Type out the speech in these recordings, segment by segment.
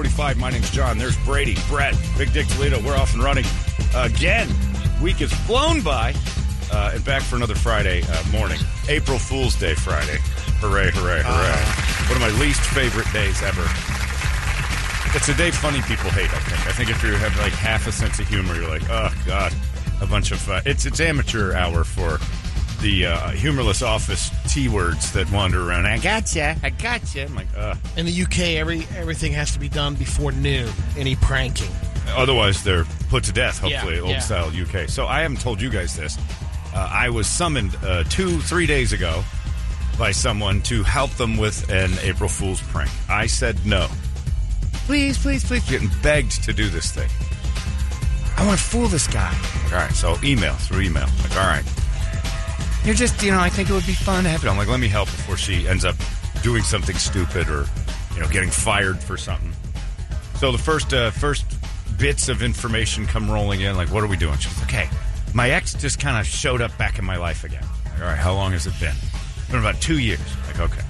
Forty-five. My name's John. There's Brady, Brett, Big Dick Toledo. We're off and running again. Week has flown by. Uh, and back for another Friday uh, morning. April Fool's Day Friday. Hooray, hooray, hooray. Uh, One of my least favorite days ever. It's a day funny people hate, I think. I think if you have like half a sense of humor, you're like, oh, God, a bunch of. Uh, it's, it's amateur hour for the uh, humorless office T words that wander around. I gotcha. I gotcha. I'm like, uh. In the UK, every everything has to be done before noon. Any pranking. Otherwise, they're put to death, hopefully, Yeah, old yeah. style UK. So I haven't told you guys this. Uh, I was summoned uh, two, three days ago by someone to help them with an April Fool's prank. I said no. Please, please, please. Getting begged to do this thing. I want to fool this guy. Like, all right, so email, through email. Like, all right. You're just, you know, I think it would be fun to have it. I'm like, let me help before she ends up doing something stupid or, you know, getting fired for something. So the first uh, first bits of information come rolling in. Like, what are we doing? She's like, okay, my ex just kind of showed up back in my life again. Like, all right, how long has it been? It's been about two years. Like, okay,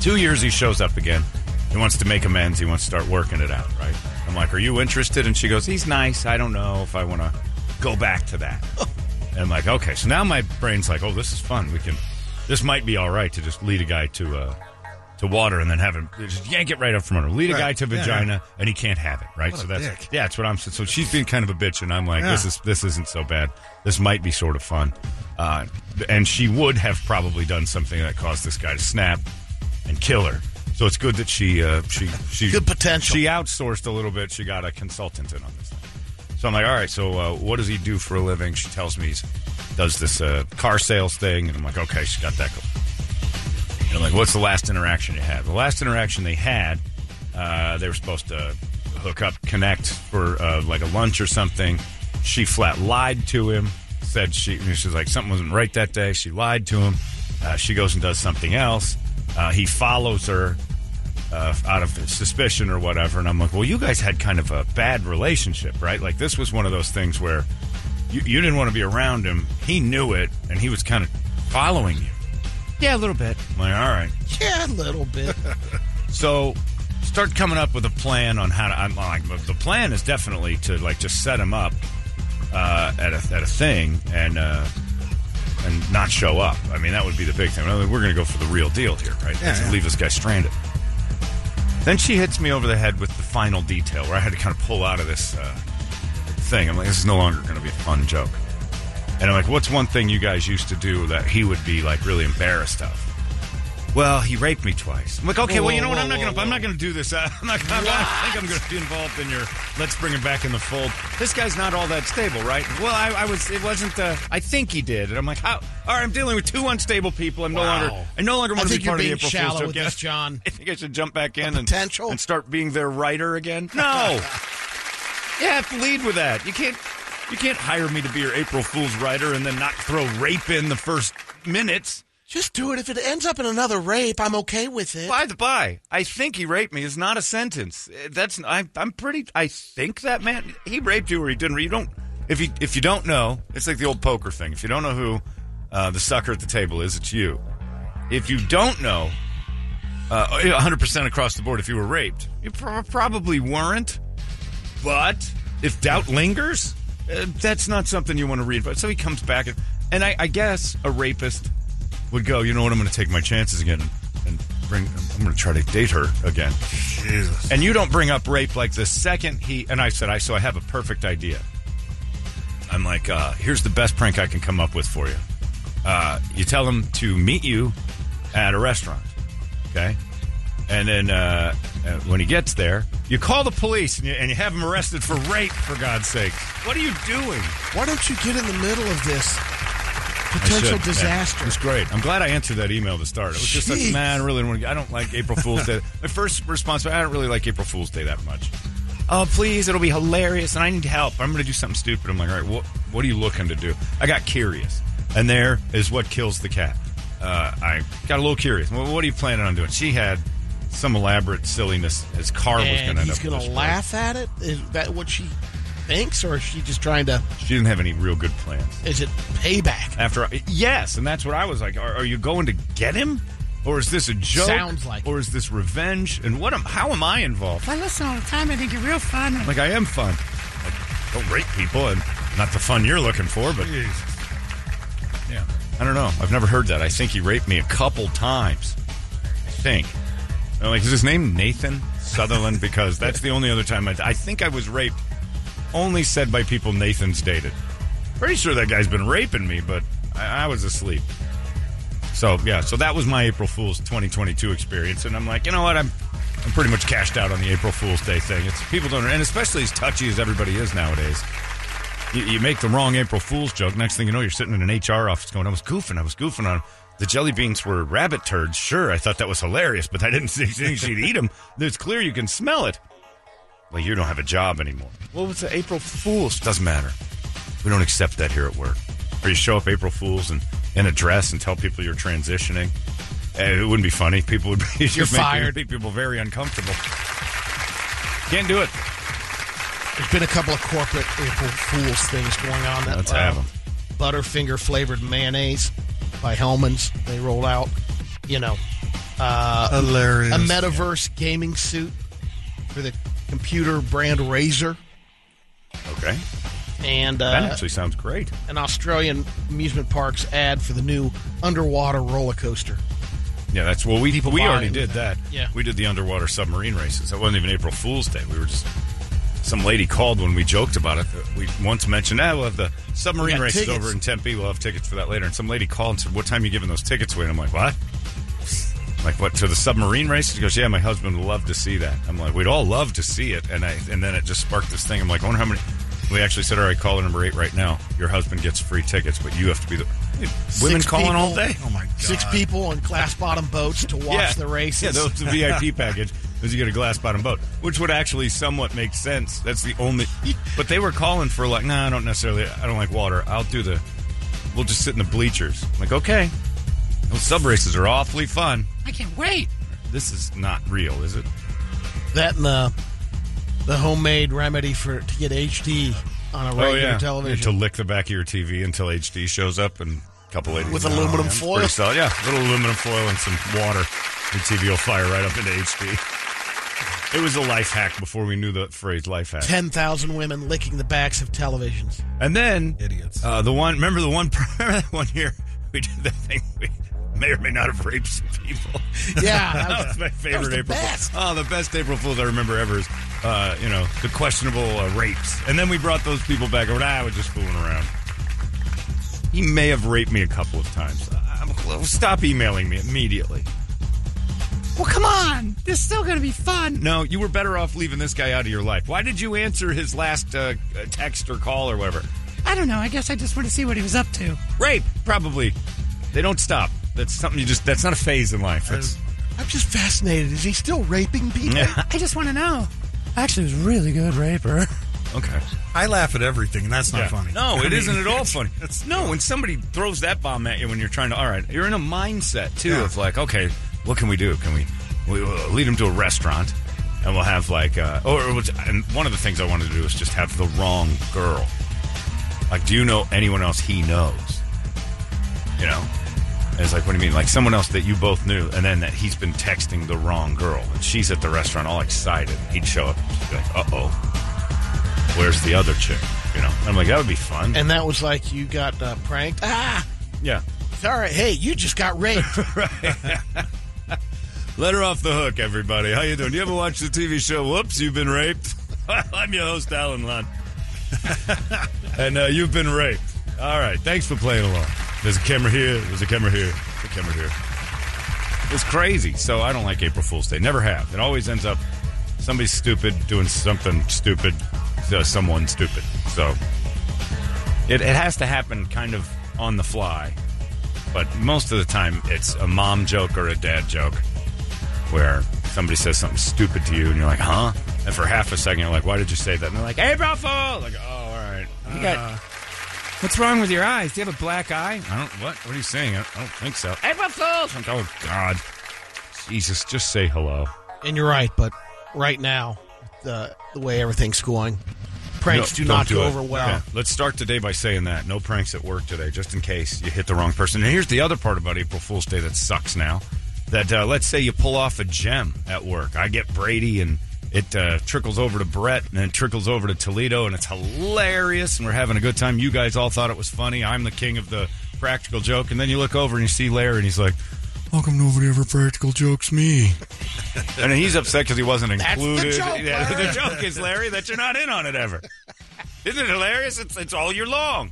two years he shows up again. He wants to make amends. He wants to start working it out. Right? I'm like, are you interested? And she goes, he's nice. I don't know if I want to go back to that. and like, okay. So now my brain's like, oh, this is fun. We can. This might be all right to just lead a guy to. Uh, to water and then have him just yank it right up from under. Lead a Right. guy to Yeah, vagina and he can't have it. Right. What so a that's dick. yeah, that's what I'm saying. So she's being kind of a bitch, and I'm like, this Yeah. is this isn't so bad. This might be sort of fun. Uh, and she would have probably done something that caused this guy to snap and kill her. So it's good that she uh, she she Good potential. She outsourced a little bit. She got a consultant in on this. So I'm like, all right. So uh, what does he do for a living? She tells me he does this uh, car sales thing, and I'm like, okay, She's got that. And I'm like, what's the last interaction you had? The last interaction they had, uh, they were supposed to hook up, connect for uh, like a lunch or something. She flat lied to him, said she, she's like, something wasn't right that day. She lied to him. Uh, she goes and does something else. Uh, he follows her uh, out of suspicion or whatever. And I'm like, well, you guys had kind of a bad relationship, right? Like, this was one of those things where you, you didn't want to be around him. He knew it, and he was kind of following you. Yeah, a little bit. I'm like, all right. Yeah, a little bit. So start coming up with a plan on how to. I'm like, the plan is definitely to like just set him up uh, at a at a thing and uh, and not show up. I mean, that would be the big thing. We're going to go for the real deal here, right? Yeah, yeah. leave this guy stranded. Then she hits me over the head with the final detail where I had to kind of pull out of this uh, thing. I'm like, this is no longer going to be a fun joke. And I'm like, what's one thing you guys used to do that he would be like really embarrassed of? Well, he raped me twice. I'm like, okay, Whoa, well, you know what? I'm not whoa, gonna, I'm not gonna do this. I'm not. Gonna, I'm not- I think I'm gonna be involved in your. Let's bring him back in the fold. This guy's not all that stable, right? Well, I, I was. It wasn't. Uh, I think he did, and I'm like, how? All right, I'm dealing with two unstable people. I'm no longer. I no longer want to be part of the April Fool's joke. this, John. I think I should jump back in and and start being their writer again. No. you have to lead with that. You can't. You can't hire me to be your April Fool's writer and then not throw rape in the first minutes. Just do it. If it ends up in another rape, I'm okay with it. By the by, I think he raped me is not a sentence. Uh, That's I, I'm pretty. I think that man he raped you or he didn't. You don't. If you if you don't know, it's like the old poker thing. If you don't know who uh, the sucker at the table is, it's you. If you don't know, uh, 100% across the board, if you were raped, you pro- probably weren't. But if doubt lingers, uh, that's not something you want to read. But so he comes back, and, and I, I guess a rapist would go, you know what, I'm going to take my chances again and, bring. I'm going to try to date her again. Jesus. And you don't bring up rape like the second he and I said, I so I have a perfect idea. I'm like, uh, here's the best prank I can come up with for you. Uh, you tell him to meet you at a restaurant, okay? And then uh, uh, when he gets there, you call the police and you, and you have him arrested for rape. For God's sake, what are you doing? Why don't you get in the middle of this potential disaster? Yeah, it was great. I'm glad I answered that email to start. It was just like, man, I really don't want to. I don't like April Fool's Day. My first response, was, I don't really like April Fool's Day that much. Oh, please, it'll be hilarious, and I need help. I'm going to do something stupid. I'm like, all right, what, what are you looking to do? I got curious, and there is what kills the cat. Uh, I got a little curious. Well, what are you planning on doing? She had some elaborate silliness. His car was going to end up. he's going to laugh at it. Is that what she? Thinks, or is she just trying to? She didn't have any real good plans. Is it payback? After yes, and that's what I was like. Are, are you going to get him, or is this a joke? Sounds like or is this revenge? And what? Am, how am I involved? I listen all the time. I think you're real fun. Like I am fun. Like, don't rape people, and not the fun you're looking for, but yeah, I don't know. I've never heard that. I think he raped me a couple times. I think. I'm like, is his name Nathan Sutherland? Because that's the only other time I. I think I was raped. Only said by people Nathan's dated. Pretty sure that guy's been raping me, but I, I was asleep. So yeah, so that was my April Fool's 2022 experience, and I'm like, you know what, I'm I'm pretty much cashed out on the April Fool's Day thing. It's people don't, and especially as touchy as everybody is nowadays. You, you make the wrong April Fool's joke. Next thing you know, you're sitting in an HR office going, "I was goofing, I was goofing on." The jelly beans were rabbit turds. Sure, I thought that was hilarious, but I didn't think she'd eat them. It's clear you can smell it. Well, you don't have a job anymore. What was the April Fool's? Doesn't matter. We don't accept that here at work. Or you show up April Fool's and in a dress and tell people you're transitioning. It wouldn't be funny. People would be You're just make- fired. Make people very uncomfortable. Can't do it. There's been a couple of corporate April Fools things going on. That, Let's have 'em. Butterfinger flavored mayonnaise by Hellmann's. They rolled out, you know, uh, Hilarious. a metaverse gaming suit for the computer brand Razer, Okay. and That uh, actually sounds great. an Australian amusement parks ad for the new underwater roller coaster. Yeah, that's well. We People we already did that. Yeah. we did the underwater submarine races. That wasn't even April Fool's Day. We were just some lady called when we joked about it. We once mentioned, ah, we'll have the submarine races tickets. over in Tempe. We'll have tickets for that later. And some lady called and said, "What time are you giving those tickets away?" And I'm like, "What?" Like what to the submarine races? She goes, "Yeah, my husband would love to see that." I'm like, "We'd all love to see it." And I and then it just sparked this thing. I'm like, "I wonder how many." We actually said, "All right, caller number eight right now. Your husband gets free tickets, but you have to be the women Six calling all day." Oh my god. Six people on glass bottom boats to watch the races. Yeah, that's the VIP package. Is you get a glass bottom boat, which would actually somewhat make sense. That's the only. But they were calling for like, nah, I don't necessarily. I don't like water. I'll do the. We'll just sit in the bleachers. I'm like, okay. Those sub races are awfully fun. I can't wait. This is not real, is it? that and the the homemade remedy for to get HD on a regular television. To lick the back of your TV until HD shows up and a couple ladies With Oh, aluminum yeah, foil? pretty solid. Yeah, a little aluminum foil and some water. Your TV will fire right up into HD. It was a life hack before we knew the phrase life hack. Ten thousand women licking the backs of televisions. And then Idiots. Uh, the one, remember the one, remember that one year we did that thing. We may or may not have raped some people. Yeah, that, that was, was- my favorite was April. best. Oh, the best April Fools I remember ever is, uh, you know, the questionable uh, rapes. And then we brought those people back over. I was just fooling around. He may have raped me a couple of times. Uh, stop emailing me immediately. Well, come on. This is still going to be fun. No, you were better off leaving this guy out of your life. Why did you answer his last uh, text or call or whatever? I don't know. I guess I just want to see what he was up to. Rape, probably. They don't stop. That's something you just. That's not a phase in life. That's, I'm just fascinated. Is he still raping people? I just want to know. Actually, it was a really good raper. okay. I laugh at everything, and that's not Yeah. funny. No, I it mean, isn't at all it's- funny. it's- no, when somebody throws that bomb at you when you're trying to. All right, you're in a mindset too Yeah. of like, okay, what can we do? Can we? We will lead him to a restaurant, and we'll have like, uh, or, or was- and one of the things I wanted to do is just have the wrong girl. Like, do you know anyone else he knows? You know. It's like, what do you mean? Like someone else that you both knew, and then that he's been texting the wrong girl, and she's at the restaurant all excited. He'd show up, and she'd be like, "Uh oh, where's the other chick?" You know. I'm like, that would be fun. And that was like you got uh, pranked. Ah, yeah. it's all right. Hey, you just got raped. Let her off the hook, everybody. How you doing? You ever watch the TV show Whoops, You've Been Raped? I'm your host, Alan Lund. and uh, you've been raped. All right. Thanks for playing along. There's a camera here. There's a camera here. There's a camera here. It's crazy. So I don't like April Fool's Day. Never have. It always ends up somebody stupid doing something stupid to someone stupid. So it, it has to happen kind of on the fly. But most of the time, it's a mom joke or a dad joke where somebody says something stupid to you and you're like, huh? And for half a second, you're like, why did you say that? And they're like, April Fool! Like, oh, all right. You got. Uh-huh. What's wrong with your eyes? Do you have a black eye? I don't, what? What are you saying? I I don't think so. April Fools! Oh, God. Jesus, just say hello. and you're right, but right now, the the way everything's going, Pranks No, do don't not go it. over well. Yeah. Let's start today by saying that. No pranks at work today, just in case you hit the wrong person. And here's the other part about April Fool's Day that sucks now. That uh, let's say you pull off a gem at work. I get Brady and it uh, trickles over to Brett and then trickles over to Toledo and it's hilarious and we're having a good time. You guys all thought it was funny. I'm the king of the practical joke. And then you look over and you see Larry and he's like, how come nobody ever practical jokes me? and he's upset because he wasn't That's the included. joke, Yeah, the joke is, Larry, that you're not in on it ever. Isn't it hilarious? It's, it's all year long.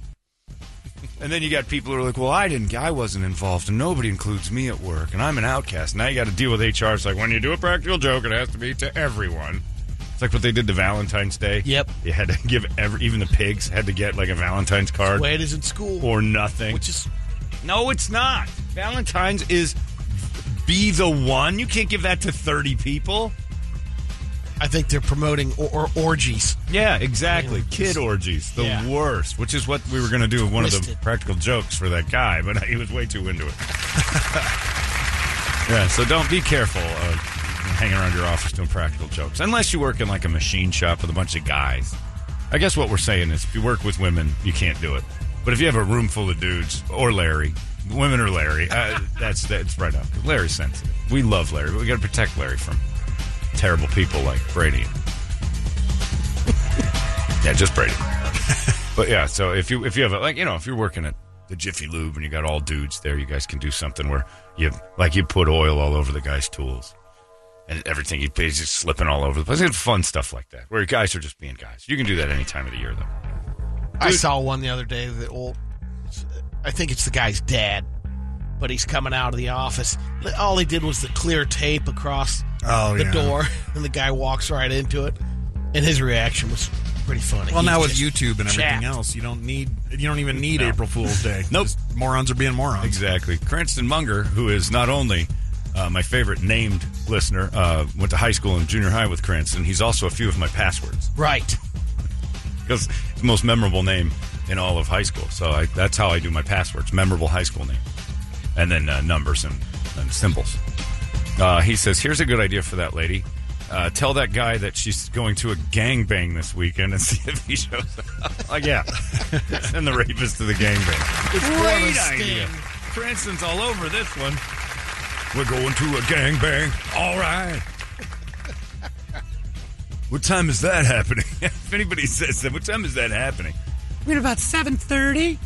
And then you got people who are like, "Well, I didn't, I wasn't involved, and nobody includes me at work, and I'm an outcast." Now you got to deal with HR. It's like when you do a practical joke, it has to be to everyone. It's like what they did to Valentine's Day. Yep. you had to give every, even the pigs had to get like a Valentine's card The way it is in school. or nothing. which is no, it's not. Valentine's is be the one. You can't give that to thirty people. I think they're promoting or, or orgies. Yeah, exactly. Yeah. Kid orgies, the Yeah. worst. Which is what we were going to do with one of the Twisted. practical jokes for that guy, but he was way too into it. yeah, so don't be careful of hanging around your office doing practical jokes, unless you work in like a machine shop with a bunch of guys. I guess what we're saying is, if you work with women, you can't do it. But if you have a room full of dudes or Larry, women or Larry, uh, that's that's right up. Larry's sensitive. We love Larry, but we got to protect Larry from terrible people like Brady. yeah, just Brady. but yeah, so if you if you have a, like you know if you're working at the Jiffy Lube and you got all dudes there, you guys can do something where you like you put oil all over the guy's tools and everything. You he's just slipping all over the place. It's fun stuff like that where guys are just being guys. You can do that any time of the year though. I saw one the other day. The old, I think it's the guy's dad, but he's coming out of the office. All he did was the clear tape across Oh, the yeah. door, and the guy walks right into it. And his reaction was pretty funny. Well, He now with YouTube and everything chapped. else, you don't need you don't even need No. April Fool's Day. Nope. Just morons are being morons. Exactly. Cranston Munger, who is not only uh, my favorite named listener, uh, went to high school and junior high with Cranston. He's also a few of my passwords. Right. because it's the most memorable name in all of high school. So I, that's how I do my passwords: memorable high school name, and then uh, numbers and, and symbols. Uh, he says, "Here's a good idea for that lady. Uh, tell that guy that she's going to a gangbang this weekend and see if he shows up." like, yeah, send the rapist to the gangbang. It's Great idea. sting. Cranston's all over this one. We're going to a gangbang. All right. What time is that happening? if anybody says that, what time is that happening? I mean, about 7.30.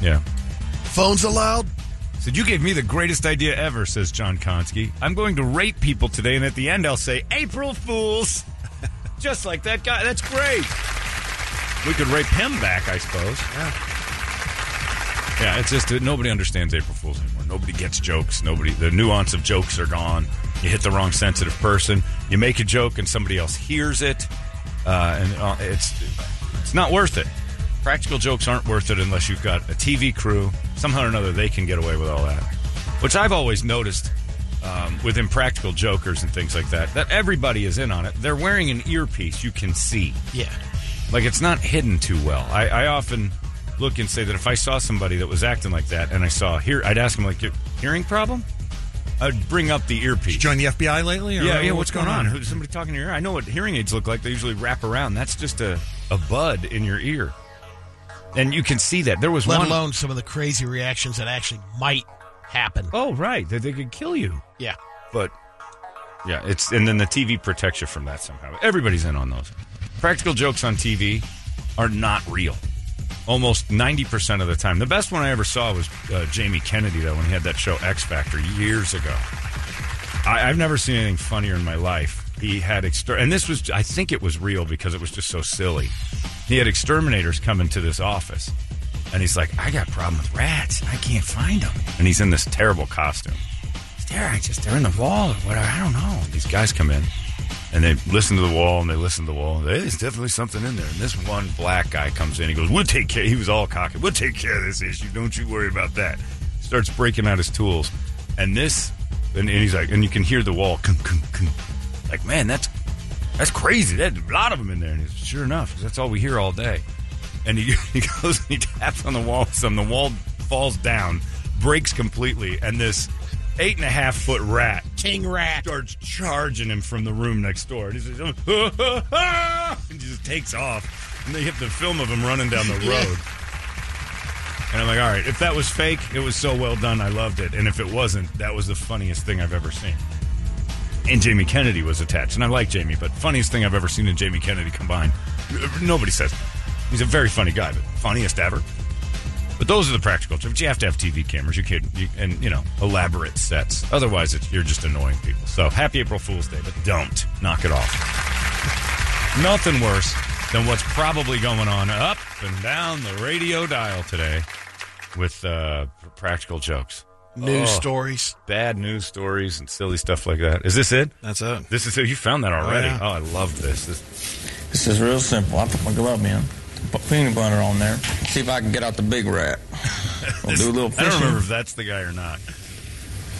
Yeah. Phones allowed. Said, you gave me the greatest idea ever, says John Konski. I'm going to rape people today, and at the end I'll say, April Fools. Just like that guy. That's great. We could rape him back, I suppose. Yeah. Yeah, it's just nobody understands April Fools anymore. Nobody gets jokes. Nobody, the nuance of jokes are gone. You hit the wrong sensitive person. You make a joke and somebody else hears it, uh, and uh, it's it's not worth it. Practical jokes aren't worth it unless you've got a TV crew. Somehow or another, they can get away with all that. Which I've always noticed um, with impractical jokers and things like that, that everybody is in on it. They're wearing an earpiece you can see. Yeah. Like it's not hidden too well. I, I often look and say that if I saw somebody that was acting like that and I saw here, I'd ask them like, hearing problem?" I'd bring up the earpiece. Join the FBI lately? Or Yeah, yeah. What's, going, on? Who's somebody talking in your ear? I know what hearing aids look like. They usually wrap around. That's just a, a bud in your ear, and you can see that. There was Let one. alone some of the crazy reactions that actually might happen. Oh, right. That they could kill you. Yeah. But yeah, it's and then the TV protects you from that somehow. Everybody's in on those. Practical jokes on TV are not real. Almost ninety percent of the time. The best one I ever saw was uh, Jamie Kennedy, though, when he had that show X Factor years ago. I, I've never seen anything funnier in my life. He had exter- and this was I think it was real because it was just so silly. He had exterminators come into this office, and he's like, "I got a problem with rats. I can't find them." And he's in this terrible costume. There, I just they're in the wall or whatever. I don't know. These guys come in and they listen to the wall and they listen to the wall. There's definitely something in there. And this one black guy comes in. He goes, "We'll take care." He was all cocky. We'll take care of this issue. Don't you worry about that. Starts breaking out his tools, and this, and, and he's like, and you can hear the wall. Kung, kung, kung. Like, man, that's that's crazy. There's a lot of them in there. And he's, sure enough, because that's all we hear all day. And he, he goes and he taps on the wall. Some the wall falls down, breaks completely, and this eight and a half foot rat King Rat. starts charging him from the room next door. And he says, oh, and just takes off. And they hit the film of him running down the road. And I'm like, all right, if that was fake, it was so well done. I loved it. And if it wasn't, that was the funniest thing I've ever seen. And Jamie Kennedy was attached. And I like Jamie, but funniest thing I've ever seen in Jamie Kennedy combined. Nobody says. He's a very funny guy, but funniest ever. But those are the practical jokes. You have to have TV cameras. You can, you, and you know, elaborate sets. Otherwise, you're just annoying people. So happy April Fool's Day, but don't knock it off. Nothing worse than what's probably going on up and down the radio dial today with uh, practical jokes, News Oh. stories. bad news stories, and silly stuff like that. Is this it? That's it. This is it. You found that oh, already. yeah. Oh, I love this. this This is real simple. I put my glove in, put peanut butter on there, see if I can get out the big rat. We'll do a little I don't remember if that's the guy or not.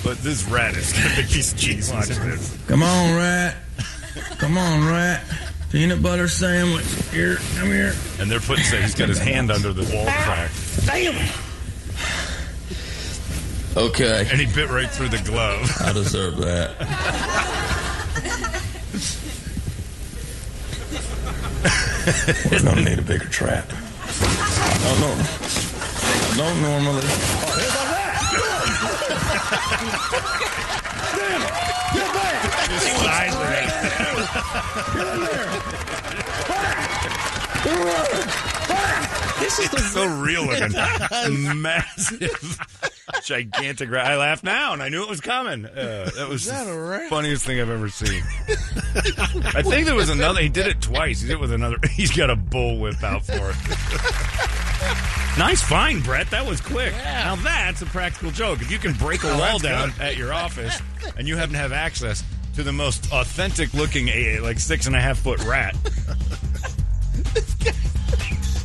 But this rat is going to be piece of cheese. Watch this. Come on, rat. Come on, rat. Peanut butter sandwich. Here, come here. And they're putting, so he's got his hand under the wall crack. Okay, And he bit right through the glove. I deserve that. We're gonna need a bigger trap. I don't know. I don't normally. Just side rat. This is so real looking. Massive, gigantic rat. I laughed now and I knew it was coming. Uh, that was that the funniest thing I've ever seen. I think there was another. He did it twice. He did it with another. He's got a bullwhip out for it. nice find, Brett. That was quick. Now that's a practical joke. If you can break a Oh, wall down good. at your office and you happen to have access to the most authentic looking, eh, like six and a half foot rat.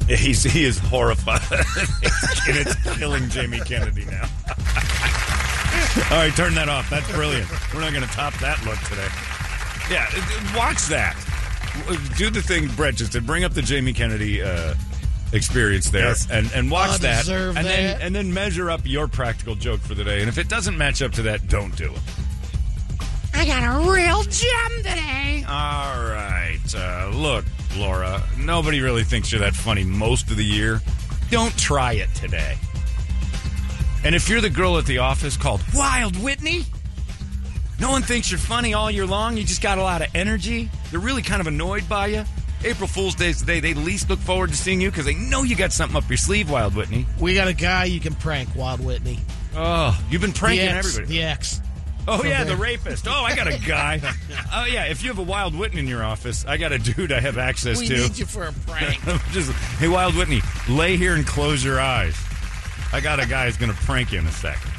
He's, he is horrified. and it's killing Jamie Kennedy now. All right, turn that off. That's brilliant. We're not going to top that look today. Yeah, uh, watch that. Do the thing Brett just did. Bring up the Jamie Kennedy uh, experience there, Yes. and and watch that, and then and then measure up your practical joke for the day. And if it doesn't match up to that, don't do it. I got a real gem today. All right. Uh, look, Laura, nobody really thinks you're that funny most of the year. Don't try it today. And if you're the girl at the office called Wild Whitney, no one thinks you're funny all year long. You just got a lot of energy. They're really kind of annoyed by you. April Fool's Day is the day they least look forward to seeing you because they know you got something up your sleeve, Wild Whitney. We got a guy you can prank, Wild Whitney. Oh, you've been pranking the ex, everybody. The ex. Oh yeah, the rapist. Oh, I got a guy. Oh yeah, if you have a Wild Whitney in your office, I got a dude I have access We to. need you for a prank. Just hey, Wild Whitney, lay here and close your eyes. I got a guy who's going to prank you in a second.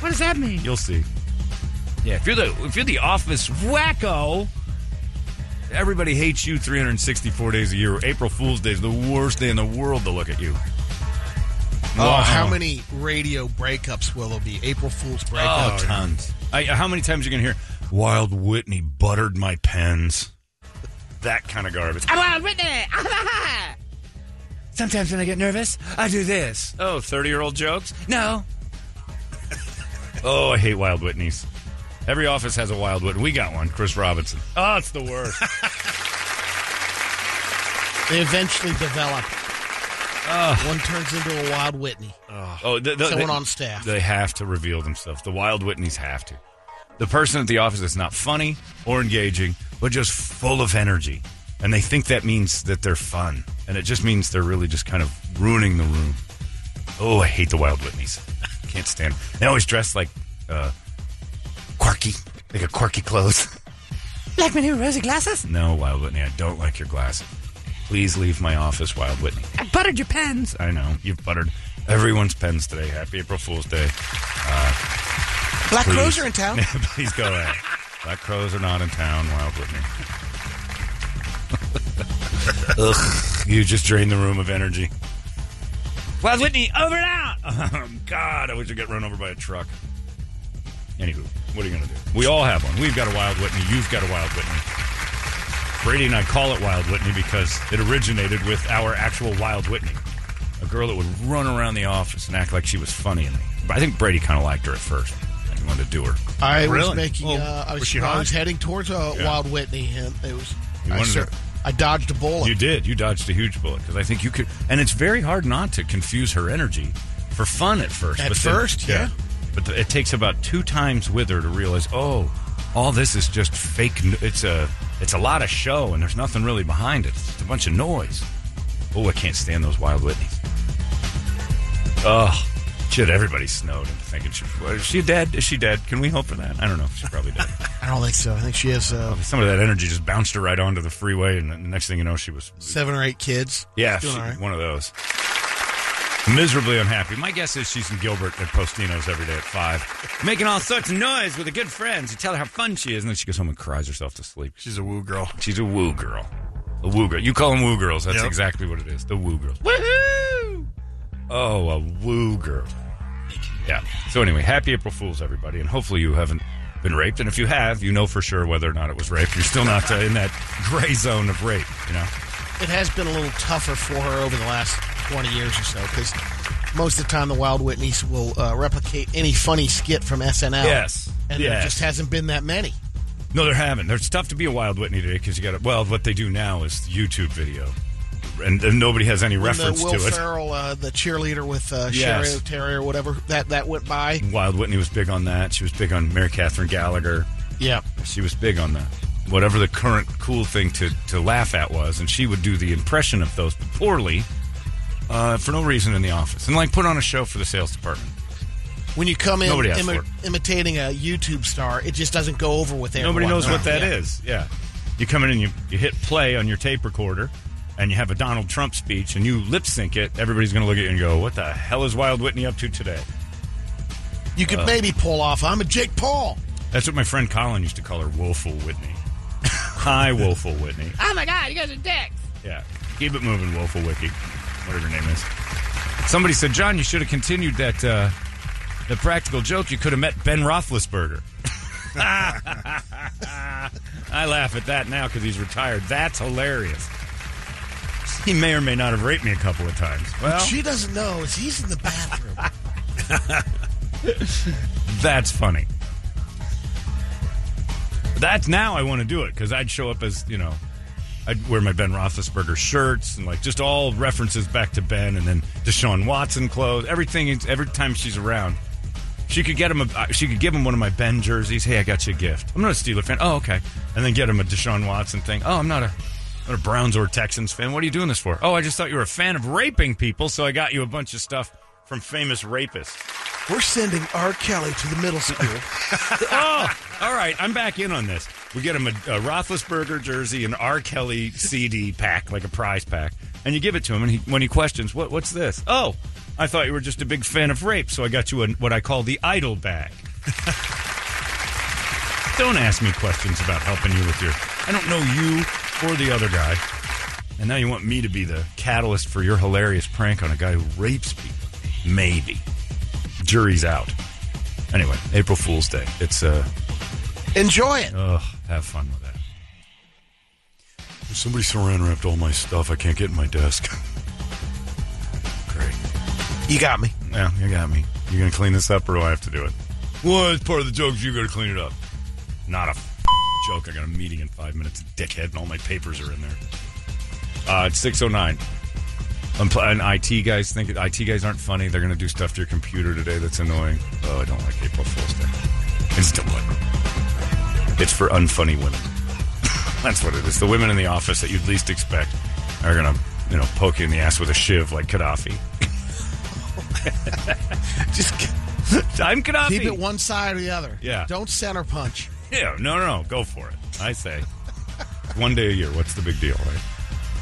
What does that mean? You'll see. Yeah, if you're the if you're the office wacko, everybody hates you 364 days a year. April Fool's Day is the worst day in the world to look at you. Oh, Wow. how many radio breakups will there be? April Fool's Oh, tons. I, how many times are you going to hear Wild Whitney buttered my pens? That kind of garbage. I'm Wild Whitney. Sometimes when I get nervous, I do this. Oh, 30 year old jokes? No. Oh, I hate Wild Whitneys. Every office has a Wild Whitney. We got one, Chris Robinson. Oh, it's the worst. They eventually develop. One turns into a Wild Whitney. oh, the, the, Someone they, on staff. They have to reveal themselves. The Wild Whitneys have to. The person at the office that's not funny or engaging, but just full of energy. And they think that means that they're fun. And it just means they're really just kind of ruining the room. Oh, I hate the Wild Whitneys. Can't stand 'em. They always dress like uh, quirky. They got quirky clothes. Like my new rosy glasses? No, Wild Whitney, I don't like your glasses. Please leave my office, Wild Whitney. I buttered your pens. I know. You've buttered everyone's pens today. Happy April Fool's Day. Uh, Black Please. Crowes are in town. Please go ahead. Black Crowes are not in town, Wild Whitney. Ugh, you just drained the room of energy. Wild Whitney, over and out! Oh, God, I wish I got run over by a truck. Anywho, what are you going to do? We all have one. We've got a Wild Whitney. You've got a Wild Whitney. Brady and I call it Wild Whitney because it originated with our actual Wild Whitney. A girl that would run around the office and act like she was funny. And I think Brady kind of liked her at first. Like, wanted to do her. I was Really? making. Well, uh, I was, was she I was heading towards uh, Yeah. Wild Whitney, and it was. You I, wanted sur- to- I dodged a bullet. You did. You dodged a huge bullet because I think you could, and it's very hard not to confuse her energy for fun at first. At but then- first, yeah. But th- it takes about two times with her to realize, oh, all this is just fake. It's a, it's a lot of show, and there's nothing really behind it. It's a bunch of noise. Oh, I can't stand those Wild Whitneys. Oh, shit! Everybody's snowed into thinking she, well, is she dead? Is she dead? Can we hope for that? I don't know. She's probably dead. I don't think so. I think she has uh, Some of that energy just bounced her right onto the freeway, and the next thing you know, she was seven or eight kids. yeah, She's doing she- all right. one of those. Miserably unhappy. My guess is she's in Gilbert at Postino's every day at five, making all sorts of noise with her good friends. You tell her how fun she is, and then she goes home and cries herself to sleep. She's a woo girl. She's a woo girl. A woo girl. You call them woo girls. That's Yep. exactly what it is. The woo girls. Woohoo! Oh, a woo girl. Yeah. So anyway, happy April Fools, everybody, and hopefully you haven't been raped. And if you have, you know for sure whether or not it was rape. You're still not uh, in that gray zone of rape. You know. It has been a little tougher for her over the last 20 years or so because most of the time the Wild Whitneys will uh, replicate any funny skit from SNL. Yes. And there Yes. just hasn't been that many. No, there haven't. There's tough to be a Wild Whitney today because you got to. Well, what they do now is YouTube video, and, and nobody has any When reference Will to it. Ferrell, uh, the cheerleader with uh, Yes. Cheri Oteri or whatever, that, that went by. Wild Whitney was big on that. She was big on Mary Catherine Gallagher. Yeah. She was big on that. Whatever the current cool thing to, to laugh at was, and she would do the impression of those, but poorly, uh, for no reason in the office, and like put on a show for the sales department. When you come in Nobody asked imi- for it. imitating a YouTube star, it just doesn't go over with everyone. Nobody knows what that is. Yeah. You come in and you, you hit play on your tape recorder and you have a Donald Trump speech and you lip sync it, everybody's going to look at you and go, What the hell is Wild Whitney up to today? You Uh. could maybe pull off, I'm a Jake Paul. That's what my friend Colin used to call her, Woeful Whitney. Hi, Woeful Whitney. Oh my god, you guys are dicks. Yeah. Keep it moving, Woeful Wiki. Whatever her name is. Somebody said, John, you should have continued that uh, the practical joke. You could have met Ben Roethlisberger. I laugh at that now because he's retired. That's hilarious. He may or may not have raped me a couple of times. Well, she doesn't know he's in the bathroom. That's funny. That's now I want to do it because I'd show up as you know, I'd wear my Ben Roethlisberger shirts and like just all references back to Ben and then Deshaun Watson clothes. Everything every time she's around, she could get him. A, uh, she could give him one of my Ben jerseys. Hey, I got you a gift. I'm not a Steeler fan. Oh, okay. And then get him a Deshaun Watson thing. Oh, I'm not a. Not a Browns or Texans fan. What are you doing this for? Oh, I just thought you were a fan of raping people, so I got you a bunch of stuff from famous rapists. We're sending R. Kelly to the middle school. oh, all right. I'm back in on this. We get him a, a Roethlisberger jersey, an R. Kelly CD pack, like a prize pack, and you give it to him. And he, when he questions, "What? What's this?" Oh, I thought you were just a big fan of rape, so I got you a, what I call the idol bag. don't ask me questions about helping you with your. I don't know you or the other guy, and now you want me to be the catalyst for your hilarious prank on a guy who rapes people. Maybe. Jury's out. Anyway, April Fool's Day. It's uh Enjoy it. ugh, have fun with that. Somebody saran wrapped all my stuff. I can't get in my desk. Great. You got me. Yeah, you got me. You gonna clean this up or do I have to do it? Well, it's part of the joke. You gotta clean it up. Not a f- joke. I got a meeting in five minutes, dickhead, and all my papers are in there. Uh, it's six oh nine. And IT guys think IT guys aren't funny. They're gonna do stuff to your computer today that's annoying. Oh, I don't like April Fool's Day. It's what? It's for unfunny women. that's what it is. The women in the office that you'd least expect are gonna, you know, poke you in the ass with a shiv like Gaddafi. Just I'm Gaddafi. keep it one side or the other. Yeah. Don't center punch. Yeah, no, no, no, go for it. I say, one day a year. What's the big deal, right?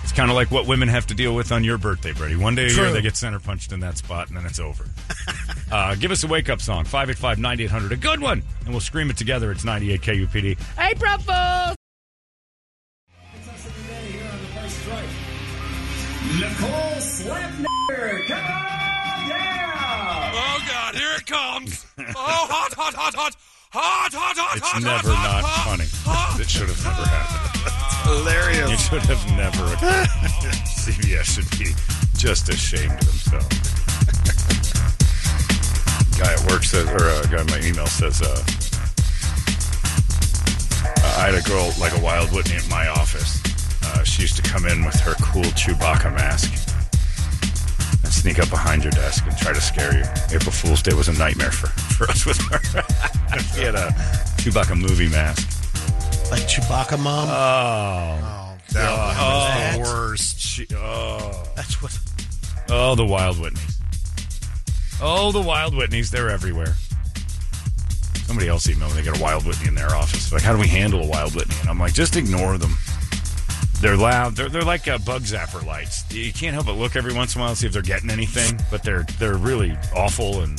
It's kind of like what women have to deal with on your birthday, Brady. One day a year, they get center punched in that spot, and then it's over. uh, give us a wake up song, 585 9800, a good one, and we'll scream it together. It's 98 KUPD. April Fools! Nicole Slapner, come on down! Oh God, here it comes! Oh, hot, hot, hot, hot, hot, hot, hot, It's hot, never hot, not hot, funny. hot. It should have never happened. Hilarious. Should have never. CBS should be just ashamed of themselves. guy at work says, or a guy in my email says, uh, uh, I had a girl like a Wild Whitney at my office. Uh, she used to come in with her cool Chewbacca mask and sneak up behind your desk and try to scare you. April Fool's Day was a nightmare for, for us with her. she had a Chewbacca movie mask. Like Chewbacca mom. Oh, That Oh. was the worst. she, oh, That's what. oh, the Wild Whitneys. Oh, the Wild Whitneys. They're everywhere. Somebody else emailed me. They got a Wild Whitney in their office. Like, how do we handle a Wild Whitney? And I'm like, just ignore them. They're loud. They're, they're like uh, bug zapper lights. You can't help but look every once in a while to see if they're getting anything, but they're they're really awful. And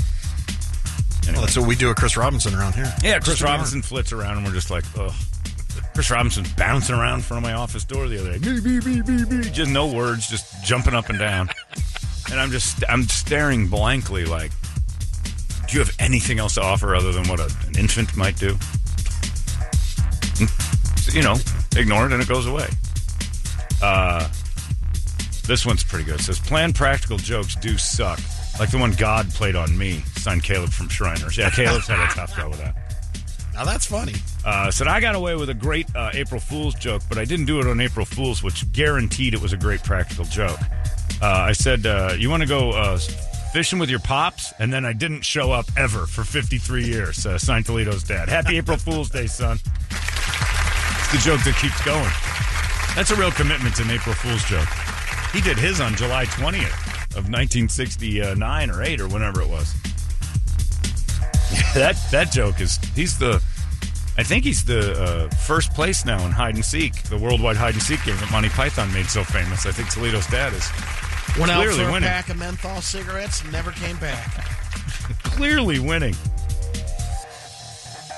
anyway. Well, that's what we do at Chris Robinson around here. yeah, Chris Just Robinson flits around, and we're just like, ugh. Chris Robinson's bouncing around in front of my office door the other day. Beep, beep, beep, beep, beep. Just no words, just jumping up and down. And I'm just I'm staring blankly like, do you have anything else to offer other than what a, an infant might do? Hmm. You know, ignore it and it goes away. Uh, this one's pretty good. It says, planned practical jokes do suck. Like the one God played on me, signed Caleb from Shriners. Yeah, Caleb's had a tough go with that. Now that's funny. Uh, said I got away with a great uh, April Fool's joke, but I didn't do it on April Fool's, which guaranteed it was a great practical joke. Uh, I said, uh, "You want to go uh, fishing with your pops?" And then I didn't show up ever for 53 years. Uh, signed Toledo's dad. Happy April Fool's Day, son. It's the joke that keeps going. That's a real commitment to an April Fool's joke. He did his on July 20th of 1969 or 8 or whenever it was. that that joke is he's the I think he's the uh, first place now in hide and seek, the worldwide hide and seek game that Monty Python made so famous. I think Toledo's dad is Went out Clearly for a winning. pack of menthol cigarettes and never came back. clearly winning.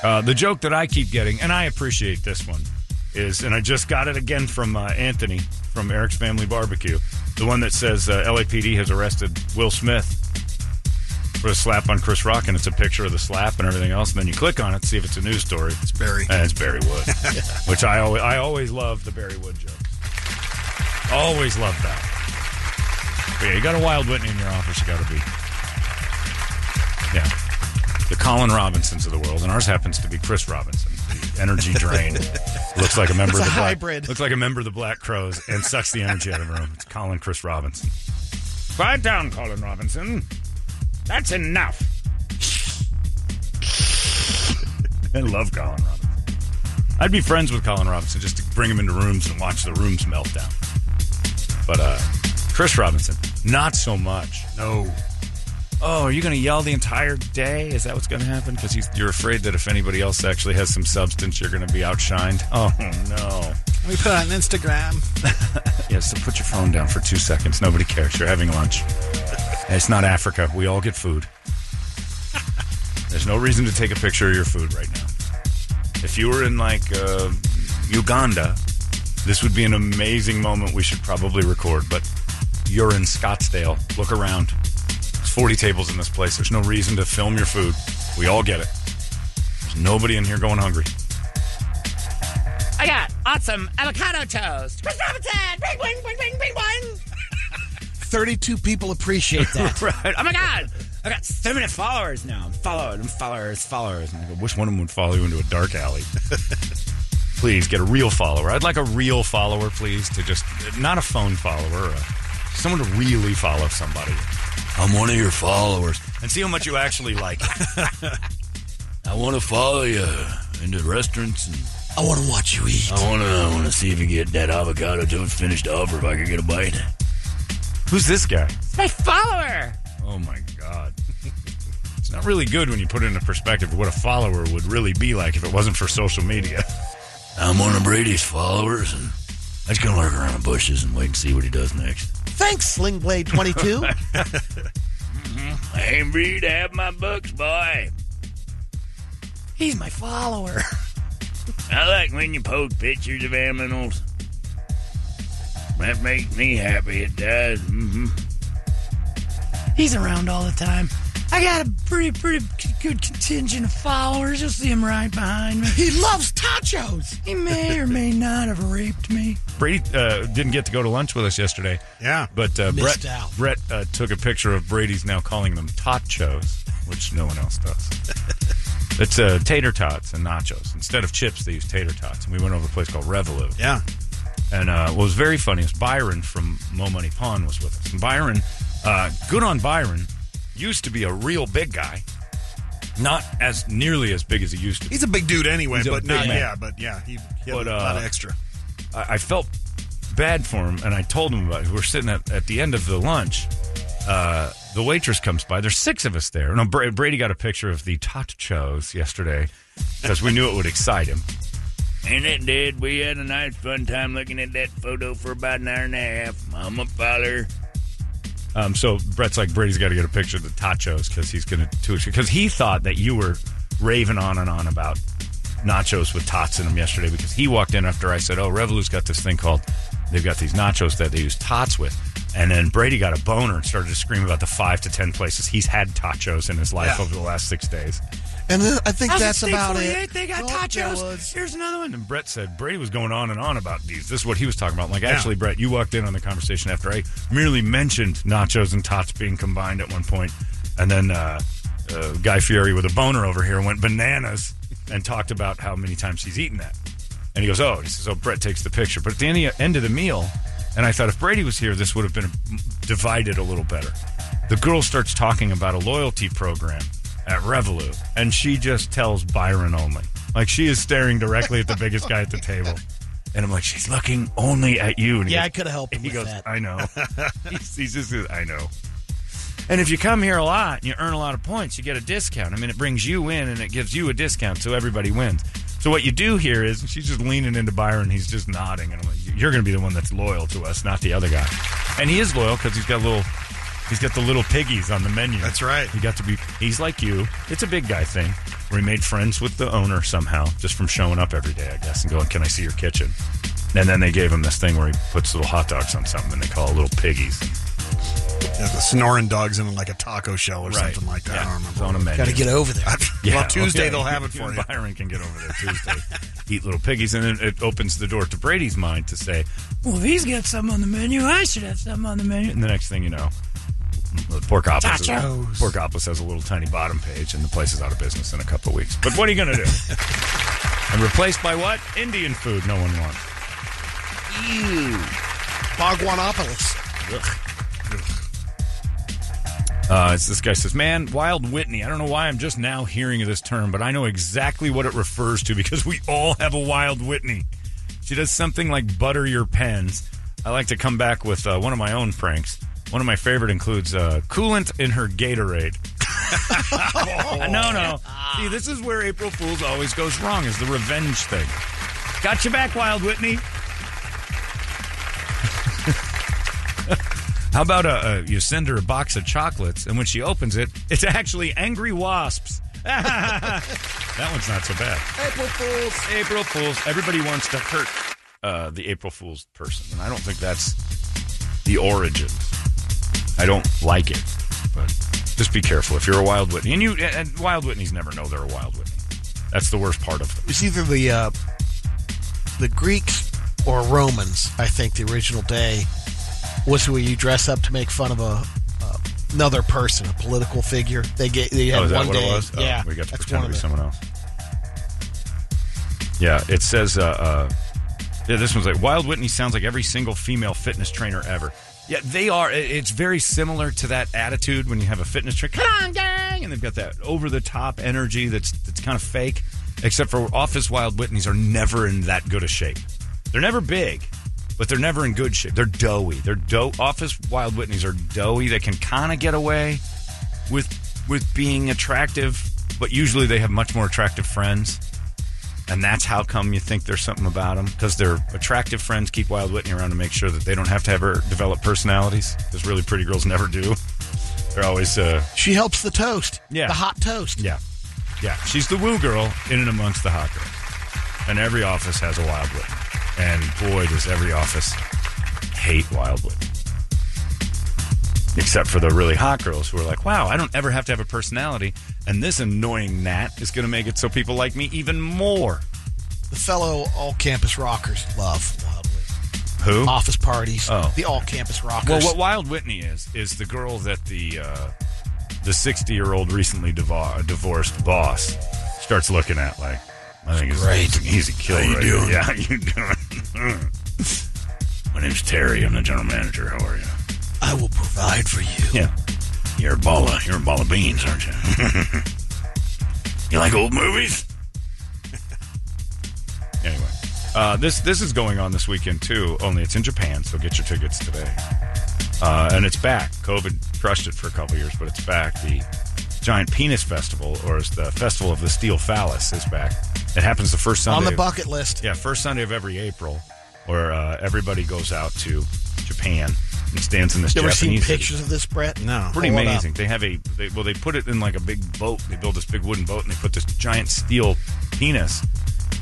Uh, the joke that I keep getting, and I appreciate this one, is, and I just got it again from uh, Anthony from Eric's Family Barbecue, the one that says uh, LAPD has arrested Will Smith for a slap on Chris Rock, and it's a picture of the slap and everything else, and then you click on it see if it's a news story. It's Barry. And it's Barry Wood, which I always, I always love the Barry Wood joke. Always love that. But yeah, you got a Wild Whitney in your office, you got to be. Yeah. The Colin Robinsons of the world, and ours happens to be Chris Robinson, the energy drain. looks like a member It's of the Black, hybrid. Looks like a member of the Black Crowes and sucks the energy out of the room. It's Colin Chris Robinson. Quiet down, Colin Robinson. That's enough. I love Colin Robinson. I'd be friends with Colin Robinson just to bring him into rooms and watch the rooms melt down. But uh, Chris Robinson, not so much. No. Oh, are you going to yell the entire day? Is that what's going to happen? Because you're afraid that if anybody else actually has some substance, you're going to be outshined. Oh no! We put on Instagram. Yes, so put your phone down for two seconds. Nobody cares. You're having lunch. It's not Africa. We all get food. There's no reason to take a picture of your food right now. If you were in like uh, Uganda, this would be an amazing moment we should probably record. But you're in Scottsdale. Look around. There's 40 tables in this place. There's no reason to film your food. We all get it. There's nobody in here going hungry. I got awesome avocado toast. Chris Robinson, bing, bing, bing, bing, bing, bing. 32 people appreciate that. right. Oh my god! I got so many followers now. I'm followed and followers, followers. I wish one of them would follow you into a dark alley. please get a real follower. I'd like a real follower, please, to just not a phone follower, uh, someone to really follow somebody. I'm one of your followers, and see how much you actually like. I want to follow you into restaurants, and I want to watch you eat. I want to. I want to see if you get that avocado toast finished up, or if I can get a bite. Who's this guy? My follower. Oh my god. It's not really good when you put it into perspective of what a follower would really be like if it wasn't for social media. I'm one of Brady's followers, and I just gonna lurk around the bushes and wait and see what he does next. Thanks, Slingblade 22. I ain't free to have my books, boy. He's my follower. I like when you post pictures of animals. That makes me happy. It does. Mm-hmm. He's around all the time. I got a pretty, pretty good contingent of followers. You'll see him right behind me. he loves tachos. He may or may not have raped me. Brady uh, didn't get to go to lunch with us yesterday. Yeah. But uh, Brett, out. Brett uh, took a picture of Brady's now calling them tachos. which no one else does. it's uh, tater tots and nachos. Instead of chips, they use tater tots. And we went over to a place called Revolute. Yeah. And uh, what was very funny is Byron from Mo Money Pawn was with us. And Byron, uh, good on Byron, used to be a real big guy. Not as nearly as big as he used to be. He's a big dude anyway, He's a but big not, man. yeah, but yeah, he, he had But, a lot uh, of extra. I, I felt bad for him, and I told him about it. We're sitting at, at the end of the lunch. Uh, the waitress comes by. There's six of us there. No, Bra- Brady got a picture of the tachos yesterday because we knew it would excite him. And it did. We had a nice fun time looking at that photo for about an hour and a half. Mama father. Um, so Brett's like Brady's got to get a picture of the tachos because he's going to because he thought that you were raving on and on about nachos with tots in them yesterday because he walked in after I said, "Oh, Revolut's got this thing called they've got these nachos that they use tots with." And then Brady got a boner and started to scream about the five to ten places he's had tachos in his life Yeah. over the last six days. And then I think How's that's State about 48? it. They got Well, there tachos. was- Here's another one. And Brett said Brady was going on and on about these. This is what he was talking about. Like, actually, Brett, you walked in on the conversation after I merely mentioned nachos and tots being combined at one point, and then uh, uh, Guy Fieri with a boner over here went bananas and talked about how many times he's eaten that. And he goes, "Oh," he says, "Oh." Brett takes the picture, but at the end end of the meal, and I thought if Brady was here, this would have been divided a little better. The girl starts talking about a loyalty program at Revolut, and she just tells Byron only. Like she is staring directly at the biggest guy at the table. And I'm like, she's looking only at you. And he Yeah, goes- I coulda helped him He with goes, that. I know. he's, he's just, I know. And if you come here a lot and you earn a lot of points, you get a discount. I mean, it brings you in and it gives you a discount, so everybody wins. So what you do here is she's just leaning into Byron. He's just nodding, and I'm like, "You're going to be the one that's loyal to us, not the other guy." And he is loyal because he's got a little, he's got the little piggies on the menu. That's right. He got to be. He's like you. It's a big guy thing where he made friends with the owner somehow, just from showing up every day, I guess, and going, "Can I see your kitchen?" And then they gave him this thing where he puts little hot dogs on something, and they call it little piggies. Yeah, the snoring dogs in like a taco shell or something like that. I don't remember. It's remember. on a menu. Got to get over there. well, Tuesday okay. they'll have it for you. Byron can get over there Tuesday. Eat little piggies, and then it opens the door to Brady's mind to say, Well, if he's got something on the menu, I should have something on the menu. and the next thing you know, Porkopolis, Tachos. is, Porkopolis has a little tiny bottom page, and the place is out of business in a couple of weeks. But what are you going to do? and replaced by what? Indian food no one wants. Ew. Bogwanopolis. Uh, it's this guy says, "Man, Wild Whitney. I don't know why I'm just now hearing of this term, but I know exactly what it refers to because we all have a Wild Whitney. She does something like butter your pens. I like to come back with uh, one of my own pranks. One of my favorite includes uh, coolant in her Gatorade. no, no. See, this is where April Fools always goes wrong. Is the revenge thing. Got you back, Wild Whitney. How about uh, uh, you send her a box of chocolates, and when she opens it, it's actually angry wasps. that one's not so bad. April Fools. April Fools. Everybody wants to hurt uh, the April Fools person, and I don't think that's the origin. I don't like it, but just be careful if you're a Wild Whitney. And you and Wild Whitneys never know they're a Wild Whitney. That's the worst part of them. It's either the uh, the Greeks or Romans. I think the original day was where you dress up to make fun of a uh, another person, a political figure. They get they had oh, is that one what day. it was? Oh, yeah, we got to pretend to be it. someone else. Yeah, it says. Uh, uh, yeah, this one's like Wild Whitney sounds like every single female fitness trainer ever. Yeah, they are. It's very similar to that attitude when you have a fitness trainer. Come on, gang, and they've got that over the top energy that's that's kind of fake. Except for Office Wild Whitneys are never in that good a shape. They're never big, but they're never in good shape. They're doughy. They're dough. Office Wild Whitneys are doughy. They can kind of get away with with being attractive, but usually they have much more attractive friends. And that's how come you think there's something about them because their attractive friends keep Wild Whitney around to make sure that they don't have to ever develop personalities. Because really pretty girls never do. They're always, uh, She helps the toast. Yeah. the hot toast. yeah, yeah. She's the woo girl in and amongst the hot girls. And every office has a Wild Whitney. And boy, does every office hate Wild Whitney. Except for the really hot girls who are like, wow, I don't ever have to have a personality. And this annoying gnat is going to make it so people like me even more. The fellow all campus rockers love Wild Whitney. Who? Office parties. Oh. the all campus rockers. Well, what Wild Whitney is is the girl that the uh, the 60 year old recently divo- divorced boss starts looking at like, I think it's Great. He's, he's a killer. How you right doing? here. Yeah, how you doing? My name's Terry. I'm the general manager. How are you? I will provide for you. Yeah. You're a ball of, you're a ball of beans, aren't you? you like old movies? anyway, uh, this this is going on this weekend too. Only it's in Japan, so get your tickets today. Uh, and it's back. COVID crushed it for a couple years, but it's back. The Giant Penis Festival, or as the Festival of the Steel Phallus, is back. It happens the first Sunday. On the of- bucket list. yeah, first Sunday of every April, where uh, everybody goes out to Japan and stands in this You ever Japanese seen city. pictures of this, Brett? No. Pretty Hold amazing. They have a they, well, they put it in like a big boat. They build this big wooden boat, and they put this giant steel penis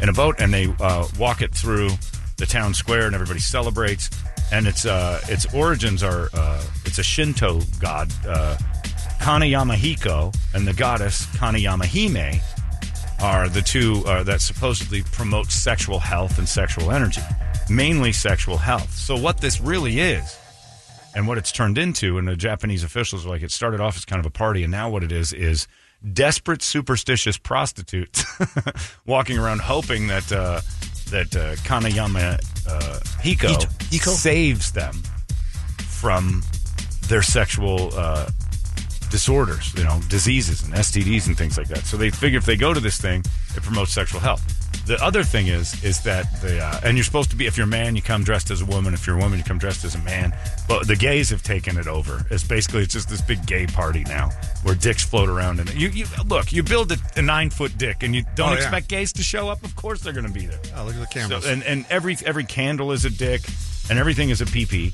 in a boat, and they uh, walk it through the town square, and everybody celebrates. And its uh, its origins are uh, it's a Shinto god, uh, Kanayamahiko and the goddess Kanayama Hime are the two uh, that supposedly promote sexual health and sexual energy, mainly sexual health. So what this really is and what it's turned into, and the Japanese officials are like, it started off as kind of a party, and now what it is is desperate, superstitious prostitutes walking around hoping that uh, that uh, Kanayama uh, Hiko, Hiko? saves them from their sexual uh, disorders, you know, diseases and STDs and things like that. So they figure if they go to this thing, it promotes sexual health. The other thing is, is that the uh, and you're supposed to be if you're a man, you come dressed as a woman. If you're a woman, you come dressed as a man. But the gays have taken it over. It's basically it's just this big gay party now where dicks float around and you, you look. You build a, a nine foot dick and you don't Oh, yeah. expect gays to show up. Of course they're going to be there. Oh, look at the cameras. So, and and every every candle is a dick, and everything is a pee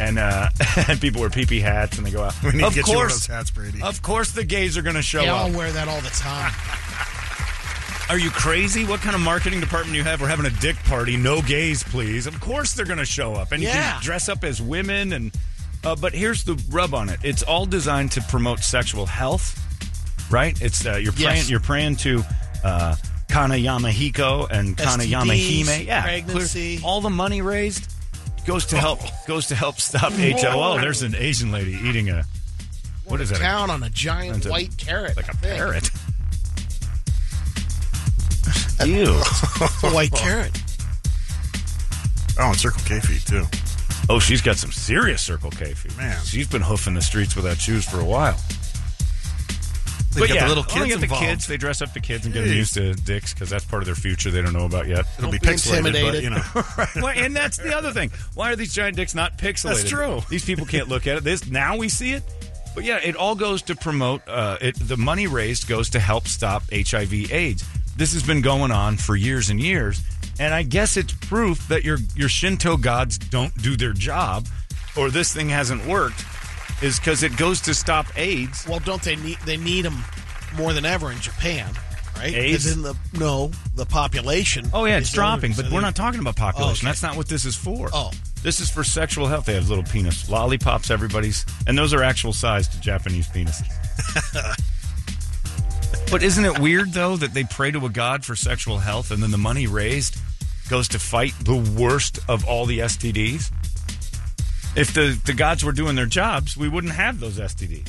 and uh, and people wear pee hats and they go out. we need of to get you one of course, those hats, Brady. of course, the gays are going to show Yeah, up. I'll wear that all the time. Are you crazy? What kind of marketing department do you have? We're having a dick party. No gays, please. Of course they're going to show up, and you can dress up as women. And uh, but here's the rub on it: it's all designed to promote sexual health, right? It's uh, you're Yes. praying you're praying to. Uh, Kanayama Hiko and Kanayama STDs, Hime, yeah, pregnancy. clear- all the money raised goes to help goes to help stop. Oh, there's an Asian lady eating a what is that? A- Town on a giant a- white carrot. like a parrot. Ew. A white carrot. oh, and Circle K feet too. Oh, she's got some serious Circle K feet. Man. she's been hoofing the streets without shoes for a while. They but got yeah, the little only kids get the involved. kids. They dress up the kids and get them Jeez. used to dicks because that's part of their future they don't know about yet. It'll be Don't be pixelated, but you know. Well, and that's the other thing. Why are these giant dicks not pixelated? That's true. These people can't look at it. This now we see it. But yeah, it all goes to promote. Uh, it the money raised goes to help stop HIV/AIDS. This has been going on for years and years, and I guess it's proof that your your Shinto gods don't do their job, or this thing hasn't worked. Is because it goes to stop AIDS. Well, don't they need they need them more than ever in Japan, right? AIDS? Because in the no, the population. Oh yeah, it's dropping, but so we're they- not talking about population. Oh, okay. That's not what this is for. Oh. This is for sexual health. They have little penis lollipops, everybody's, and those are actual sized Japanese penises. but isn't it weird though that they pray to a god for sexual health, and then the money raised goes to fight the worst of all the STDs? If the, the gods were doing their jobs, we wouldn't have those STDs.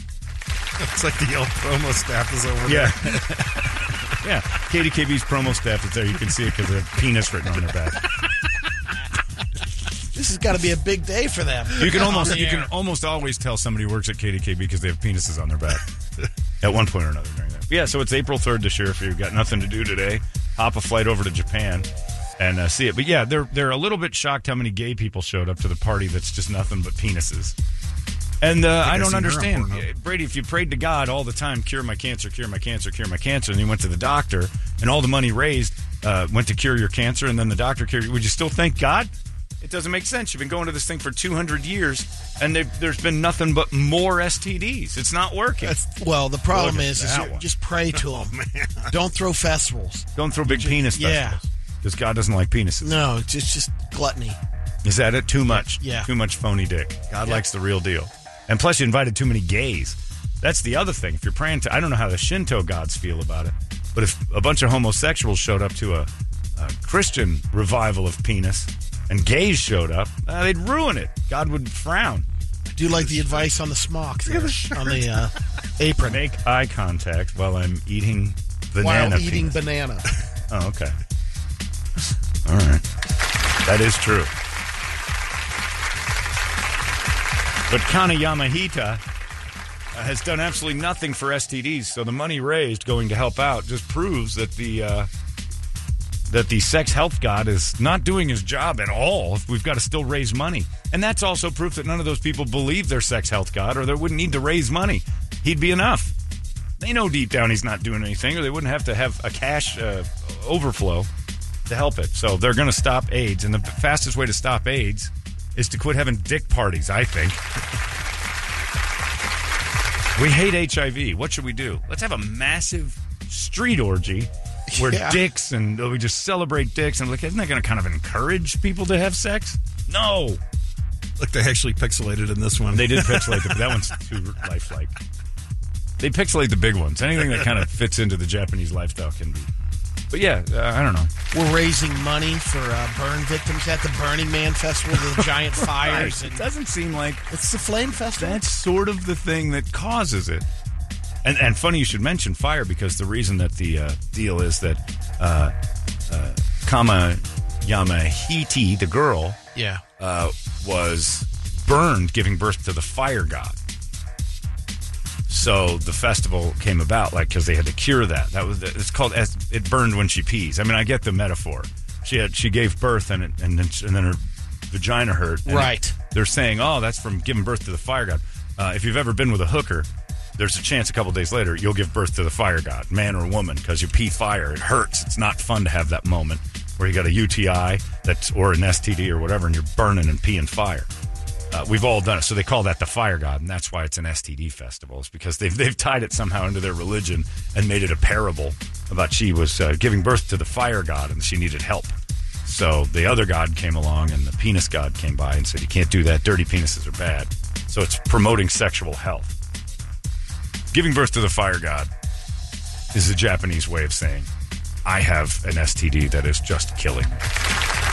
It's like the old promo staff is over Yeah. there. yeah. Yeah. KDKB's promo staff is there. You can see it because they have penis written on their back. This has got to be a big day for them. You can almost you can almost always tell somebody works at KDKB because they have penises on their back at one point or another during that. Yeah, so it's April third this year. If you've got nothing to do today, hop a flight over to Japan and uh, see it. But yeah, they're they're a little bit shocked how many gay people showed up to the party. That's just nothing but penises. And uh, I, I don't seen her on understand, Brady. If you prayed to God all the time, cure my cancer, cure my cancer, cure my cancer, and you went to the doctor, and all the money raised uh, went to cure your cancer, and then the doctor cured you, would you still thank God? It doesn't make sense. You've been going to this thing for 200 years, and there- there's been nothing but more STDs. It's not working. Well, the problem is, is that you one. just pray to oh, them. Don't throw festivals. Don't throw big penis Yeah. festivals. Because God doesn't like penises. No, it's just, just gluttony. Is that it? Too much. Yeah. Too much phony dick. God Yeah. likes the real deal. And plus, you invited too many gays. That's the other thing. If you're praying to, I don't know how the Shinto gods feel about it, but if a bunch of homosexuals showed up to a, a Christian revival of penis and gays showed up, uh, they'd ruin it. God would frown. Do you like the advice on the smock there, on the uh, apron Make eye contact while I'm eating banana. while eating penis. banana. Oh, okay. All right. That is true. But Kana Yamahita uh, has done absolutely nothing for STDs, so the money raised going to help out just proves that the uh, that the sex health god is not doing his job at all. If we've got to still raise money, and that's also proof that none of those people believe their sex health god, or they wouldn't need to raise money. He'd be enough. They know deep down he's not doing anything, or they wouldn't have to have a cash uh, overflow to help it. So they're going to stop AIDS, and the fastest way to stop AIDS is to quit having dick parties. I think. We hate HIV. What should we do? Let's have a massive street orgy where Yeah. dicks and we just celebrate dicks. And like, isn't that going to kind of encourage people to have sex? No, Look, they actually pixelated in this one. they did pixelate the, that one's too lifelike. They pixelate the big ones. Anything that kind of fits into the Japanese lifestyle can be. But yeah, uh, I don't know. We're raising money for uh, burn victims at the Burning Man Festival, the giant fires. It And doesn't seem like it's the Flame Festival. that's sort of the thing that causes it. And and funny you should mention fire because the reason that the uh, deal is that uh, uh, Kama Yamahiti, the girl, yeah. uh, was burned giving birth to the fire god. So the festival came about like because they had to cure that. That was it's called it burned when she pees. I mean, I get the metaphor. She had she gave birth and it, and then, and then her vagina hurt. And Right. They're saying, oh, that's from giving birth to the fire god. Uh, if you've ever been with a hooker, there's a chance a couple days later you'll give birth to the fire god, man or woman, because you pee fire. It hurts. It's not fun to have that moment where you got a UTI that's or an STD or whatever, and you're burning and peeing fire. Uh, we've all done it, so they call that the fire god, and that's why it's an STD festival. Is because they've they've tied it somehow into their religion and made it a parable about she was uh, giving birth to the fire god and she needed help. So the other god came along, and the penis god came by and said, "You can't do that. Dirty penises are bad." So it's promoting sexual health. Giving birth to the fire god is a Japanese way of saying, "I have an STD that is just killing me."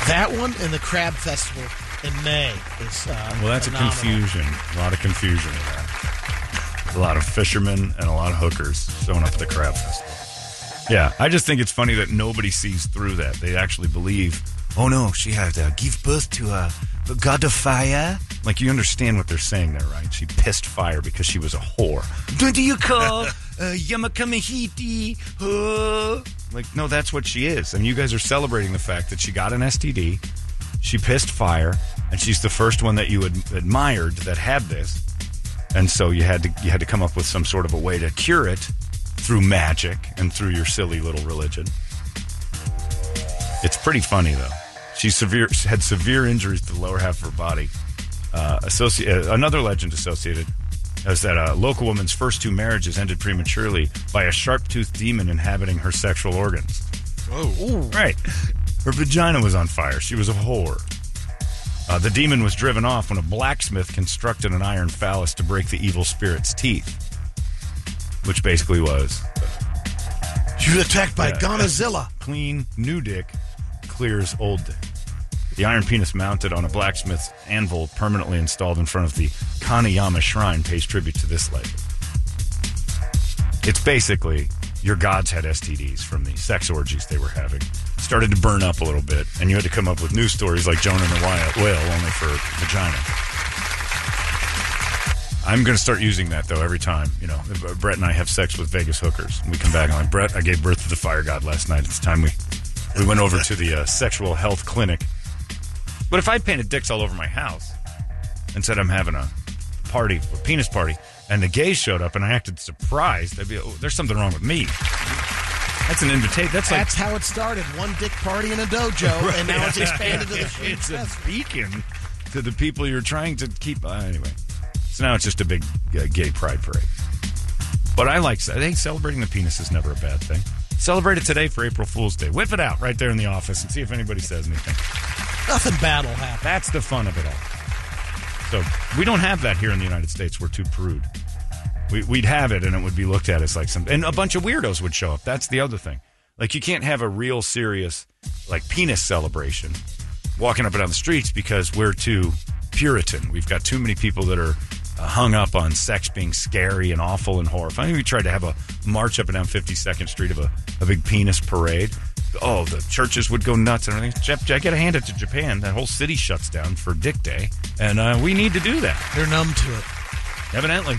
That one and the Crab Festival in May is uh, Well, that's phenomenal. a confusion. A lot of confusion with that. A lot of fishermen and a lot of hookers showing up at the crab festival. Yeah, I just think it's funny that nobody sees through that. They actually believe, oh no, she had to give birth to a, a god of fire. Like you understand what they're saying there, right? She pissed fire because she was a whore. What do you call uh, Yamakamahiti? Like, no, that's what she is. And you guys are celebrating the fact that she got an STD. She pissed fire, and she's the first one that you ad- admired that had this. And so you had to you had to come up with some sort of a way to cure it through magic and through your silly little religion. It's pretty funny though. She severe she had severe injuries to the lower half of her body. Uh, associ- uh, another legend associated is that a local woman's first two marriages ended prematurely by a sharp-toothed demon inhabiting her sexual organs. Oh, Right. Her vagina was on fire. She was a whore. Uh, the demon was driven off when a blacksmith constructed an iron phallus to break the evil spirit's teeth, which basically was She was attacked by Yeah. Gonazilla. clean new dick clears old dick. The iron penis mounted on a blacksmith's anvil permanently installed in front of the Kanayama shrine pays tribute to this legend. It's basically your gods had STDs from the sex orgies they were having. Started to burn up a little bit, and you had to come up with new stories like Jonah and the Whale, whale only for vagina. I'm going to start using that though every time. You know, Brett and I have sex with Vegas hookers, and we come back and I'm like, Brett, I gave birth to the fire god last night. It's time we we went over to the uh, sexual health clinic. But if I painted dicks all over my house and said I'm having a party, a penis party, and the gays showed up and I acted surprised, I'd be, oh, there's something wrong with me. That's an invitation. That's like That's how it started. One dick party in a dojo, and now it's expanded to the Flame it's a beacon to the people you're trying to keep. Uh, anyway, so now it's just a big uh, gay pride parade. But I like. I think celebrating the penis is never a bad thing. Celebrate it today for April Fool's Day. Whip it out right there in the office and see if anybody says anything. Nothing bad will happen. That's the fun of it all. So we don't have that here in the United States. We're too prude. We, we'd have it, and it would be looked at as like some, and a bunch of weirdos would show up. That's the other thing. Like you can't have a real serious like penis celebration walking up and down the streets because we're too Puritan. We've got too many people that are hung up on sex being scary and awful and horrifying. We tried to have a march up and down 52nd Street of a, a big penis parade. Oh, the churches would go nuts and everything. Jeff, I got to hand it to Japan. That whole city shuts down for Dick Day, and uh, we need to do that. They're numb to it. Evidently.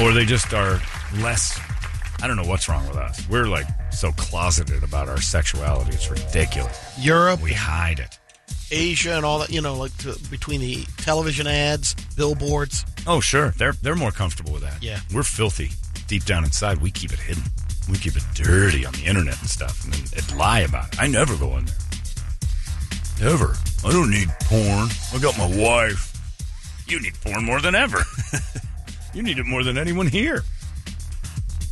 Or they just are less. I don't know what's wrong with us. We're like so closeted about our sexuality. It's ridiculous. Europe, We hide it. Asia, and all that. You know, like to, between the television ads, billboards. Oh, sure. They're they're more comfortable with that. Yeah. We're filthy. Deep down inside, we keep it hidden. We keep it dirty on the internet and stuff, and then lie about it. I never go on there. Ever. I don't need porn. I got my wife. You need porn more than ever. you need it more than anyone here.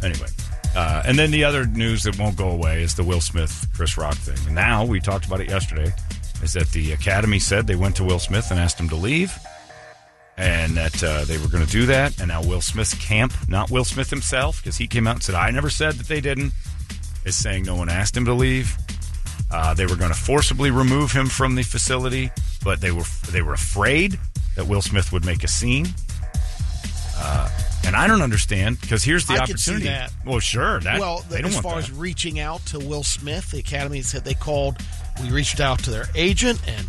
Anyway. Uh, and then the other news that won't go away is the Will Smith Chris Rock thing. And now we talked about it yesterday. Is that the Academy said they went to Will Smith and asked him to leave, and that uh, they were going to do that. And now Will Smith's camp, not Will Smith himself, because he came out and said, "I never said that they didn't," is saying no one asked him to leave. Uh, they were going to forcibly remove him from the facility, but they were they were afraid that Will Smith would make a scene. Uh, and I don't understand because here's the I opportunity. Well, sure. That, well, as far that. as reaching out to Will Smith, the Academy said they called. We reached out to their agent and,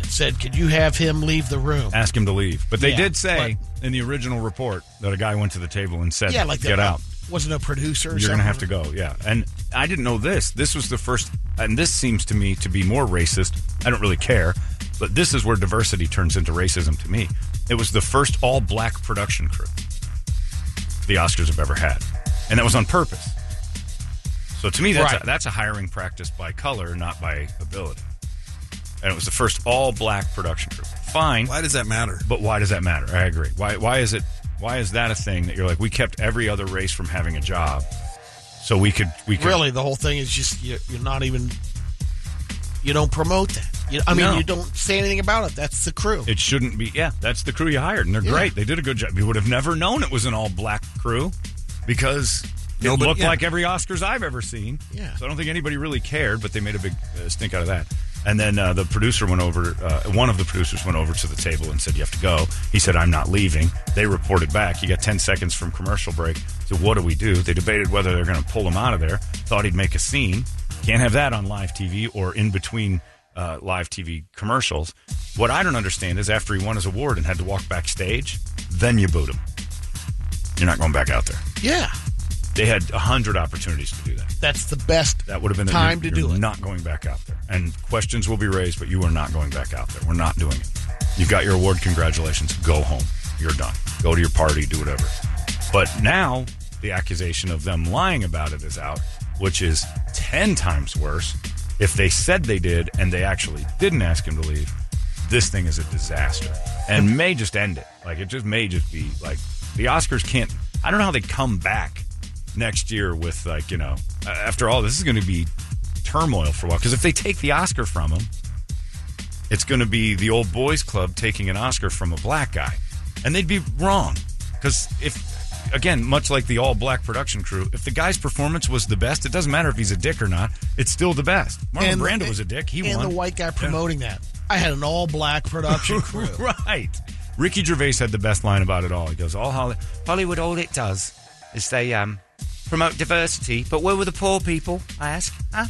and said, "Could you have him leave the room?" ask him to leave. But they Yeah, did say in the original report that a guy went to the table and said, yeah, like get out. Wasn't a producer. You're going to have to go. Yeah. And I didn't know this. This was the first, and this seems to me to be more racist. I don't really care, but this is where diversity turns into racism to me. It was the first all black production crew the Oscars have ever had. And that was on purpose. So to me, that's, Right. a, that's a hiring practice by color, not by ability. And it was the first all black production crew. Fine. Why does that matter? But why does that matter? I agree. Why why is it why is that a thing that you're like we kept every other race from having a job so we could we could Really, the whole thing is just you, you're not even. You don't promote that. You, I mean, No. you don't say anything about it. That's the crew. it shouldn't be yeah that's the crew you hired and they're Yeah. great they did a good job you would have never known it was an all black crew because it looked yeah. like every Oscars I've ever seen Yeah. so I don't think anybody really cared but they made a big uh, stink out of that and then uh, the producer went over uh, one of the producers went over to the table and said you have to go he said I'm not leaving they reported back He got 10 seconds from commercial break so what do we do they debated whether they're going to pull him out of there thought he'd make a scene can't have that on live TV or in between uh, live TV commercials. What I don't understand is after he won his award and had to walk backstage, then you boot him. You're not going back out there. yeah, They had a hundred opportunities to do that. that's the best That would have been time you're, to you're do it. Not going back out there, and questions will be raised, but you are not going back out there. We're not doing it. You got your award. Congratulations. Go home. You're done. Go to your party. Do whatever. But now the accusation of them lying about it is out, which is ten times worse. If they said they did and they actually didn't ask him to leave, this thing is a disaster and may just end it. Like it just may just be like the Oscars can't. I don't know how they come back next year with like you know after all this is going to be turmoil for a while because if they take the Oscar from him, it's going to be the old boys club taking an Oscar from a black guy, and they'd be wrong because if again much like the all black production crew, if the guy's performance was the best, it doesn't matter if he's a dick or not, it's still the best. Marlon And- Brando was a dick. He and won. the white guy promoting that. I had an all black production crew. right. Ricky Gervais had the best line about it all. He goes, "All Hollywood, all it does is they um, promote diversity, but where were the poor people?" I ask. Huh?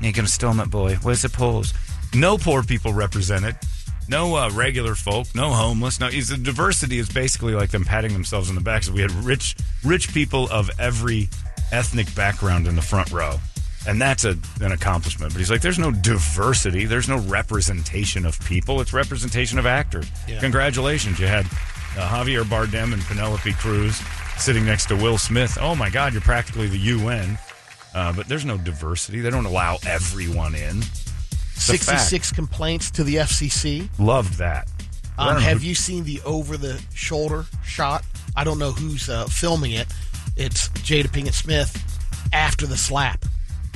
You're gonna storm it, boy. Where's the poors? No poor people represented. No uh, regular folk. No homeless. No. Is the diversity is basically like them patting themselves on the back. So we had rich, rich people of every ethnic background in the front row. And that's a, an accomplishment. But he's like, there's no diversity. There's no representation of people. It's representation of actors. Yeah. Congratulations. You had uh, Javier Bardem and Penelope Cruz sitting next to Will Smith. Oh, my God, you're practically the UN. Uh, but there's no diversity. They don't allow everyone in. It's 66 complaints to the FCC. Loved that. Um, have who- you seen the over the shoulder shot? I don't know who's uh, filming it. It's Jada Pinkett Smith after the slap.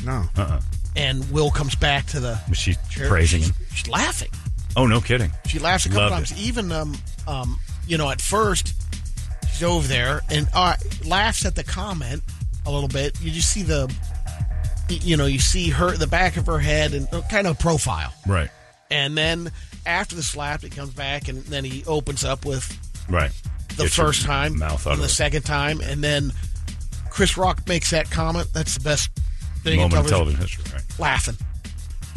No. Uh-uh. And Will comes back to the Was she chair. praising she's, him? she's laughing. Oh, no kidding. She laughs a couple Loved times. Even um um you know at first she's over there and uh, laughs at the comment a little bit. You just see the you know you see her the back of her head and uh, kind of profile. Right. And then after the slap, he comes back and then he opens up with Right. the Get first time mouth out and the it. second time, and then Chris Rock makes that comment. That's the best thing moment in of television. television history. Right. Laughing.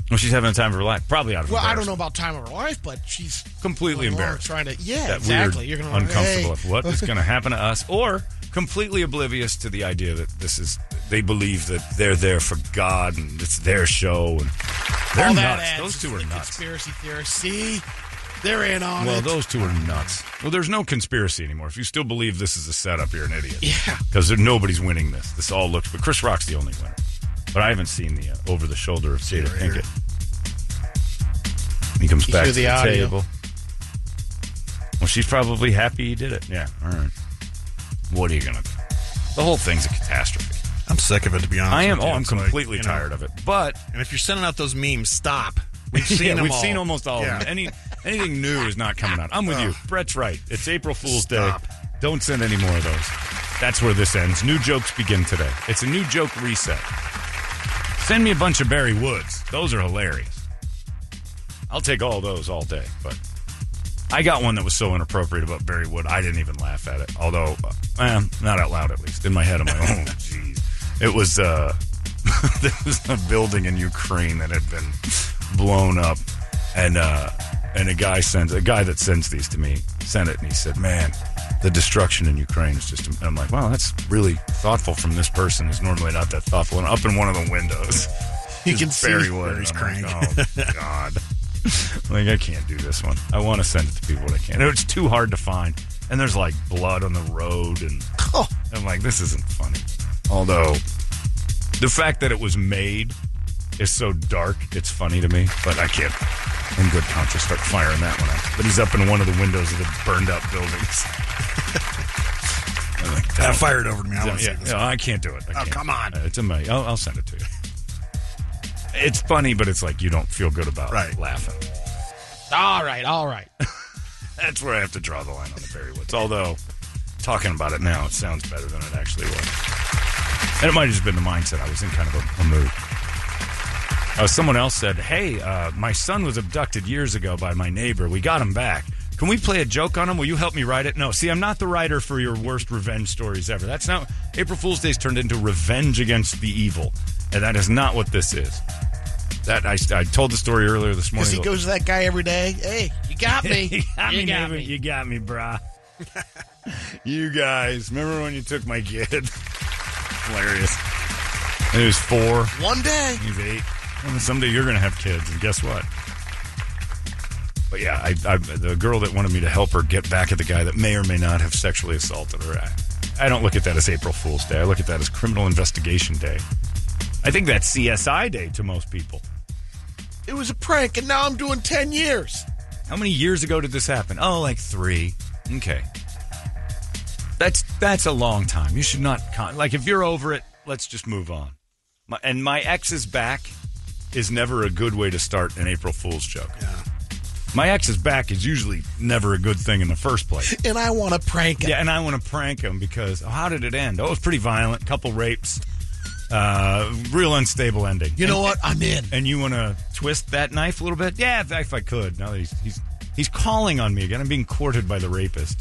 Well, she's having a time of her life. Probably out of Well, I don't know about time of her life, but she's completely embarrassed. Trying to, yeah, that exactly. You're going to uncomfortable. Hey. What is going to happen to us? Or completely oblivious to the idea that this is. They believe that they're there for God and it's their show and they're All nuts. Those two are nuts. Conspiracy theorists. See, they're in on Well, it. Well, those two are nuts. Well, there's no conspiracy anymore. If you still believe this is a setup, you're an idiot. Yeah. Because nobody's winning this. This all looks. But Chris Rock's the only winner. But I haven't seen the uh, over the shoulder of Jada. Pinkett. He comes You back to the the, table. Well, she's probably happy he did it. Yeah. All right. What are you gonna do? The whole thing's a catastrophe. I'm sick of it, to be honest. I am. Oh. I'm It's like, completely know, tired of it. But And if you're sending out those memes, stop. We've seen yeah, them we've all. seen almost all Yeah. of them. Any anything new is not coming out. I'm with you. Brett's right. It's April Fool's Stop. Day. Don't send any more of those. That's where this ends. New jokes begin today. It's a new joke reset. Send me a bunch of Barry Woods. Those are hilarious. I'll take all those all day. But I got one that was so inappropriate about Barry Wood, I didn't even laugh at it. Although, uh, eh, not out loud at least. In my head, I'm like, oh, jeez. It was, uh, there was a building in Ukraine that had been blown up, and uh, and a guy sends a guy that sends these to me sent it, and he said, "Man, the destruction in Ukraine is just." I'm like, "Wow, that's really thoughtful from this person who's normally not that thoughtful." And up in one of the windows, You can see Wood. Barry's I'm like, oh God, like I can't do this one. I want to send it to people, but I can't. It's too hard to find, and there's like blood on the road, and Oh, I'm like, this isn't funny. Although the fact that it was made is so dark, it's funny to me. But I can't, in good conscience, start firing that one out. But he's up in one of the windows of the burned out buildings. I'm like, Yeah, "Don't." fire it over to me. I want to yeah, this. no, I can't do it. I Oh, can't. come on. Uh, It's a my. I'll, I'll send it to you. It's funny, but it's like you don't feel good about Right. laughing. all right, all right. That's where I have to draw the line on the Barry Woods. Although, talking about it now, it sounds better than it actually was. And it might have just been the mindset. I was in kind of a, a mood. Uh, someone else said, Hey, uh, my son was abducted years ago by my neighbor. We got him back. Can we play a joke on him? Will you help me write it? No. See, I'm not the writer for your worst revenge stories ever. That's not. April Fool's Day's turned into revenge against the evil. And that is not what this is. That I, I told the story earlier this Because morning. he goes to that guy every day. Hey, you got me. you got me, You got neighbor. me. You got me, brah. you guys, remember when you took my kid? Hilarious. And he was four. One day. He's eight. Well, someday you're going to have kids, and guess what? But yeah, I, I, the girl that wanted me to help her get back at the guy that may or may not have sexually assaulted her. I, I don't look at that as April Fool's Day. I look at that as Criminal Investigation Day. I think that's CSI Day to most people. It was a prank, and now I'm doing 10 years. How many years ago did this happen? Oh, like three. Okay. That's that's a long time. You should not con- like if you're over it. Let's just move on. My, and my ex is back is never a good way to start an April Fool's joke. Yeah. My ex is back is usually never a good thing in the first place. And I want to prank him. Yeah, and I want to prank him because oh, how did it end? Oh, it was pretty violent. Couple rapes. Uh, real unstable ending. You know And- what? I'm in. and you want to twist that knife a little bit? Yeah, if, if I could. Now that he's, he's he's calling on me again. I'm being courted by the rapist.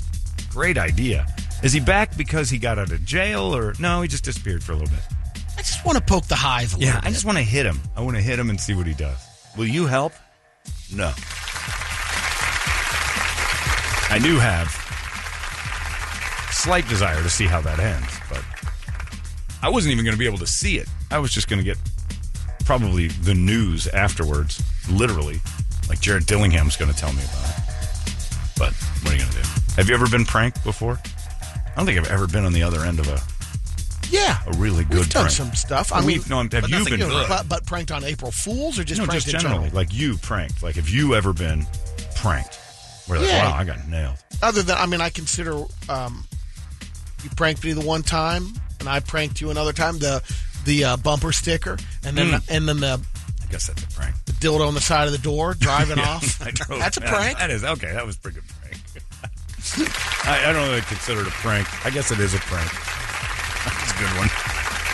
Great idea. Is he back because he got out of jail, or no? He just disappeared for a little bit. I just want to poke the hive a Yeah, little I just want to hit him. I want to hit him and see what he does. Will you help? No. I do have slight desire to see how that ends, but I wasn't even going to be able to see it. I was just going to get probably the news afterwards, literally, like Jared Dillingham's going to tell me about it. But what are you going to do? Have you ever been pranked before? I don't think I've ever been on the other end of a, yeah. a really good We've done prank. some stuff. I mean, no, have you nothing, been- know, but, but pranked on April Fools or just no, pranked just in generally, general? like you pranked. Like, have you ever been pranked? Where like, Yeah. wow, I got nailed. Other than, I mean, I consider um, you pranked me the one time, and I pranked you another time. The the uh, bumper sticker, and then Mm. and then the, I guess that's a prank. the dildo on the side of the door driving off. I drove- That's a yeah, prank. That is okay. That was a pretty good prank. I, I don't really consider it a prank. I guess it is a prank. That's a good one.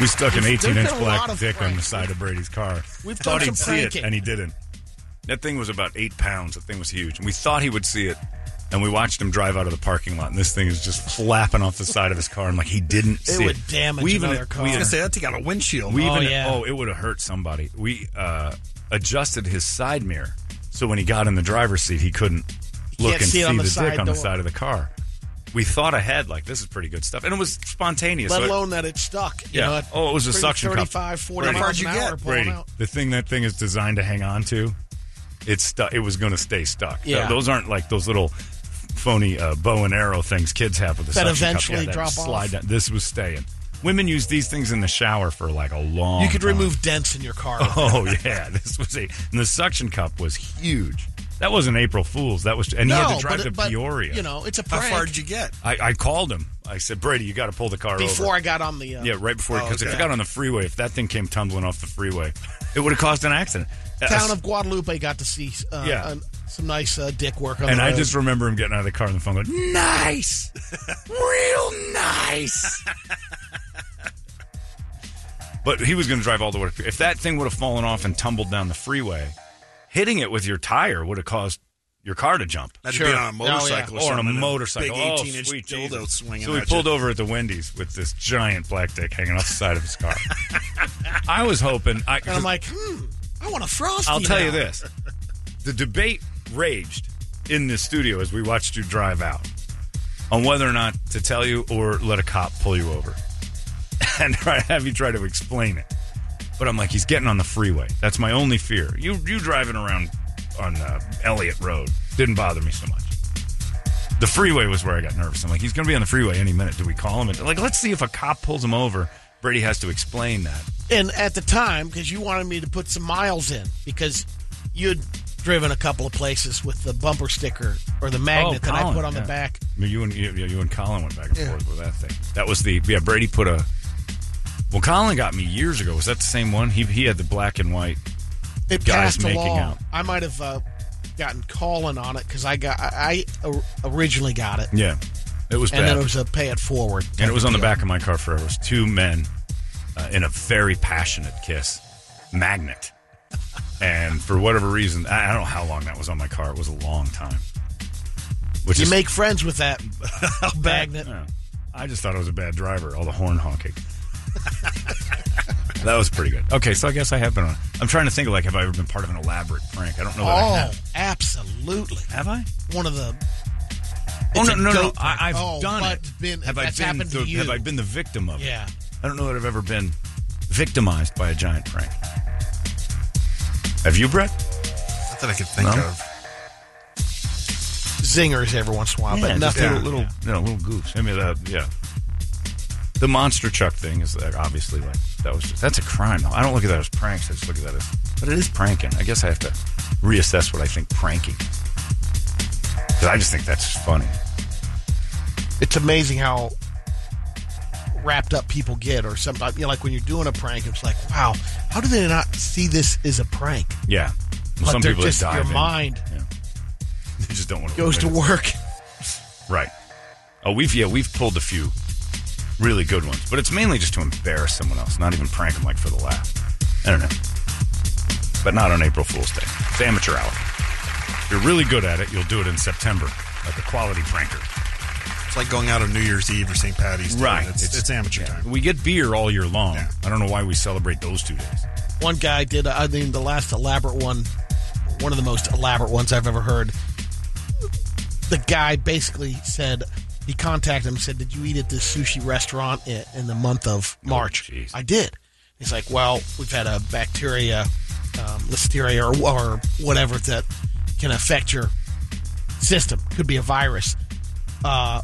We stuck an 18 inch black lot of dick on the side of Brady's car. We've Thought he'd see it, and he didn't. That thing was about eight pounds. That thing was huge, and we thought he would see it. And we watched him drive out of the parking lot, and this thing is just flapping off the side of his car. And like he didn't It see would it. damage we even, another car. We I was gonna say, that'd take out a windshield. We Oh, even, yeah. oh, it would have hurt somebody. We uh, adjusted his side mirror, so when he got in the driver's seat, he couldn't look and see see the, the dick side on the side of the car. We thought ahead, like this is pretty good stuff, and it was spontaneous. Let so it- alone that it stuck. You yeah. know, oh, it was a pretty suction cup. 35, 40 Brady. miles an hour Brady, out. the thing that thing is designed to hang on to, it's stuck. It was going to stay stuck. Yeah. Th- those aren't like those little phony uh, bow and arrow things kids have with the That suction cup. eventually Yeah, that drop slide off. Down. This was staying. Women use these things in the shower for like a long. You could time. remove dents in your car. Oh yeah, this was a and the suction cup was huge. That wasn't April Fool's. That was and he had No, to drive but to but, Peoria. you know, it's a How prank. far did you get? I, I called him. I said, Brady, you got to pull the car Before over. I got on the. Uh, yeah, right before Oh, because if okay. it got on the freeway, if that thing came tumbling off the freeway, it would have caused an accident. Uh, town of Guadalupe got to see uh, Yeah. some nice uh, dick work on and the I road. just remember him getting out of the car on the phone going, nice, real nice. but he was going to drive all the way. If that thing would have fallen off and tumbled down the freeway, hitting it with your tire would have caused your car to jump. That'd be on a motorcycle or, or on a something, motorcycle. Big oh, 18 inch sweet dildo Jesus. swinging. So we pulled you. over at the Wendy's with this giant black dick hanging off the side of his car. I was hoping. I, and I'm like, hmm, I want a frosty. I'll tell now. you this: the debate raged in the studio as we watched you drive out on whether or not to tell you or let a cop pull you over and try, have you try to explain it. But I'm like, he's getting on the freeway. That's my only fear. You you driving around on uh, Elliot Road didn't bother me so much. The freeway was where I got nervous. I'm like, he's going to be on the freeway any minute. Do we call him? And, like, let's see if a cop pulls him over. Brady has to explain that. And at the time, because you wanted me to put some miles in, because you'd driven a couple of places with the bumper sticker or the magnet that I Oh, put on yeah. the back. You and you, you and Colin went back and Yeah. forth with that thing. That was the yeah. Brady put a. Well, Colin got me years ago. Was that the same one? He he had the black and white. It Guys passed making along. out. I might have uh, gotten Colin on it because I got I, I originally got it, Yeah, it was and bad. then it was a pay it forward, and it was on the back of my car forever. It was two men uh, in a very passionate kiss, magnet. and for whatever reason, I I don't know how long that was on my car. It was a long time. Which You is make friends with that magnet. Yeah. I just thought I was a bad driver. All the horn honking. that was pretty good. Okay, so I guess I have been on. I'm trying to think of like, have I ever been part of an elaborate prank? I don't know that I Oh, have. absolutely. Have I? One of the. Oh It's no, a no, no! goat I, I've Oh, done but it. been- have I that's been? happened to the, you. Have I been the victim of it? Yeah. I don't know that I've ever been victimized by a giant prank. Have you, Brett? Not that I could think No? of. Zingers every once in a while, but just nothing. little, little, you know, little goofs. I mean, uh, yeah. The monster chuck thing is like, obviously like that was just that's a crime. Though. I don't look at that as pranks. I just look at that as, but it is pranking. I guess I have to reassess what I think pranking. Because I just think that's funny. It's amazing how wrapped up people get, or sometimes, you know, like when you're doing a prank, it's like, wow, how do they not see this as a prank? Yeah. But Some people just dive your in. mind Yeah. They just don't want to goes to work. Right. Oh, we've yeah we've pulled a few really good ones, but it's mainly just to embarrass someone else, not even prank them like for the laugh. I don't know, but not on April Fool's Day. It's amateur hour. If you're really good at it, you'll do it in September, like a quality pranker. It's like going out on New Year's Eve or St. Patty's Day. Right. It's, it's, amateur time. We get beer all year long. Yeah. I don't know why we celebrate those two days. One guy did, I mean, the last elaborate one, one of the most elaborate ones I've ever heard. The guy basically said, he contacted him and said, Did you eat at this sushi restaurant i- in the month of March? jeez. I did. He's like, Well, we've had a bacteria, um, listeria, or, or whatever that can affect your system. Could be a virus. Uh,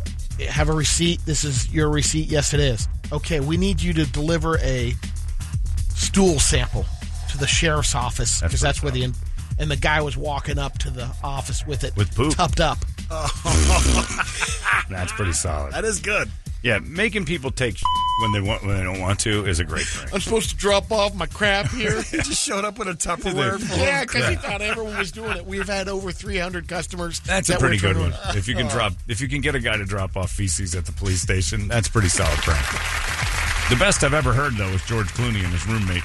have a receipt. This is your receipt. Yes, it is. Okay, we need you to deliver a stool sample to the sheriff's office because That's that's, where the and the guy was walking up to the office with it With poop. tucked up. That's pretty solid. That is good. Yeah, making people take when they want when they don't want to is a great prank. I'm supposed to drop off my crap here. He just showed up with a Tupperware full yeah, because he thought everyone was doing it. We've had over 300 customers. That's a pretty good one. If you can uh. drop, if you can get a guy to drop off feces at the police station, that's pretty solid prank. The best I've ever heard though was George Clooney and his roommate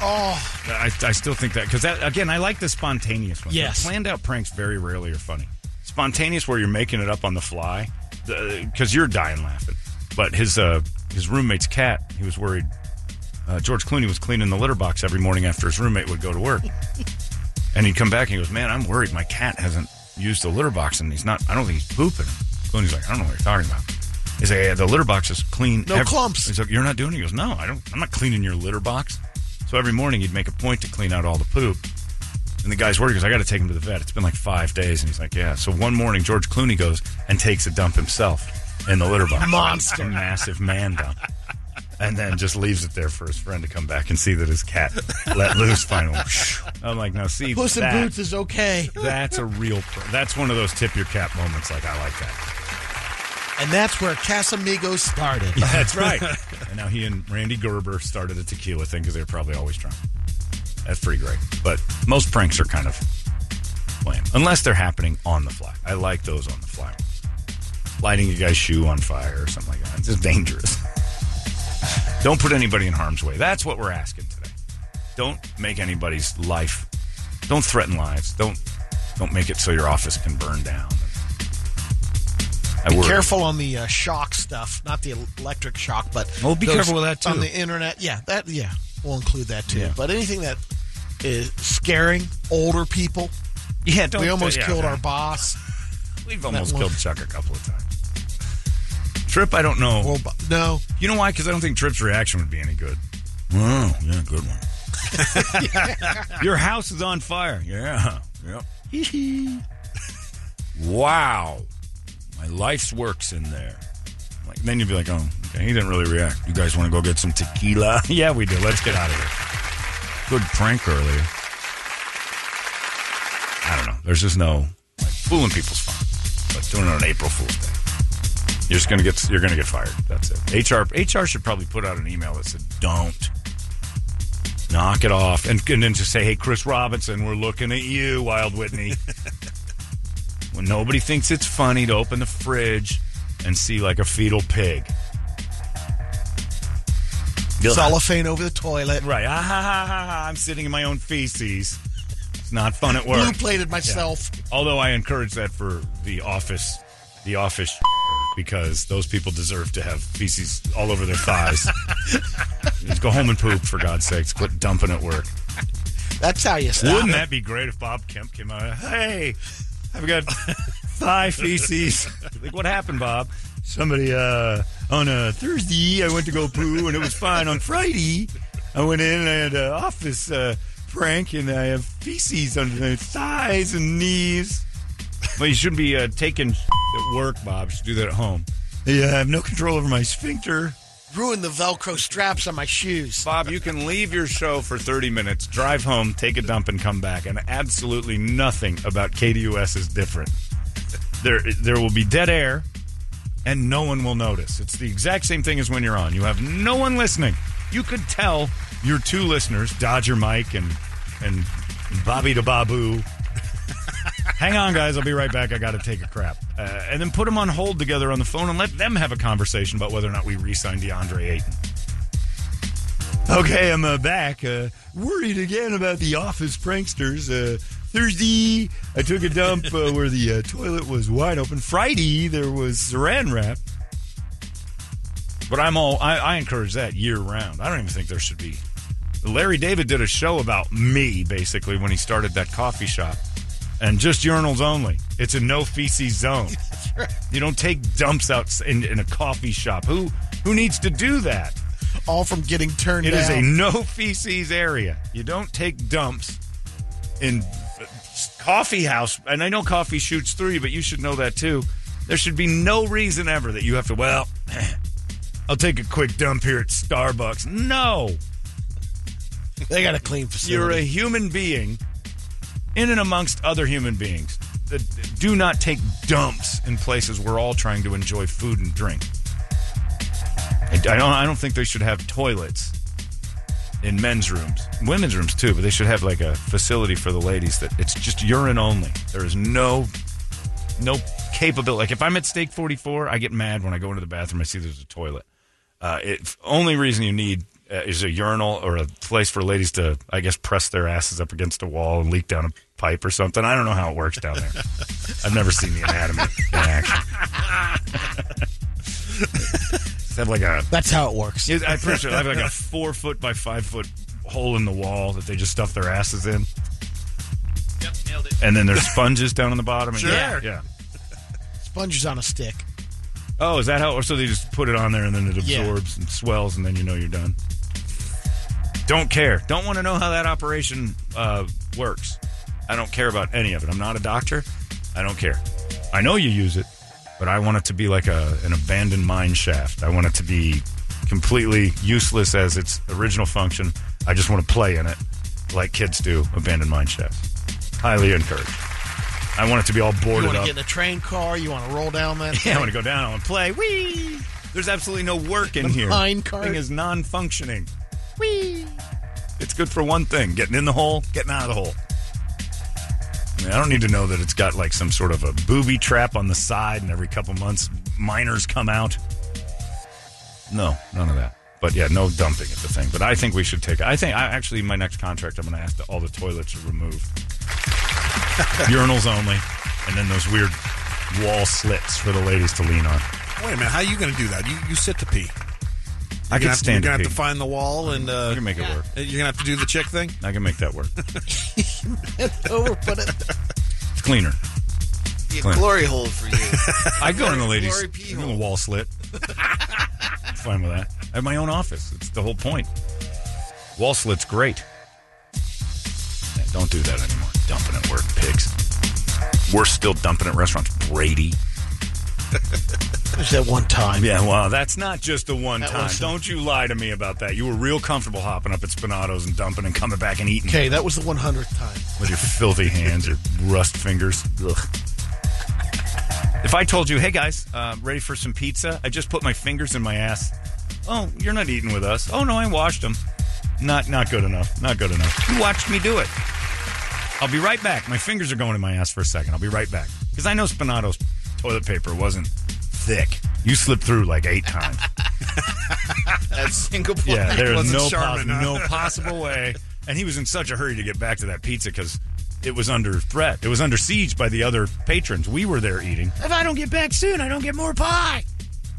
Oh, I, I still think that because that again, I like the spontaneous ones. Yes. The planned out pranks very rarely are funny. Spontaneous where you're making it up on the fly because you're dying laughing. But his uh, his roommate's cat, he was worried. Uh, George Clooney was cleaning the litter box every morning after his roommate would go to work, and he'd come back and he goes, "Man, I'm worried. My cat hasn't used the litter box, and he's not. I don't think he's pooping." Clooney's like, "I don't know what you're talking about." He's like, yeah, "The litter box is clean. No clumps. He's like, "You're not doing it." He goes, "No, I don't. I'm not cleaning your litter box." So every morning he'd make a point to clean out all the poop. And the guy's worried because I got to take him to the vet. It's been like five days, and he's like, "Yeah." So one morning, George Clooney goes and takes a dump himself in the litter box, Monster. a massive man dump, and then just leaves it there for his friend to come back and see that his cat let loose. Finally, I'm like, now see, Puss in that- Boots is okay. that's a real. Pr- that's one of those tip your cap moments. Like I like that. And that's where Casamigos started. That's right. and now he and Randy Gerber started a tequila thing because they were probably always drunk. That's pretty great. But most pranks are kind of lame, unless they're happening on the fly. I like those on the fly. Lighting a guy's shoe on fire or something like that. It's just dangerous. Don't put anybody in harm's way. That's what we're asking today. Don't make anybody's life. Don't threaten lives. Don't don't make it so your office can burn down. I Be worry. careful on the uh, shock stuff, not the electric shock, but Oh, be careful with that, too. On the internet, yeah, that yeah, we'll include that too. Yeah. But anything that is scaring older people, Yeah, don't. we almost yeah, killed yeah. our boss. We've almost one. killed Chuck a couple of times. Trip, I don't know. Well, no, you know why? Because I don't think Trip's reaction would be any good. Oh, yeah, good one. Your house is on fire. Yeah. Yep. wow. My life's work's in there. Like then you'd be like, oh, okay, he didn't really react. You guys want to go get some tequila? yeah, we do. Let's get out of here. Good prank earlier. I don't know. There's just no like, fooling people's fun, but doing it on April Fool's Day. You're just gonna get you're gonna get fired. That's it. HR HR should probably put out an email that said, "Don't knock it off," and, and then just say, "Hey, Chris Robinson, we're looking at you, Wild Whitney." when nobody thinks it's funny to open the fridge and see like a fetal pig. Cellophane over the toilet. Right. Ah, ha, ha, ha, ha. I'm sitting in my own feces. It's not fun at work. Blue plated myself. Although I encourage that for the office, the office, because those people deserve to have feces all over their thighs. Just go home and poop, for God's sakes. Quit dumping at work. That's how you stop Wouldn't it. that be great if Bob Kemp came out? Hey, I've got thigh feces. like, what happened, Bob? Somebody uh, on a Thursday, I went to go poo, and it was fine. On Friday, I went in and I had an office uh, prank, and I have feces under my thighs and knees. Well, you shouldn't be uh, taking at work, Bob. You should do that at home. Yeah, I have no control over my sphincter. Ruin the Velcro straps on my shoes. Bob, you can leave your show for 30 minutes, drive home, take a dump, and come back, and absolutely nothing about KDUS is different. There, there will be dead air, and no one will notice. It's the exact same thing as when you're on. You have no one listening. You could tell your two listeners, Dodger Mike and and Bobby the Babu. Hang on, guys. I'll be right back. I got to take a crap. Uh, and then put them on hold together on the phone and let them have a conversation about whether or not we re sign DeAndre Ayton. Okay, I'm uh, back. Uh, worried again about the office pranksters. Thursday, I took a dump uh, where the uh, toilet was wide open. Friday, there was saran wrap. But I'm all I, I encourage that year round. I don't even think there should be. Larry David did a show about me basically when he started that coffee shop, and just urinals only. It's a no feces zone. You don't take dumps out in, in a coffee shop. Who who needs to do that? All from getting turned It down. is a no feces area. You don't take dumps in coffee house. And I know coffee shoots through you, but you should know that too. There should be no reason ever that you have to, well, I'll take a quick dump here at Starbucks. No. They got a clean facility. You're a human being in and amongst other human beings that do not take dumps in places we're all trying to enjoy food and drink. I I don't. I don't think they should have toilets in men's rooms, women's rooms too. But they should have like a facility for the ladies that it's just urine only. There is no, no capability. Like if I'm at Steak 44, I get mad when I go into the bathroom. I see there's a toilet. Uh, it only reason you need uh, is a urinal or a place for ladies to, I guess, press their asses up against a wall and leak down a pipe or something. I don't know how it works down there. I've never seen the anatomy in action. Just have like a That's how it works. Yeah, I'm pretty sure I have like a four foot by five foot hole in the wall that they just stuff their asses in. Yep, nailed it. And then there's sponges down on the bottom. And Sure. Yeah. yeah. Sponges on a stick. Oh, is that how? Or so they just put it on there and then it Yeah. absorbs and swells and then you know you're done. Don't care. Don't want to know how that operation uh, works. I don't care about any of it. I'm not a doctor. I don't care. I know you use it, but I want it to be like a, an abandoned mine shaft. I want it to be completely useless as its original function. I just want to play in it like kids do, abandoned mine shafts. Highly encouraged. I want it to be all boarded You want to up. get in a train car? You want to roll down that? Yeah, I want to go down I want to play. Whee! There's absolutely no work in here. mine cart. Thing is non-functioning. Whee! It's good for one thing: getting in the hole, getting out of the hole. I, mean, I don't need to know that it's got like some sort of a booby trap on the side, and every couple months miners come out. No, none of that. But yeah, no dumping at the thing. But I think we should take. I think I actually my next contract, I'm going to ask that all the toilets are removed, urinals only, and then those weird wall slits for the ladies to lean on. Wait a minute, how are you going to do that? You you sit to pee. I You're can gonna have to, stand You're gonna have to find the wall, and uh, I can make it work. you're gonna have to do the chick thing. I can make that work. Over, put it. It's cleaner. Be a Clint. glory hole for you. I go in the ladies' Glory pee I go in hole. the wall slit. I'm fine with that. I have my own office. It's the whole point. Wall slit's great. Yeah, don't do that anymore. Dumping at work, pigs. We're still dumping at restaurants. Brady. That one time. Yeah, well, that's not just the one That time. Don't you lie to me about that. You were real comfortable hopping up at Spinato's and dumping and coming back and eating Okay, that was the 100th time. with your filthy hands, your rust fingers. Ugh. If I told you, hey guys, uh, ready for some pizza? I just put my fingers in my ass. Oh, you're not eating with us. Oh no, I washed them. Not not good enough. Not good enough. You watched me do it. I'll be right back. My fingers are going in my ass for a second. I'll be right back because I know Spinato's toilet paper wasn't thick. You slipped through like eight times. That single point. Yeah, there is Wasn't no, Charmin, pos- huh? no possible way. And he was in such a hurry to get back to that pizza because it was under threat. It was under siege by the other patrons. We were there eating. If I don't get back soon, I don't get more pie.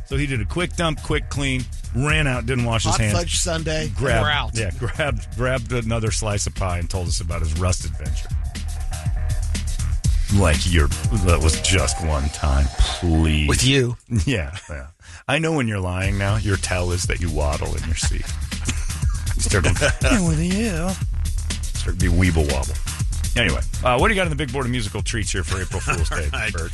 So he did a quick dump, quick clean, ran out, didn't wash his Hot hands. fudge Sunday. grabbed, we're out. Yeah, grabbed grabbed another slice of pie and told us about his rust adventure. Like you're that was just one time, please. With you. Yeah, yeah. I know when you're lying now. Your tell is that you waddle in your seat. start to, And with you. start to be weeble wobble. Anyway, uh, what do you got in the big board of musical treats here for April Fool's Day, right. Bert?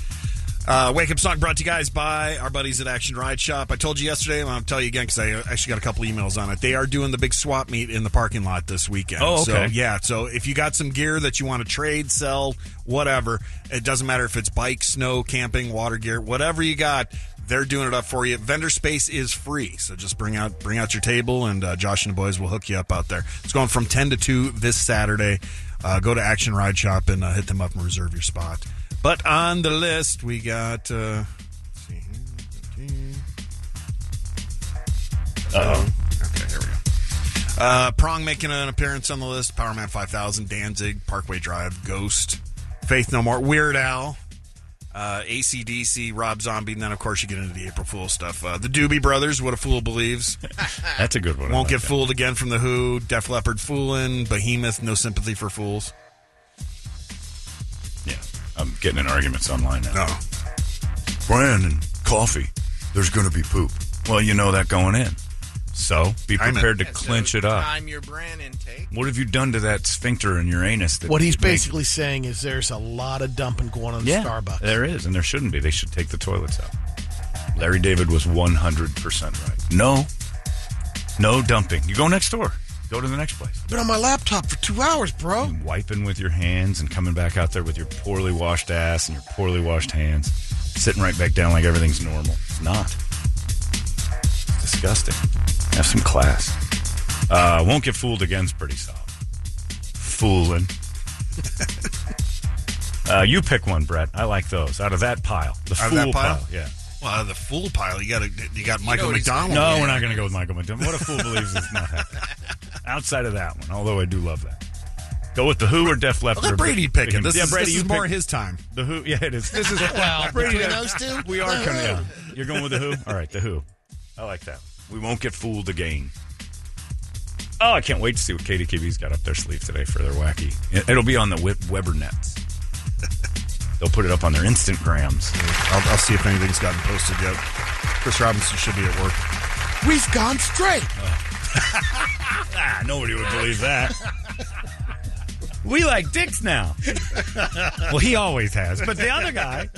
Uh, Wake Up Song brought to you guys by our buddies at Action Ride Shop. I told you yesterday, and I'll tell you again because I actually got a couple emails on it. They are doing the big swap meet in the parking lot this weekend. Oh, So, yeah. So if you got some gear that you want to trade, sell, whatever, it doesn't matter if it's bike, snow, camping, water gear, whatever you got. They're doing it up for you. Vendor space is free, so just bring out bring out your table, and uh, Josh and the boys will hook you up out there. It's going from ten to two this Saturday. Uh, go to Action Ride Shop and uh, hit them up and reserve your spot. But on the list, we got. Uh, let's see here. Uh-oh. Okay, here we go. Uh, Prong making an appearance on the list. Powerman 5000, Danzig, Parkway Drive, Ghost, Faith No More, Weird Al, uh, ACDC, Rob Zombie, and then, of course, you get into the April Fool stuff. Uh, the Doobie Brothers, What a Fool Believes. That's a good one. Won't like Get that. Fooled Again from The Who, Def Leppard Foolin', Behemoth, No Sympathy for Fools. Yeah, I'm getting in arguments online now. No. Brandon, coffee. There's going to be poop. Well, you know that going in. So be Time prepared to Yeah, so clinch it up. Time your brand intake. What have you done to that sphincter in your anus? That What he's makes- basically saying is there's a lot of dumping going on in yeah, Starbucks. there is, and there shouldn't be. They should take the toilets out. Larry David was 100% right. No, no dumping. You go next door. Go to the next place. Been on my laptop for two hours, bro. Wiping with your hands and coming back out there with your poorly washed ass and your poorly washed hands, sitting right back down like everything's normal. It's not. It's disgusting. Have some class. Uh, won't get fooled again's pretty solid. Fooling. uh, you pick one, Brett. I like those out of that pile. The Out fool that pile? Yeah. Well, the fool pile. You got to you got Michael what he's McDonald. No, we're not going to go with Michael McDonald. What a fool believes is not happening. Outside of that one, although I do love that. Go with the Who or Def Leppard. Let Brady pick it. This yeah, is, Brady, this you is more his time. the Who. Yeah, it is. This is Well, Brady. between those two, we are coming. kind Yeah. You're going with the Who. All right, the Who. I like that. We won't get fooled again. Oh, I can't wait to see what KDKB's got up their sleeve today for their wacky. It- It'll be on the Web- Weber nets. They'll put it up on their Instagrams. I'll, I'll see if anything's gotten posted yet. Chris Robinson should be at work. We've gone straight. Ah, nobody would believe that. we like dicks now. well, he always has, but the other guy.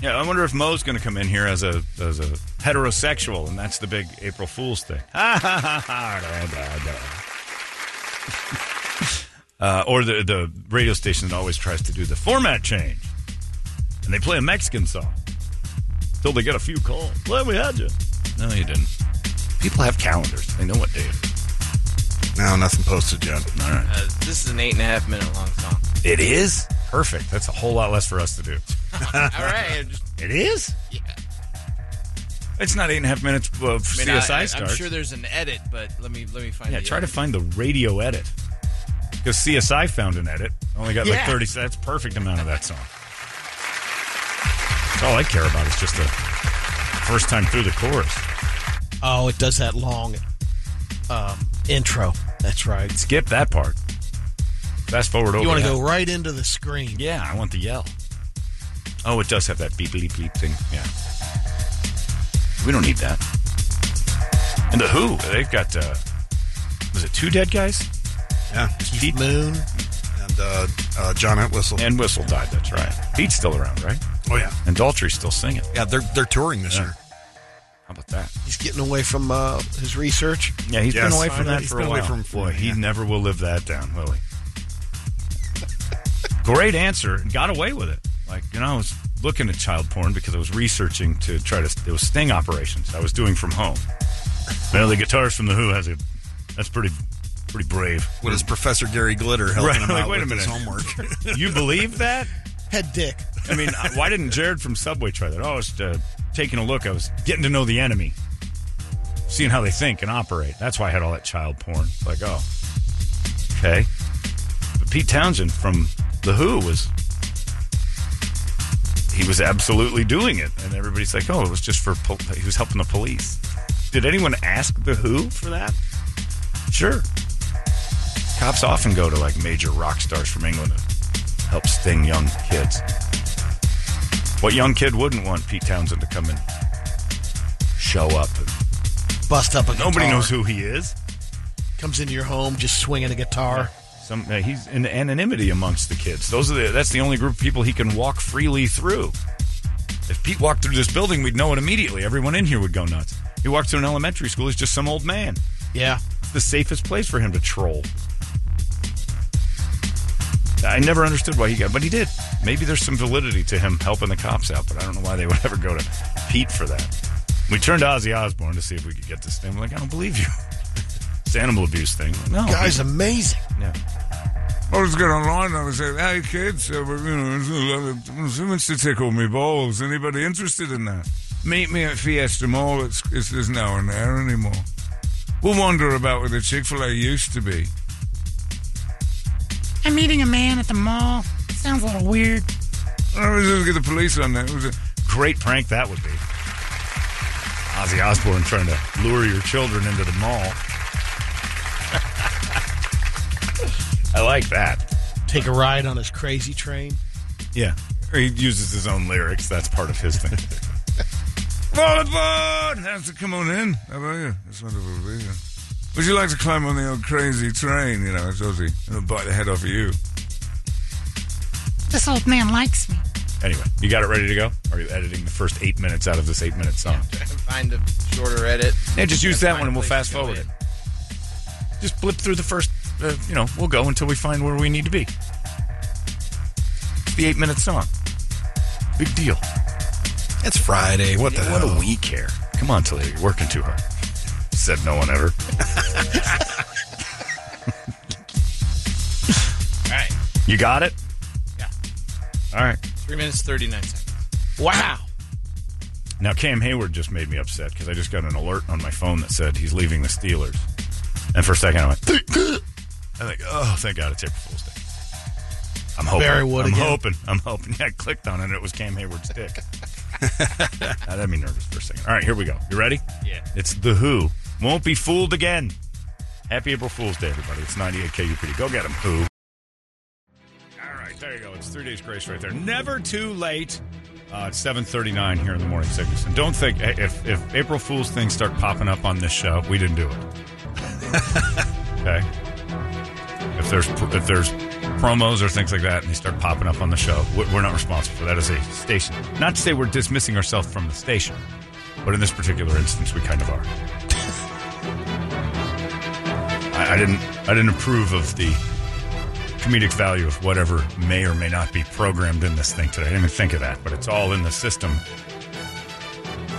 Yeah, I wonder if Mo's going to come in here as a as a heterosexual, and that's the big April Fool's thing. uh, or the the radio station that always tries to do the format change, and they play a Mexican song until they get a few calls. Glad we had you. No, you didn't. People have calendars. They know what day it is. No, nothing posted yet. All right. Uh, this is an eight and a half minute long song. It is? Perfect. That's a whole lot less for us to do. All right. Just... It is. yeah. It's not eight and a half minutes of I mean, CSI I, stars. I'm sure there's an edit, but let me let me find. yeah, the try to find the radio edit. Because CSI found an edit. Only got like Yeah. 30 That's perfect amount of that song. That's all I care about is just the first time through the chorus. Oh, it does that long um, intro. That's right. Skip that part. Fast forward over You want to go right into the screen. Yeah, I want the yell. Oh, it does have that beep beep beep thing. Yeah. We don't need that. And the Who, they've got uh was it two dead guys? Yeah. Pete Moon. And uh, uh, John Entwistle. and Whistle died, that's right. Pete's still around, right? oh, yeah. And Daltrey's still singing. Yeah, they're, they're touring this Yeah. year. How about that? He's getting away from uh, his research. Yeah, he's Yes. been away from that He's for been a away while. from- from- Boy, he yeah. never will live that down, will he? Great answer. And Got away with it. Like, you know, I was looking at child porn because I was researching to try to. It was sting operations I was doing from home. Well, the guitarist from The Who has a. That's pretty pretty brave. What is Professor Gary Glitter helping Right, him like, out wait a with his minute. homework? You believe that? Head dick. I mean, uh, why didn't Jared from Subway try that? Oh, I was uh, taking a look. I was getting to know the enemy, seeing how they think and operate. That's why I had all that child porn. Like, oh, okay. But Pete Townshend from The Who was. He was absolutely doing it, and everybody's like, "Oh, it was just for pol- he was helping the police." Did anyone ask the Who for that? Sure. Cops often go to like major rock stars from England to help sting young kids. What young kid wouldn't want Pete Townshend to come and show up? Bust up a guitar. Nobody knows who he is. Comes into your home just swinging a guitar. Some uh, he's in anonymity amongst the kids. Those are the that's the only group of people he can walk freely through. If Pete walked through this building, we'd know it immediately. Everyone in here would go nuts. He walked through an elementary school. He's just some old man. Yeah. It's the safest place for him to troll. I never understood why he got, but he did. Maybe there's some validity to him helping the cops out, but I don't know why they would ever go to Pete for that. We turned to Ozzy Osbourne to see if we could get this thing. We're like, I don't believe you. It's animal abuse thing. No, Guy's amazing. yeah. I was going online and I was saying, hey kids, uh, you know, who wants to tickle me balls? Anybody interested in that? Meet me at Fiesta Mall. It's, it's, there's no one there anymore. We'll wander about where the Chick fil A used to be. I'm meeting a man at the mall. Sounds a little weird. I was going to get the police on that. It was a, Great prank that would be. Ozzy Osbourne trying to lure your children into the mall. I like that. Take a ride on his crazy train. Yeah. Or he uses his own lyrics. That's part of his thing. Boulevard! Has to come on in. How about you? That's wonderful to be here. Would you like to climb on the old crazy train? You know, it's Ozzy. It'll bite the head off of you. This old man likes me. anyway, you got it ready to go? Are you editing the first eight minutes out of this eight minute song? Find a shorter edit. Yeah, just use that one and we'll fast forward it. Just blip through the first, uh, you know, we'll go until we find where we need to be. It's the eight minute song. Big deal. it's Friday. What the Yeah, what hell? do we care? Come on, Talia, you're working too hard. Said no one ever. All right. You got it? Yeah. All right. Three minutes, 39 seconds. Wow. Now, Cam Heyward just made me upset because I just got an alert on my phone that said he's leaving the Steelers. And for a second, I went, I think, oh, thank God it's April Fool's Day. I'm hoping. Barry Wood I'm again. hoping. I'm hoping. Yeah, I clicked on it and it was Cam Heyward's dick. that had me nervous for a second. All right, here we go. You ready? Yeah. It's The Who. Won't be fooled again. Happy April Fool's Day, everybody. It's 98 KUPD. Go get him, Who. All right, there you go. It's three days grace right there. Never too late. Uh, it's 7.39 here in the morning sickness. And don't think, if, if April Fool's things start popping up on this show, we didn't do it. okay? If there's if there's promos or things like that and they start popping up on the show, we're not responsible for that as a station. Not to say we're dismissing ourselves from the station, but in this particular instance, we kind of are. I, I didn't I didn't approve of the comedic value of whatever may or may not be programmed in this thing today. I didn't even think of that, but it's all in the system.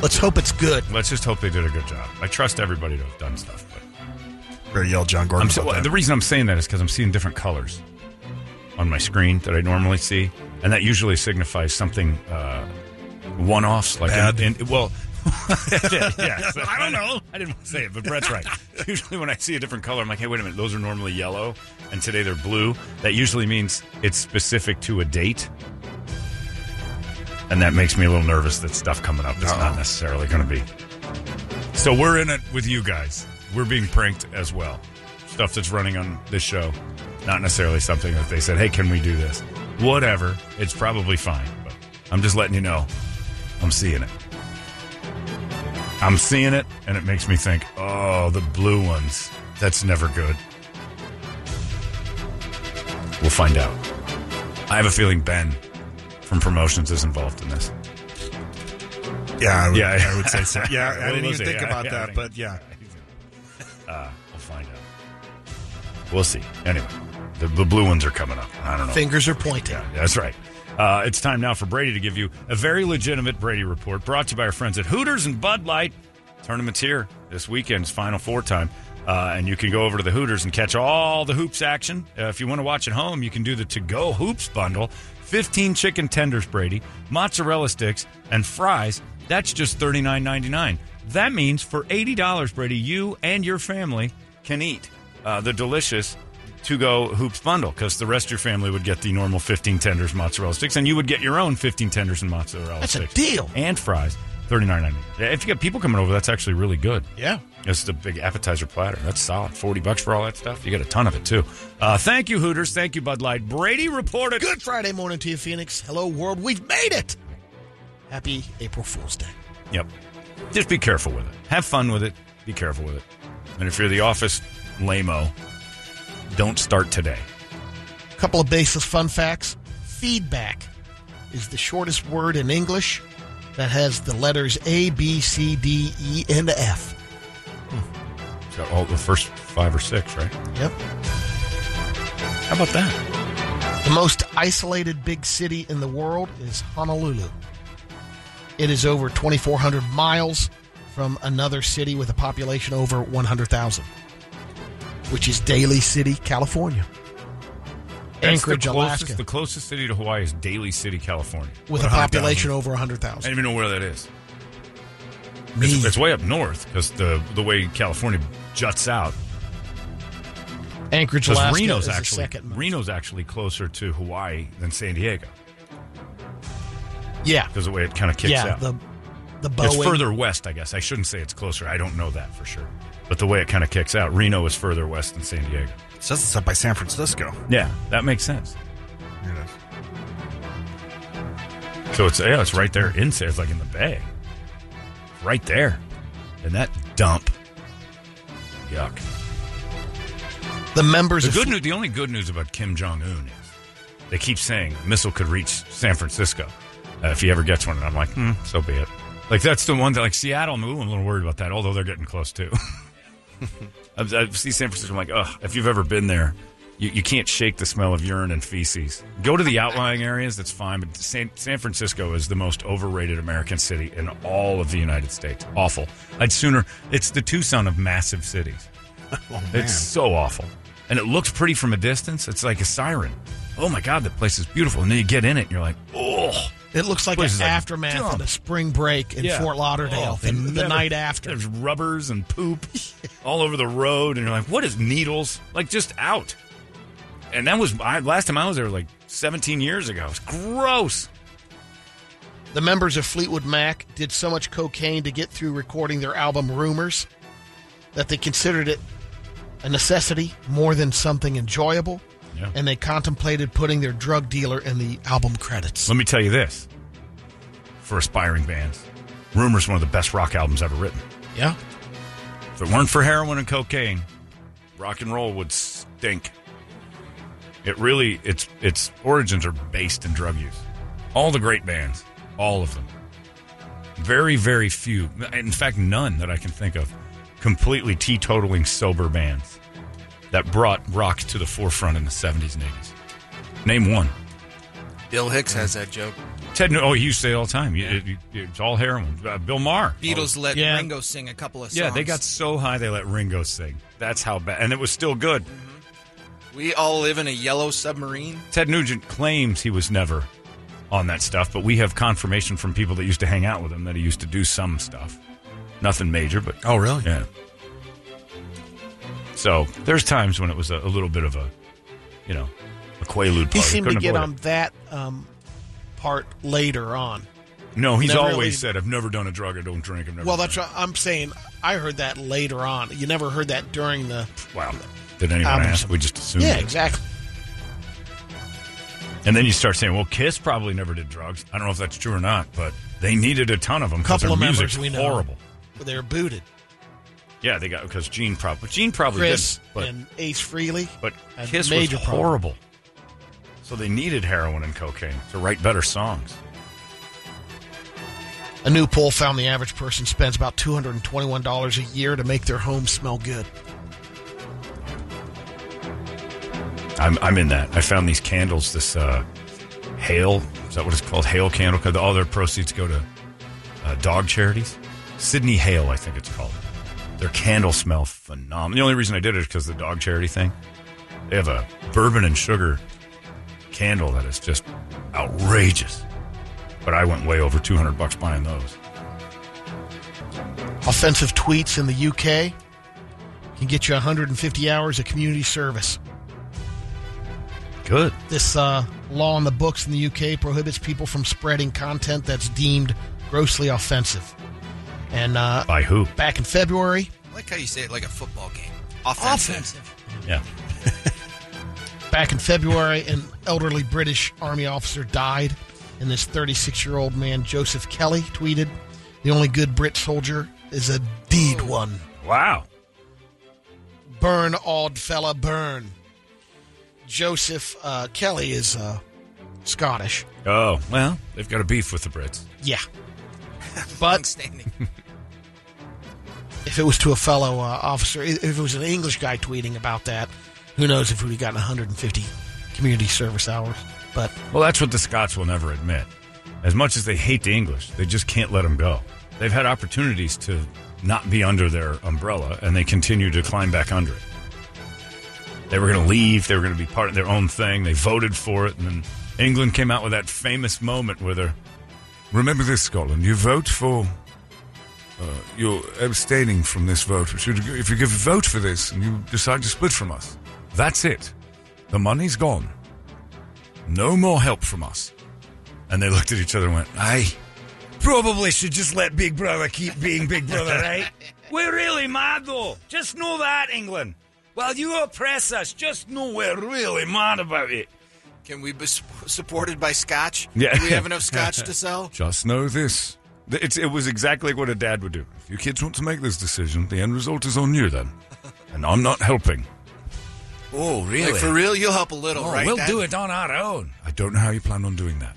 Let's hope it's good. Let's just hope they did a good job. I trust everybody to have done stuff, but Better yell John Gordon so, well, the reason I'm saying that is because I'm seeing different colors on my screen that I normally see, and that usually signifies something uh, one-offs. Like Bad. In, in, well, yeah, I don't know. I didn't want to say it, but Brett's right. Usually, when I see a different color, I'm like, "Hey, wait a minute! Those are normally yellow, and today they're blue." That usually means it's specific to a date, and that makes me a little nervous that stuff coming up is not necessarily going to be. So we're in it with you guys. We're being pranked as well. Stuff that's running on this show, not necessarily something that they said, "Hey, can we do this?" Whatever. It's probably fine, but I'm just letting you know. I'm seeing it. I'm seeing it, and it makes me think, "Oh, the blue ones. That's never good." We'll find out. I have a feeling Ben from promotions is involved in this. yeah, I would, Yeah. I would say so. Yeah, I didn't even think Yeah, about yeah, that, I but yeah. Uh, we'll find out. We'll see. Anyway, the, the blue ones are coming up. I don't know. Fingers are pointing. Yeah, that's right. Uh, it's time now for Brady to give you a very legitimate Brady report brought to you by our friends at Hooters and Bud Light. Tournament's here this weekend's Final Four time. Uh, and you can go over to the Hooters and catch all the hoops action. Uh, if you want to watch at home, you can do the to go hoops bundle 15 chicken tenders, Brady, mozzarella sticks, and fries. That's just $39.99. That means for $80, Brady, you and your family can eat uh, the delicious to go hoops bundle because the rest of your family would get the normal 15 tenders mozzarella sticks and you would get your own 15 tenders and mozzarella That's a sticks. deal. And fries. Thirty nine ninety. If you got people coming over, that's actually really good. Yeah. It's the big appetizer platter. That's solid. Forty bucks for all that stuff. You get a ton of it too. Uh, thank you, Hooters. Thank you, Bud Light. Brady reported. Good Friday morning to you, Phoenix. Hello, world. We've made it. Happy April Fool's Day. Yep. Just be careful with it. Have fun with it. Be careful with it. And if you're the office lamo, don't start today. A couple of basis fun facts. Feedback is the shortest word in English that has the letters A, B, C, D, E, and F. It's got all the first five or six, right? Yep. How about that? The most isolated big city in the world is Honolulu. It is over 2,400 miles from another city with a population over 100,000, which is Daly City, California. That's Anchorage, the closest, Alaska, The closest city to Hawaii is Daly City, California. with a 100,000. population over 100,000. I 100,000. don't even know where that is. Me. It's, it's way up north because the the way California juts out. Anchorage, Alaska Reno's actually. Reno's actually closer to Hawaii than San Diego Yeah, because the way it kind of kicks yeah. out. The the Boeing. It's further west, I guess. I shouldn't say it's closer. I don't know that for sure. But the way it kind of kicks out, Reno is further west than San Diego. It says it's up by San Francisco. Yeah, that makes sense. It is. So it's yeah, it's right there in San. It's like in the bay, right there, and that dump. Yuck. the members The of good news, the only good news about Kim Jong Un is they keep saying missile could reach San Francisco uh, if he ever gets one. And I'm like, hmm, so be it. Like that's the one that like Seattle. I'm a little worried about that. Although they're getting close too. I, I see San Francisco. I'm like, ugh. If you've ever been there, you, you can't shake the smell of urine and feces. Go to the outlying areas. That's fine. But San, San Francisco is the most overrated American city in all of the United States. Awful. I'd sooner. It's the Tucson of massive cities. Oh, it's so awful. And it looks pretty from a distance. It's like a siren. Oh my God, the place is beautiful. And then you get in it and you're like, oh, It looks like an like aftermath dumb. of a spring break in Yeah. Fort Lauderdale. Oh, the, the never- night after. There's rubbers and poop all over the road, and you're like, what is needles? Like, just out. And that was I, last time I was there, like 17 years ago. It's gross. The members of Fleetwood Mac did so much cocaine to get through recording their album Rumors that they considered it a necessity more than something enjoyable, Yeah. and they contemplated putting their drug dealer in the album credits. Let me tell you this for aspiring bands Rumor's one of the best rock albums ever written. Yeah. If it weren't for heroin and cocaine, rock and roll would stink. It really its its origins are based in drug use. All the great bands, all of them. Very very few, in fact none that I can think of completely teetotaling sober bands that brought rock to the forefront in the 70s and 80s. Name one. Bill Hicks has that joke. Ted, oh, he used to say it all the time. You- it- it's all heroin. Uh, Bill Maher. Beatles let Yeah. Ringo sing a couple of songs. Yeah, they got so high they let Ringo sing. That's how bad, and it was still good. We all live in a yellow submarine. Ted Nugent claims he was never on that stuff, but we have confirmation from people that used to hang out with him that he used to do some stuff. Nothing major, but Oh, really? yeah. So there's times when it was a, a little bit of a, you know, a quaalude party. He seemed to get on it. that um, part later on. No, he's Never always really- said, "I've never done a drug. I don't drink. I've never." Well, that's what I'm saying. I heard that later on. You never heard that during the. Wow. Did anyone Albums. ask? We just assumed. Yeah, exactly. And then you start saying, well, Kiss probably never did drugs. I don't know if that's true or not, but they needed a ton of them because Couple their music's horrible. They were booted. Yeah, they got because Gene probably Gene probably Chris did, but and Ace Frehley. but Kiss was problem. horrible. So they needed heroin and cocaine to write better songs. A new poll found the average person spends about $221 a year to make their home smell good. I'm I'm in that. I found these candles. This uh, Hale is that what it's called? Hale candle. Because all their proceeds go to uh, dog charities. Sydney Hale, I think it's called. Their candle smell phenomenal. The only reason I did it is because the dog charity thing. They have a bourbon and sugar candle that is just outrageous. But I went way over 200 bucks buying those. Offensive tweets in the UK can get you 150 hours of community service. Good. This uh, law in the books in the UK prohibits people from spreading content that's deemed grossly offensive. And uh, By who? back in February, I like how you say it like a football game. Offensive. Offensive. Yeah. back in February, an elderly British Army officer died, and this 36 year old man, Joseph Kelly, tweeted, "The only good Brit soldier is a deed one. Wow. Burn, odd fella, burn." Joseph uh, Kelly is uh, Scottish. Oh, well, they've got a beef with the Brits. Yeah. But Outstanding. if it was to a fellow uh, officer, if it was an English guy tweeting about that, who knows if we'd gotten 150 community service hours. But Well, that's what the Scots will never admit. As much as they hate the English, they just can't let them go. They've had opportunities to not be under their umbrella, and they continue to climb back under it. They were going to leave. They were going to be part of their own thing. They voted for it, and then England came out with that famous moment where they're Remember this, Scotland. You vote for. Uh, you're abstaining from this vote. If you, if you give a vote for this and you decide to split from us, that's it. The money's gone. No more help from us. and they looked at each other and went, "I probably should just let Big Brother keep being Big Brother, right? we're really mad though. Just know that, England. While you oppress us, just know we're really mad about it." Can we be supported by scotch? Yeah. Do we have enough scotch to sell? Just know this. It's, it was exactly like what a dad would do. If your kids want to make this decision, the end result is on you then. And I'm not helping. Oh, really? Like for real, you'll help a little, Oh, right? we'll Dad? do it on our own. I don't know how you plan on doing that.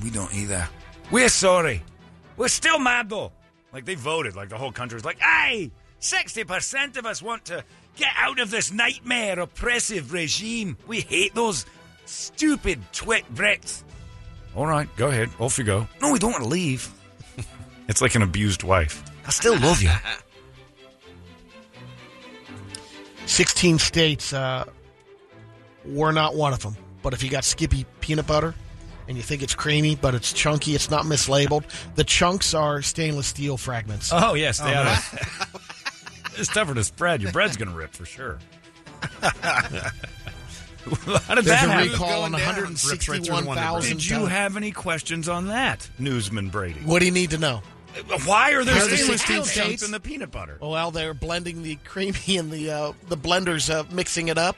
We don't either. We're sorry. We're still mad though. Like they voted. Like the whole country's like, "Aye, sixty percent of us want to get out of this nightmare oppressive regime. We hate those stupid twit Brits." All right, go ahead. Off you go. No, we don't want to leave. it's like an abused wife. I still love you. 16 states, uh, we're not one of them. But if you got Skippy peanut butter, and you think it's creamy, but it's chunky. It's not mislabeled. The chunks are stainless steel fragments. Oh yes, they are. it's tougher to spread. Your bread's going to rip for sure. How did There's that a recall on Going down. Rips right through the Wonder 161,000. Did you have any questions on that, newsman Brady? What do you need to know? Why are there Here the stainless 16 steel chunks states. in the peanut butter? Well, they're blending the creamy and the uh, the blenders uh, mixing it up.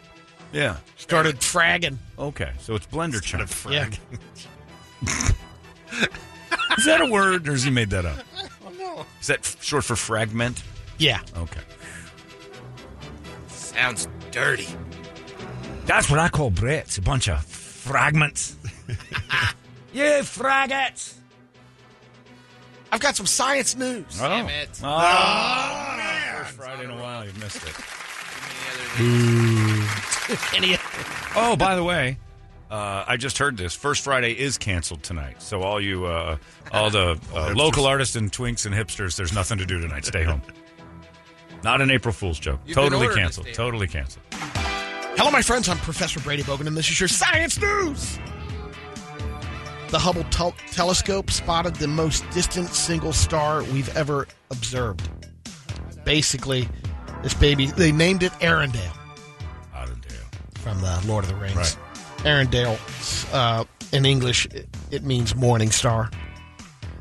Yeah. Started fragging. Okay, so it's blender chunk. Yeah. Is that a word, or has he made that up? No. Is that f- short for fragment? Yeah. Okay. Sounds dirty. That's what I call Brits. A bunch of fragments. you fraggots. I've got some science news. Oh. Damn it. Oh. First Friday in a while, you've missed it. Any- Oh, by the way, uh, I just heard this. First Friday is canceled tonight. So all you, uh, all the uh, local artists and twinks and hipsters, there's nothing to do tonight. Stay home. Not an April Fool's joke. You've totally ordered to canceled. home. Totally canceled. Hello, my friends. I'm Professor Brady Bogan, and this is your science news. The Hubble tel- telescope spotted the most distant single star we've ever observed. Basically, this baby, they named it Earendel Earendel. from the Lord of the Rings. Right. Earendel, uh, in English, it, it means morning star.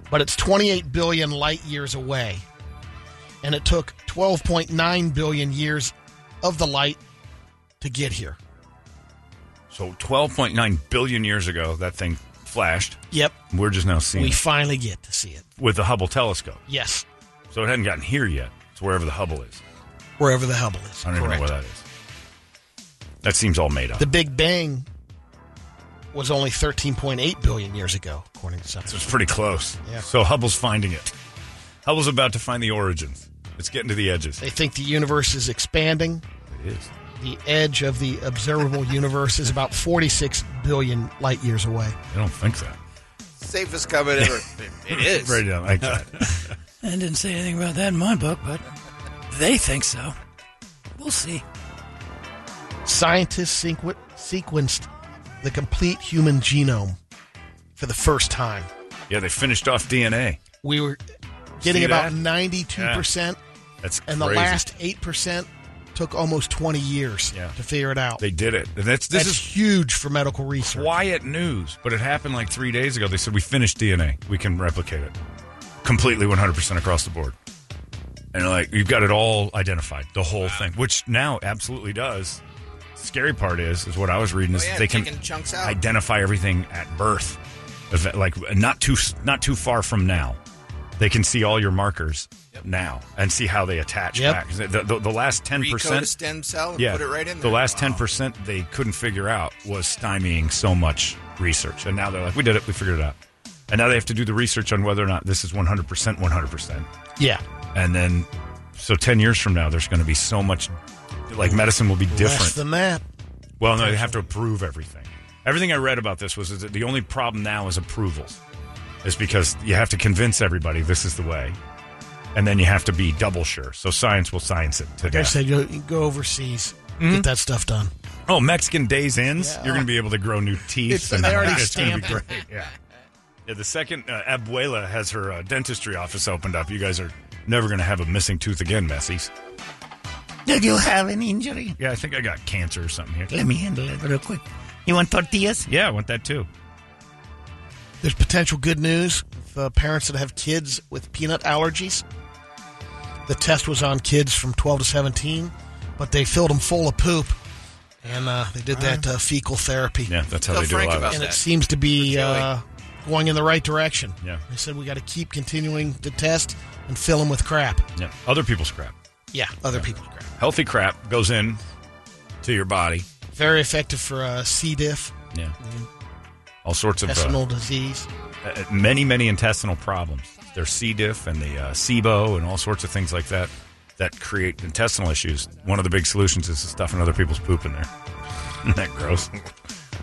But it's 28 billion light years away. And it took 12.9 billion years of the light to get here. So 12.9 billion years ago, that thing flashed. Yep. We're just now seeing We it finally get to see it. with the Hubble telescope. Yes. So it hadn't gotten here yet. It's wherever the Hubble is. Wherever the Hubble is. I don't even know where that is. That seems all made up. The Big Bang was only 13.8 billion years ago, according to some. So it's pretty close. Yeah. So Hubble's finding it. Hubble's about to find the origins. It's getting to the edges. They think the universe is expanding. It is. The edge of the observable universe is about 46 billion light years away. I don't think that. Safest comment ever. it is. Right down like that. I didn't say anything about that in my book, but they think so. We'll see. Scientists sequ- sequenced the complete human genome for the first time. yeah, they finished off DNA. We were getting about 92%, That's and the last 8% took almost 20 years Yeah. to figure it out. They did it. And that's this That's is huge for medical research. quiet news, but it happened like three days ago. They said we finished DNA. We can replicate it completely, one hundred percent across the board. And like you've got it all identified, the whole thing, which now absolutely does. Scary part is, is what I was reading is Oh, yeah, they can chunks out. identify everything at birth, like not too not too far from now. They can see all your markers now and see how they attach Yep. back. The, the, the last ten Recode a percent stem cell and yeah, put it right in The there. last Wow. ten percent they couldn't figure out was stymieing so much research, and now they're like, "We did it. We figured it out." And now they have to do the research on whether or not this is one hundred percent, one hundred percent. Yeah. And then, so ten years from now, there's going to be so much, like medicine will be Less different. than that. well, no, they have to approve everything. Everything I read about this was that the only problem now is approvals, is because you have to convince everybody this is the way, and then you have to be double sure. So science will science it today. Like I said, you you go overseas, Mm-hmm. get that stuff done. Oh, Mexican days ends. Yeah. You're going to be able to grow new teeth. It's- they already it's gonna be stamped great. Yeah. Yeah. The second uh, Abuela has her uh, dentistry office opened up, you guys are never going to have a missing tooth again, Messies. Did you have an injury? Yeah, I think I got cancer or something here. Let me handle it real quick. You want tortillas? Yeah, I want that too. There's potential good news for parents that have kids with peanut allergies. The test was on kids from 12 to 17, but they filled them full of poop, and uh, they did that uh, fecal therapy. Yeah, that's how Tell they do a lot of about that. and that. it seems to be uh, going in the right direction. Yeah. They said we got to keep continuing to test and fill them with crap. Yeah. Other people's crap. Yeah, other people's crap. Healthy crap goes in to your body. Very effective for uh, C. diff, Yeah. All sorts of uh, intestinal disease. uh, many, many intestinal problems. There's C. diff and the uh, SIBO and all sorts of things like that that create intestinal issues. One of the big solutions is to stuffing other people's poop in there. Isn't that gross?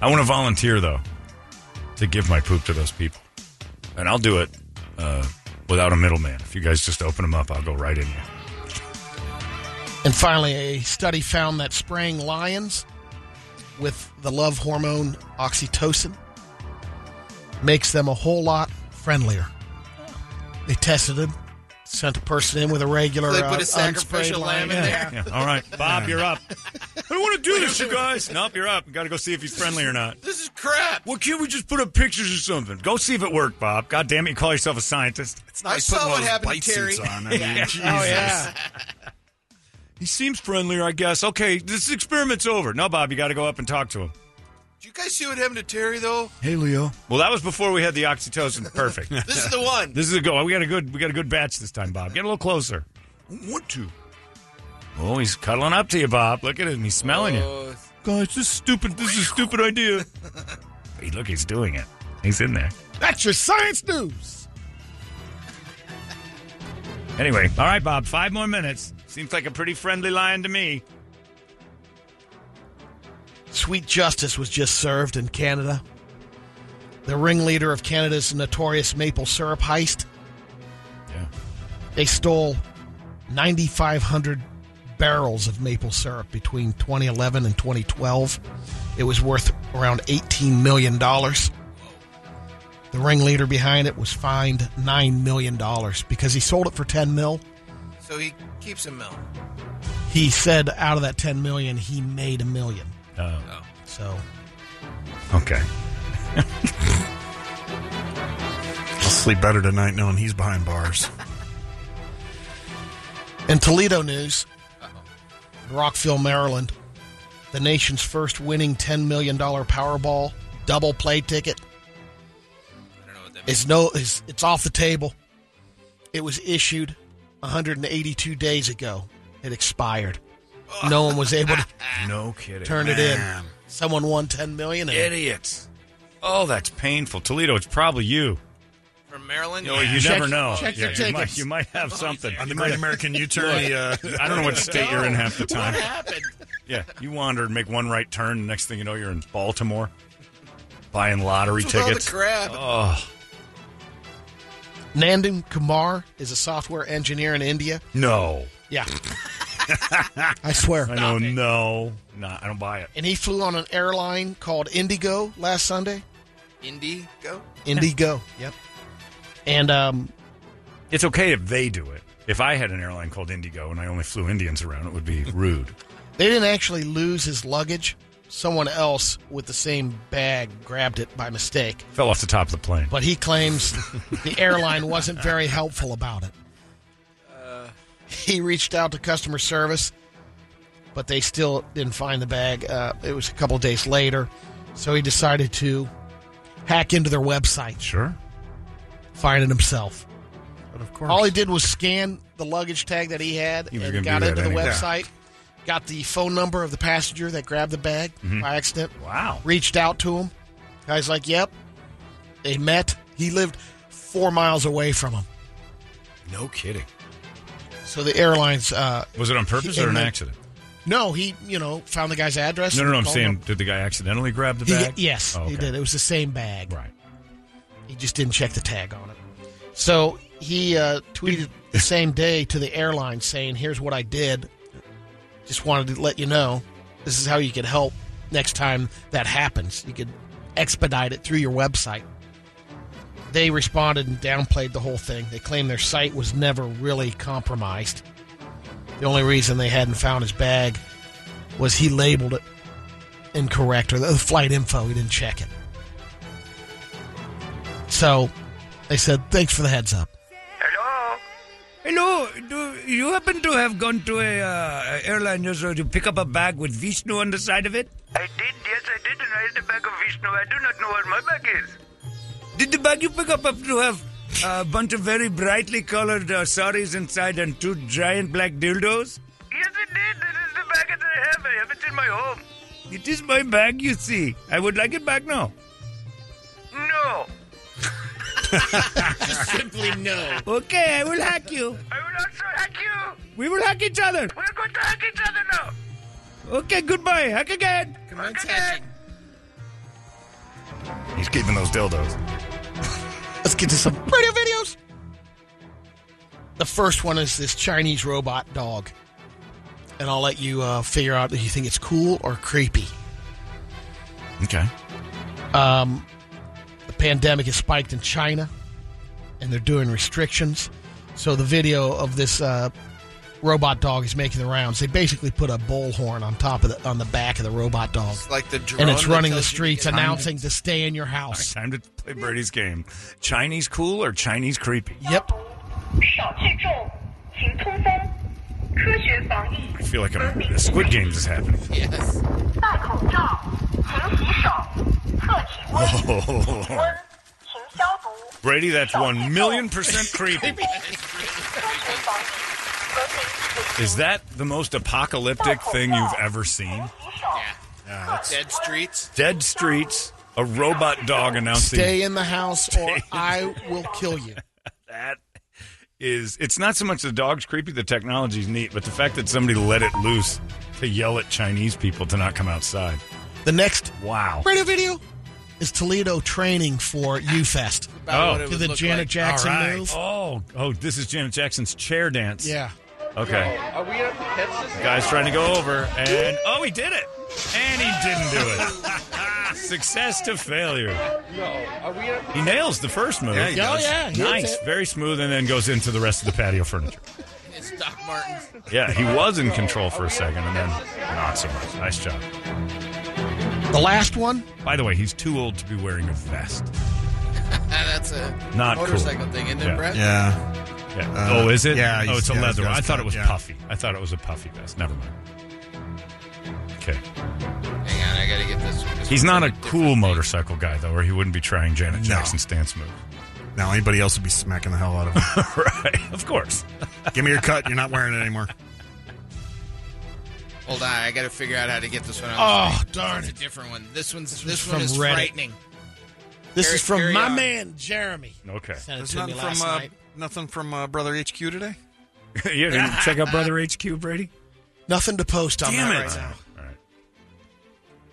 I want to volunteer, though, to give my poop to those people. And I'll do it uh, without a middleman. If you guys just open them up, I'll go right in you. And finally, a study found that spraying lions with the love hormone oxytocin makes them a whole lot friendlier. They tested him, sent a person in with a regular So they uh, put a unsprayed sacrificial lamb in line. there? Yeah, all right, Bob, you're up. I don't want to do this, you guys. Nope, you're up. Got to go see if he's friendly or not. This is crap. Well, can't we just put up pictures or something? Go see if it worked, Bob. God damn it, you call yourself a scientist. It's I saw putting what those happened bite to Terry. suits on. I mean, Jesus. Oh yeah. He seems friendlier, I guess. Okay, this experiment's over. No, Bob, you got to go up and talk to him. Did you guys see what happened to Terry though? Hey, Leo. Well, that was before we had the oxytocin. Perfect. This is the one. this is a go. We got a good. We got a good batch this time, Bob. Get a little closer. I want to. Oh, he's cuddling up to you, Bob. Look at him. He's smelling you. Oh, Guys, this is stupid. This is a stupid idea. hey, look, he's doing it. He's in there. That's your science news. Anyway, all right, Bob. Five more minutes. Seems like a pretty friendly lion to me. Sweet justice was just served in Canada. The ringleader of Canada's notorious maple syrup heist. Yeah. They stole 9,500 barrels of maple syrup between 2011 and 2012. It was worth around $18 million. The ringleader behind it was fined $9 million because he sold it for 10 mil. so he keeps a milk. He said out of that 10 million, he made a million. Oh. So Okay. I'll sleep better tonight knowing he's behind bars. In Toledo news, Rockville, Maryland, the nation's first winning $10 million Powerball double play ticket I don't know what that means. is no is it's off the table. It was issued 182 days ago. It expired. No one was able to No kidding. turn it in. Someone won 10 million and Idiots. Oh, that's painful. Toledo, it's probably you. From Maryland. No, you Check- never know. check your you, tickets. might, you might have something. On the You Great American U-turn, he, uh, I don't know what state you're in half the time. What happened? Yeah, you wander and make one right turn. The next thing you know, you're in Baltimore buying lottery What's with all the tickets. crap? Oh Nandan Kumar is a software engineer in India. no! Yeah. I swear. I know, no, no, I don't buy it. And he flew on an airline called Indigo last Sunday. Indigo. Indigo. Yep. And um, It's okay if they do it. If I had an airline called Indigo and I only flew Indians around, it would be rude. they didn't actually lose his luggage. Someone else with the same bag grabbed it by mistake. Fell off the top of the plane. But he claims the airline wasn't very helpful about it. He reached out to customer service, but they still didn't find the bag. Uh, it was a couple of days later, so he decided to hack into their website, Sure. find it himself. But of course. All he did was scan the luggage tag that he had He and got into the anyway. website, got the phone number of the passenger that grabbed the bag by accident, Wow. reached out to him. Guy's like, "Yep." They met. He lived four miles away from him. No kidding. So the airlines, uh, Was it on purpose He- or an accident? no, he you know found the guy's address. No, no, no. I'm saying, him. did the guy accidentally grab the He- bag? yes, Oh, he did. It was the same bag. Right. He just didn't check the tag on it. So he uh, tweeted the same day to the airline saying, "Here's what I did. Just wanted to let you know. This is how you could help next time that happens. You could expedite it through your website." They responded and downplayed the whole thing. They claimed their site was never really compromised. The only reason they hadn't found his bag was he labeled it incorrect or the flight info. He didn't check it. So they said, thanks for the heads up. Hello? Hello, do you happen to have gone to a uh, airline just to pick up a bag with Vishnu on the side of it? I did, yes, I did, and I had a bag of Vishnu. I do not know what my bag is. Did the bag you pick up happen to have a bunch of very brightly colored uh, saris inside and two giant black dildos? Yes, it did. This is the bag that I have. I have it in my home. It is my bag, you see. I would like it back now. No. Just simply no. Okay, I will hack you. I will also hack you. We will hack each other. We're going to hack each other now. Okay, goodbye. Hack again. Commence hacking. He's keeping those dildos. Get to some radio videos. The first one is this Chinese robot dog. And I'll let you uh, figure out if you think it's cool or creepy. Okay. Um, the pandemic has spiked in China, and they're doing restrictions. So the video of this uh, robot dog is making the rounds. They basically put a bullhorn on top of the on the back of the robot dog, it's like the and it's running the streets announcing to stay in your house. Right, time to play Brady's game. Chinese cool or Chinese creepy? Yep. I feel like a Squid Games is happening. Yes. Brady, that's one million percent creepy. Is that the most apocalyptic thing you've ever seen? Yeah. Uh, dead streets. Dead streets. A robot dog announcing. Stay in the house, or I will kill you. that is. It's not so much the dog's creepy. The technology's neat, but the fact that somebody let it loose to yell at Chinese people to not come outside. The next wow radio video is Toledo training for UFest. oh, to the Janet like. Jackson right. move. Oh, oh, this is Janet Jackson's chair dance. Yeah. Okay. Are we at the catch this? Guy's trying to go over, and oh, he did it, and he didn't do it. Success to failure. No. Are we at He nails the first move. Yeah, he Oh, does. yeah. he hits nice, it. very smooth, and then goes into the rest of the patio furniture. It's Doc Martens. Yeah, he was in control for a second, and then not so much. Nice job. The last one, By the way, he's too old to be wearing a vest. That's a Not cool. motorcycle thing, isn't Yeah. it, Brett? Yeah. Yeah. Uh, oh, is it? yeah, Oh, it's a yeah, leather one. I thought it was yeah. puffy. I thought it was a puffy vest. Never mind. Okay. Hang on, I gotta get this. this He's not a like different cool thing. motorcycle guy, though, or he wouldn't be trying Janet No. Jackson's dance move. Now anybody else would be smacking the hell out of him. right. Of course. Give me your cut. You're not wearing it anymore. Hold on, I gotta figure out how to get this one. on Oh, screen. darn It's it. a different one. This one's this, This one is Reddit. frightening. this Carry- is from carry my on. man Jeremy. Okay. Sent it There's to me nothing last from uh, night. Nothing from uh, Brother HQ today. you didn't check out Brother HQ, Brady? Nothing to post on Damn that it. right now. All right.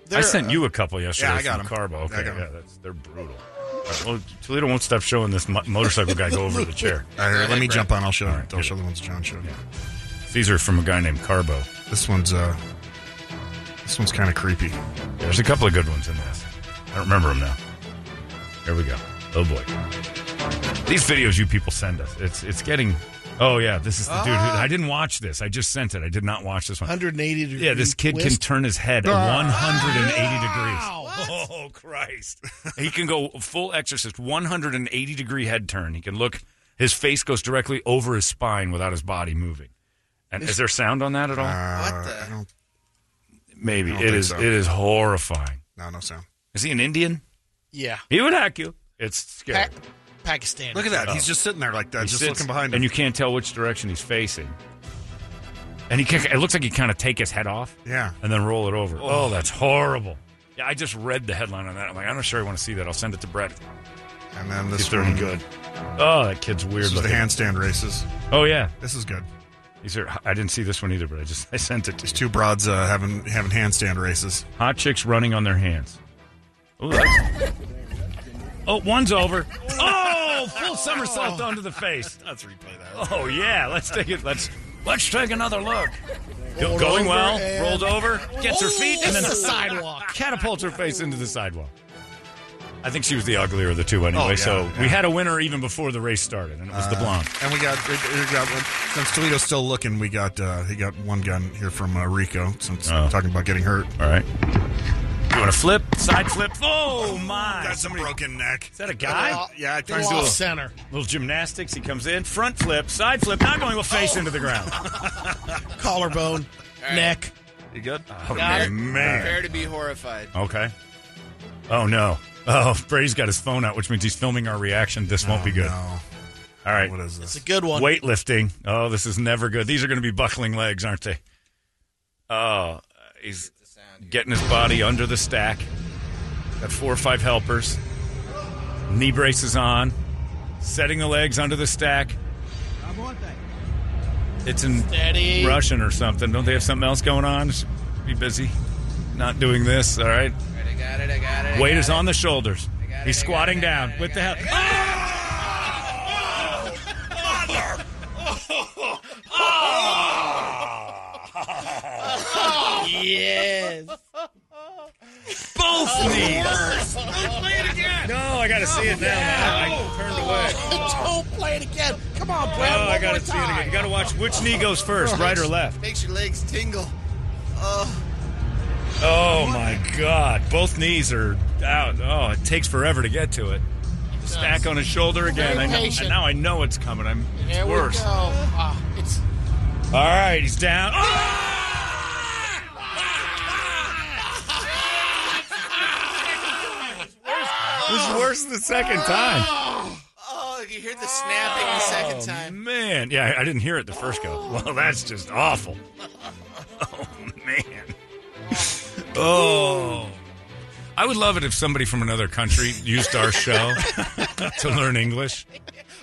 I There- sent you a couple yesterday Yeah, I got from 'em. Carbo. I Okay, got 'em. yeah, that's, they're brutal. All right, well, Toledo won't stop showing this mo- motorcycle guy go over the chair. All right, let me Brett. jump on. I'll show. All right, I'll show it. the ones John showed. These are from a guy named Carbo. This one's uh, this one's kind of creepy. There's a couple of good ones in this. I don't remember them now. Here we go. Oh boy. These videos you people send us. It's it's getting. Oh yeah, this is the dude. Who, I didn't watch this. I just sent it. I did not watch this one. 180 degree. Yeah, this kid can twist. turn his head Ah. 180 degrees. Oh Christ! he can go full exorcist, 180 degree head turn. He can look. His face goes directly over his spine without his body moving. And is there sound on that at all? Uh, What the- I don't, Maybe I don't it think is. so. It is horrifying. no, no sound. Is he an Indian? Yeah. He would hack you. It's scary. Pa- Pakistan. Look at that. Oh. He's just sitting there like that, He just sits, looking behind him. and you can't tell which direction he's facing. And he, can, it looks like he kind of take his head off, yeah. and then roll it over. Oh, that's horrible. Yeah, I just read the headline on that. I'm like, I'm not sure I want to see that. I'll send it to Brett. And then this if they're one, good. Oh, that kid's weird This is the handstand races. Oh yeah, This is good. these are. I didn't see this one either, but I just I sent it to These you. two broads uh, having having handstand races. Hot chicks running on their hands. Oh, that's. Oh, one's over. Oh, full somersault onto the face. Let's replay that. Oh yeah, let's take it. Let's let's take another look. Go- Rolled going over well, and- rolled over, gets her feet, and then the sidewalk. catapults her face into the sidewalk. I think she was the uglier of the two anyway. Oh, yeah, so yeah. we had a winner even before the race started, and it was the blonde. And we got, we got since Toledo's still looking, we got uh, he got one gun here from uh, Rico. Since Oh. talking about getting hurt, All right. You want to flip? Side flip? Oh my! got some broken neck. Is that a guy? Yeah, I Go to do off a center. Little gymnastics. He comes in, front flip, side flip, not going with face into the ground. Collarbone. right. Neck. You good? Oh Prepare- man. Prepare to be horrified. Okay. Oh no. Oh, Brady's got his phone out, which means he's filming our reaction. This won't be oh, good. No. All right. What is this? It's a good one. Weightlifting. Oh, this is never good. These are going to be buckling legs, aren't they? Oh, he's The sound here. Getting his body under the stack. Got four or five helpers. Knee braces on. Setting the legs under the stack. It's in Steady. Russian or something. Don't they have something else going on? Just Be busy. Not doing this. All right. I got it. I got it. I Weight got is it. on the shoulders. He's squatting down it, with the help. it, ah! I Yes. Both knees. Don't play it again. No, I got to see it now. man. I turned away. Don't play it again. Come on, Oh, Brad. I one got more to see it again. time. You got to watch which knee goes first, right or left. Makes your legs tingle. Oh, Oh my God! Both knees are out. Oh, it takes forever to get to it. Stack on his shoulder again. I know, patient. now I know it's coming. I'm it's we worse. go. Ah, it's All right, he's down. Oh! It was worse the second time. Oh, oh, you hear the snapping the second oh, time. Man, yeah, I didn't hear it the first go. Well, that's just awful. Oh man. Oh. I would love it if somebody from another country used our show to learn English.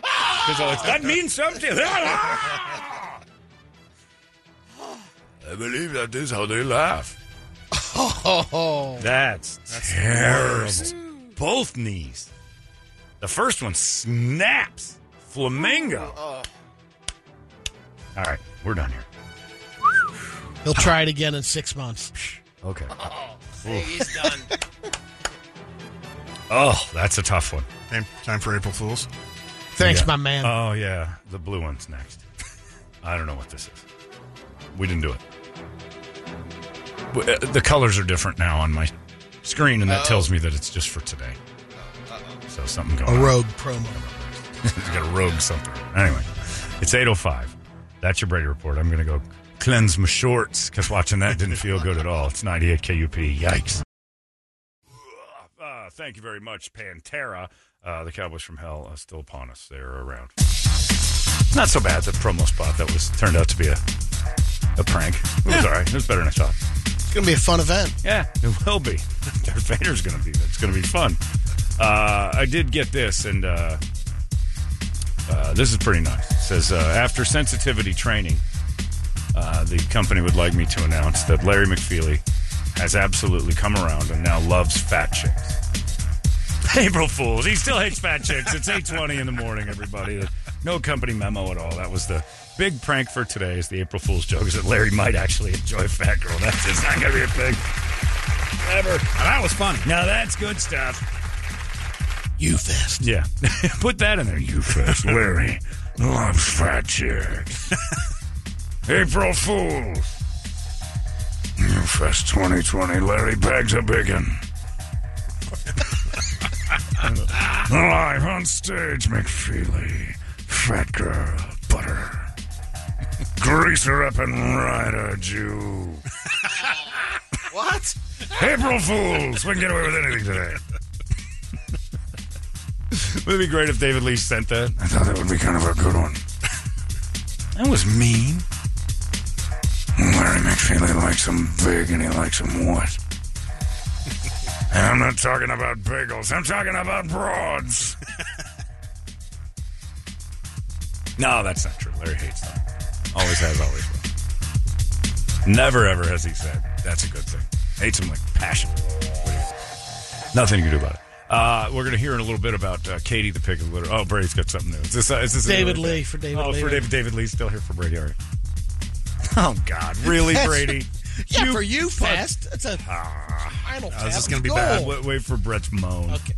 Because oh, that means something. I believe that is how they laugh. oh, That's, terrible. Both knees. The first one snaps. Flamingo. All right, we're done here. he'll try it again in six months. Okay. Hey, he's done. Oh, that's a tough one. Time, time for April Fools. Thanks, Yeah. my man. Oh yeah, the blue one's next. I don't know what this is. We didn't do it. W- uh, The colors are different now on my screen, and that tells me that it's just for today. So something going a on. rogue promo. He's got a rogue something. Anyway, it's 8.05. That's your Brady Report. I'm going to go cleanse my shorts because watching that didn't feel good at all. It's 98 KUP. Yikes. Uh, thank you very much, Pantera. Uh, the Cowboys from Hell are still upon us. They're around. Not so bad, the promo spot that was turned out to be a a prank. It was all right. It was better than I thought. Going to be a fun event. Yeah, it will be. Darth Vader's going to be there. It's going to be fun. Uh, I did get this, and uh, uh, this is pretty nice. It says, uh, after sensitivity training, uh, the company would like me to announce that Larry McFeely has absolutely come around and now loves fat chicks. April Fools. He still hates fat chicks. It's 8.20 in the morning, everybody. No company memo at all. That was the big prank for today is the April Fool's joke is that Larry might actually enjoy fat girl. That's just not going to be a thing. Ever. And that was funny. Now that's good stuff. You fest. Yeah. Put that in there. You first, Larry. Loves fat chicks. April Fools. You Fest 2020. Larry bags a biggin. Live on stage, McFeely. Fat girl, butter. Grease her up and ride a Jew. What? April Fools! We can get away with anything today. would it be great if David Lee sent that? I thought that would be kind of a good one. That was mean. Larry McFeely likes them big and he likes them what? and I'm not talking about bagels, I'm talking about broads. no, that's not true. Larry hates them. Always has, always will. Never ever has he said that's a good thing. Hates him like passion. You- Nothing you can do about it. Uh, we're going to hear in a little bit about uh, Katie the pig of litter. Oh, Brady's got something new. Is this, uh, is this David Lee for David Oh, Lee. for David. David Lee's still here for Brady. All right. Oh God, really, Brady? Yeah, for you fest. That's a final Oh, tap. this is gonna be Goal. bad. Wait, wait for Brett's moan. Okay.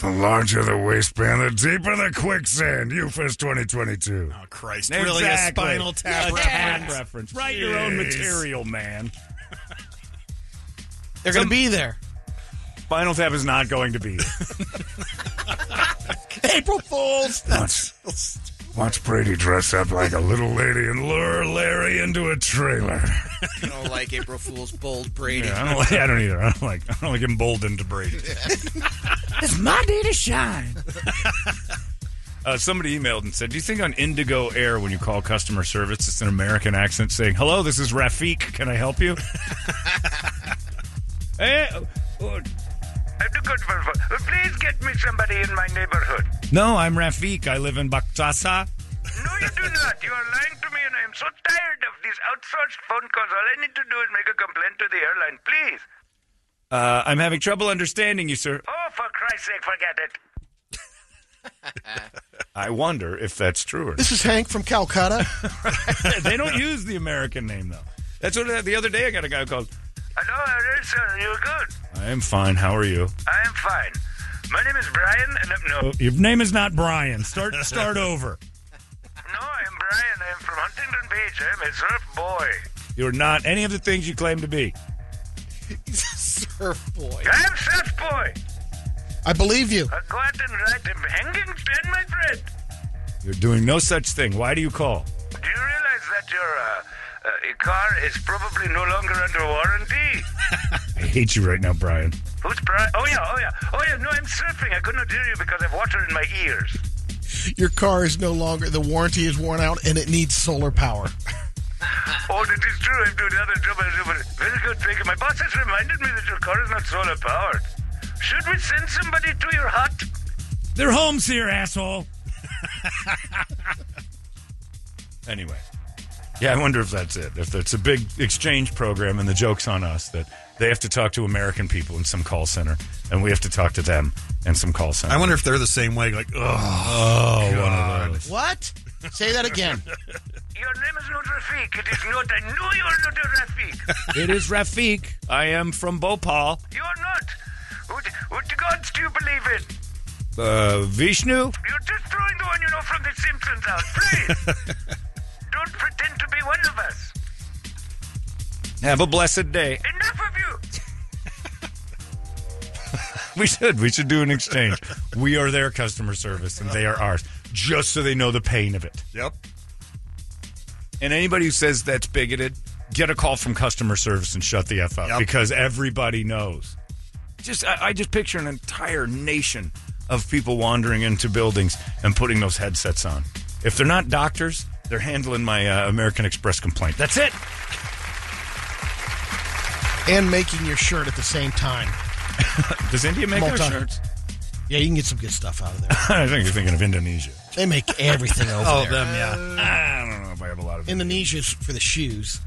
The larger the waistband, the deeper the quicksand. UFest 2022. Oh, Christ. Really? A spinal tap A reference? tap reference. Write your own material, man. They're going to be there. Spinal Tap is not going to be. April Fools. Watch, watch Brady dress up like a little lady and lure Larry into a trailer. I don't like April Fool's bold Brady. Yeah, I don't like. I don't either. I don't like. I don't like emboldened to Brady. It's my day to shine. Uh, somebody emailed and said, "Do you think on Indigo Air, when you call customer service, it's an American accent saying, "Hello, this is Rafik. Can I help you?" hey, uh, uh, Please get me somebody in my neighborhood. no, I'm Rafik. I live in Baktasa. No, you do not. You are lying to me, and I am so tired of these outsourced phone calls. All I need to do is make a complaint to the airline, please. Uh, I'm having trouble understanding you, sir. Oh, for Christ's sake, forget it. I wonder if that's true or not. This is Hank from Calcutta. they don't use the American name though. That's what uh, the other day I got a guy who called. Hello, hello, sir. You're good. I am fine. How are you? I am fine. My name is Brian, and I'm, no, Oh, Your name is not Brian. Start start over. no, I am Brian. I am from Huntington Beach. I am a surf boy. You're not any of the things you claim to be. Surf boy. I am surf boy. I believe you. I go out and ride the hanging ten, my friend. You're doing no such thing. Why do you call? Do you realize that your uh, uh, car is probably no longer under warranty? I hate you right now, Brian. Who's Brian? Oh yeah, oh yeah, oh yeah. No, I'm surfing. I could not hear you because I have water in my ears. Your car is no longer, the warranty is worn out and it needs solar power. Oh, that is true. I'm doing another job. I do, but Very good. Thank you. My boss has reminded me that your car is not solar powered. Should we send somebody to your hut? Their home's here, asshole. anyway. Yeah, I wonder if that's it. If it's a big exchange program and the joke's on us that they have to talk to American people in some call center and we have to talk to them in some call center. I wonder if they're the same way. Like, oh, Oh, one of those. What? Say that again. Your name is not Rafik. It is not. I know you are not a Rafik. It is Rafik. I am from Bhopal. You are not. What, what gods do you believe in? Uh, Vishnu? You're just throwing the one you know from The Simpsons out. Please. Don't pretend to be one of us. Have a blessed day. Enough of you. We should. We should do an exchange. we are their customer service and they are ours, just so they know the pain of it. Yep. And anybody who says that's bigoted, get a call from customer service and shut the F up Yep. because everybody knows. Just I, I just picture an entire nation of people wandering into buildings and putting those headsets on. If they're not doctors, they're handling my uh, American Express complaint. That's it. And making your shirt at the same time. Does India make our Multi- shirts? Yeah, you can get some good stuff out of there. I think you're thinking of Indonesia. They make everything over Oh, there. them, yeah. I don't know if I have a lot of Indonesia's for the shoes.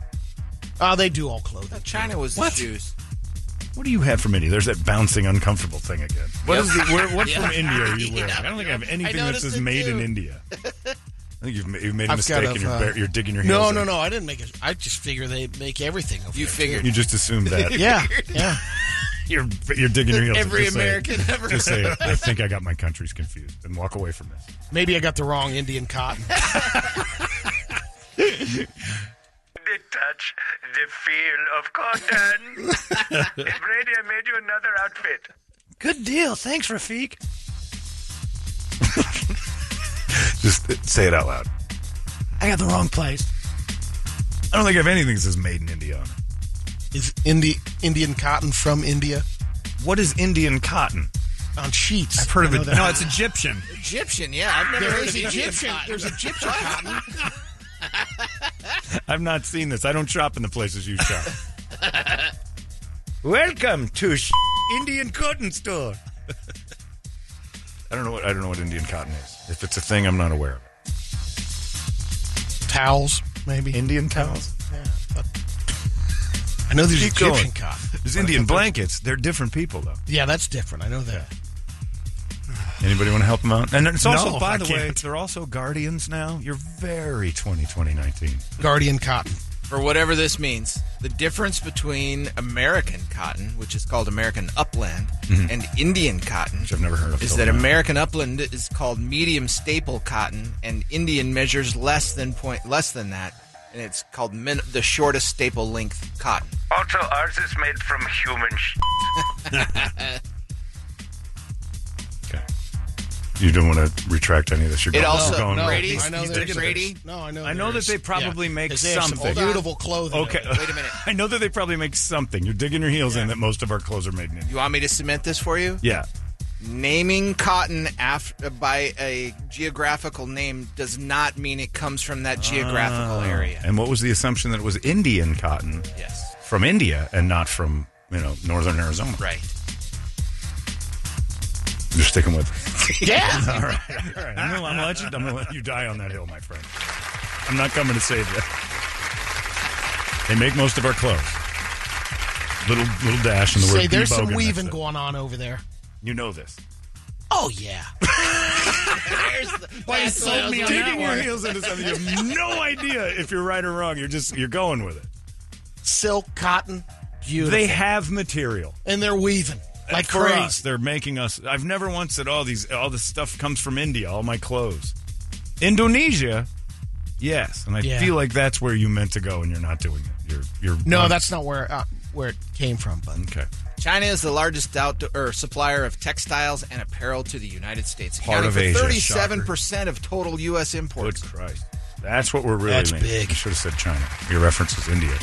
Oh, they do all clothing. China was What? the shoes. What do you have from India? There's that bouncing, uncomfortable thing again. What is the where, what from India are you wearing? Yeah. I don't think I have anything that says it "made in. India." I think you've, you've made a I've mistake got and a, you're, uh, bar- you're digging your heels. No, in. no, no. I didn't make it. I just figure they make everything over You there, figured. You just assumed that. Yeah, yeah. You're you're digging your heels. in. Every Just say it. American ever. Just say it. I think I got my countries confused and walk away from this. Maybe I got the wrong Indian cotton. The touch, the feel of cotton. Brady, I made you another outfit. Good deal. Thanks, Rafik. Just say it out loud. I got the wrong place. I don't think I have anything that says "made in India." on it. Is Indi- Indian cotton from India What is Indian cotton? on sheets? I've heard of I know it. that. No, it's Egyptian. Egyptian, yeah. I've never There heard of Egyptian. cotton. There's Egyptian cotton. I've not seen this. I don't shop in the places you shop. Welcome to Indian cotton store. I don't know what I don't know what Indian cotton is. If it's a thing, I'm not aware of it. Towels, maybe. Indian towels. Yeah, I know there's Keep Egyptian going. cotton. There's Indian blankets. They're different people, though. Yeah, that's different. I know that. Anybody want to help them out? And it's also, No, by I the way, can't. they're also guardians now. You're very 20, 2019. Guardian cotton. For whatever this means, the difference between American cotton, which is called American upland, mm-hmm. and Indian cotton, Which I've never heard of. is that now. American upland is called medium staple cotton, and Indian measures less than point less than that, and it's called min- the shortest staple length cotton. Also, ours is made from human You don't want to retract any of this. You're It going, also- you're going no, it. Brady, I know he's there's Brady. No, I know. I know that they probably yeah, make 'cause they have some something. beautiful clothing. Okay. Wait a minute. I know that they probably make something. You're digging your heels in that most of our clothes are made in You want me to cement this for you? Yeah. Naming cotton af- uh, by a geographical name does not mean it comes from that geographical ah. area. And what was the assumption that it was Indian cotton Yes. from India and not from, you know, northern Arizona? Right. You're sticking with it. Yeah. All right. All right. I'm going to let you I'm gonna let you die on that hill, my friend. I'm not coming to save you. They make most of our clothes. Little little dash in the word Say there's some Bogan, weaving going on over there. You know this. Oh yeah. Why you sold me on digging your one. heels into something you have no idea if you're right or wrong. You're just you're going with it. Silk, cotton, beautiful. They have material. and they're weaving. Like for crazy. us, they're making us. I've never once said, "Oh, these all this stuff comes from India." All my clothes, Indonesia, yes, and I Yeah. feel like that's where you meant to go, and you're not doing it. You're you're No, that's not where uh, where it came from. But okay. China is the largest outdoor or supplier of textiles and apparel to the United States, Part accounting of for Asia, thirty-seven percent of total U.S. imports. Good Christ, that's what we're really. That's making. big. You should have said China. Your reference is India.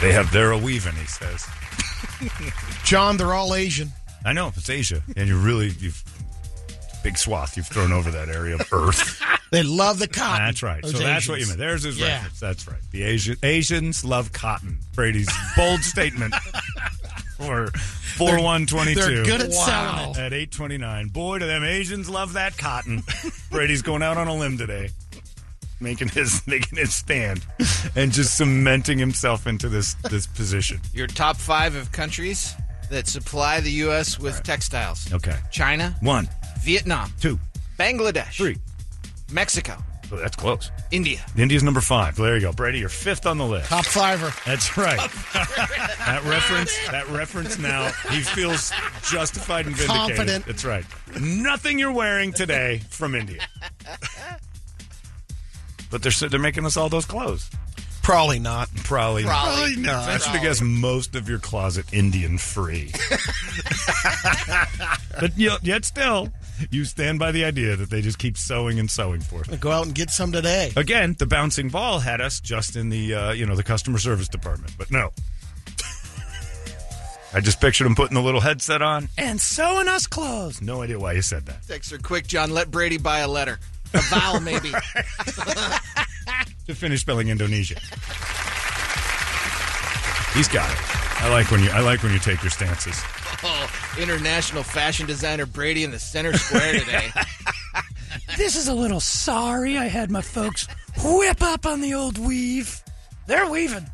They have they're a weaving. He says. John, they're all Asian. I know it's Asia, and you really you've big swath you've thrown over that area of Earth. They love the cotton. That's right. Those so that's what you meant. There's his Yeah. reference. That's right. The Asian Asians love cotton. Brady's bold statement for four one twenty two. They're good at selling it. At eight twenty nine. Boy, do them Asians love that cotton. Brady's going out on a limb today. Making his making his stand and just cementing himself into this this position. Your top five of countries that supply the U.S. with textiles: Okay. China, One, Vietnam, two, Bangladesh, three. Mexico, Oh, that's close. India. India's number five. There you go. Brady, you're fifth on the list. Top fiver. That's right. that reference, that reference now, he feels justified and vindicated. Confident. That's right. Nothing you're wearing today from India. But they're they're making us all those clothes. Probably not. Probably, Probably not. not. Venture to guess most of your closet Indian free. but yet, yet still, you stand by the idea that they just keep sewing and sewing for us. Go out and get some today. Again, the bouncing ball had us just in the uh, you know the customer service department, but no. I just pictured him putting the little headset on and sewing us clothes. No idea why you said that. Text her quick, John. Let Brady buy a letter. A vowel, maybe. To finish spelling Indonesia. He's got it. I like when you I like when you take your stances. oh, international fashion designer Brady in the center square today. This is a little sorry. I had my folks whip up on the old weave. They're weaving.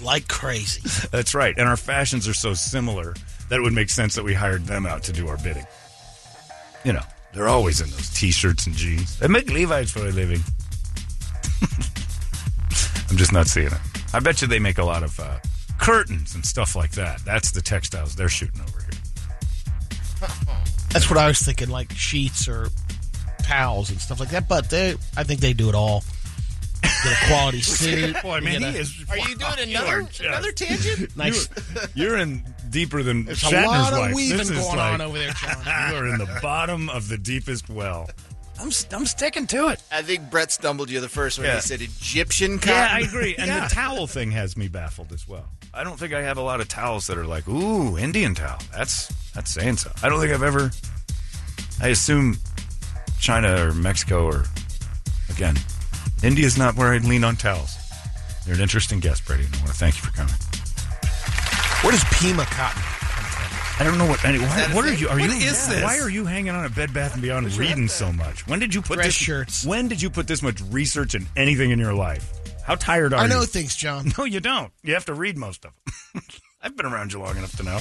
Like crazy. That's right. And our fashions are so similar that it would make sense that we hired them out to do our bidding. You know, they're always in those t-shirts and jeans. They make Levi's for a living. I'm just not seeing it. I bet you they make a lot of uh, curtains and stuff like that. That's the textiles they're shooting over here. That's what I was thinking, like sheets or towels and stuff like that. But they, I think they do it all. Get a quality suit. Boy, man, he a is. Are you doing You another are just- another tangent? nice. You're in deeper than There's Shatner's a lot of wife. weaving This is going like- on over there, John. You are in the bottom of the deepest well. I'm I'm sticking to it. I think Brett stumbled you the first one. Yeah. He said Egyptian cotton. Yeah, I agree. And Yeah. the towel thing has me baffled as well. I don't think I have a lot of towels that are like, ooh, Indian towel. That's that's saying so. I don't think I've ever. I assume China or Mexico or again, India's not where I'd lean on towels. You're an interesting guest, Brady, and I want to thank you for coming. Where does Pima cotton? I don't know what. Any, why, what are you? Are What you? is this? Why are you hanging on a Bed Bath and Beyond reading so much? When did you put Dress this? shirts. When did you put this much research in anything in your life? How tired are you? I you? know things, John. No, you don't. You have to read most of them. I've been around you long enough to know.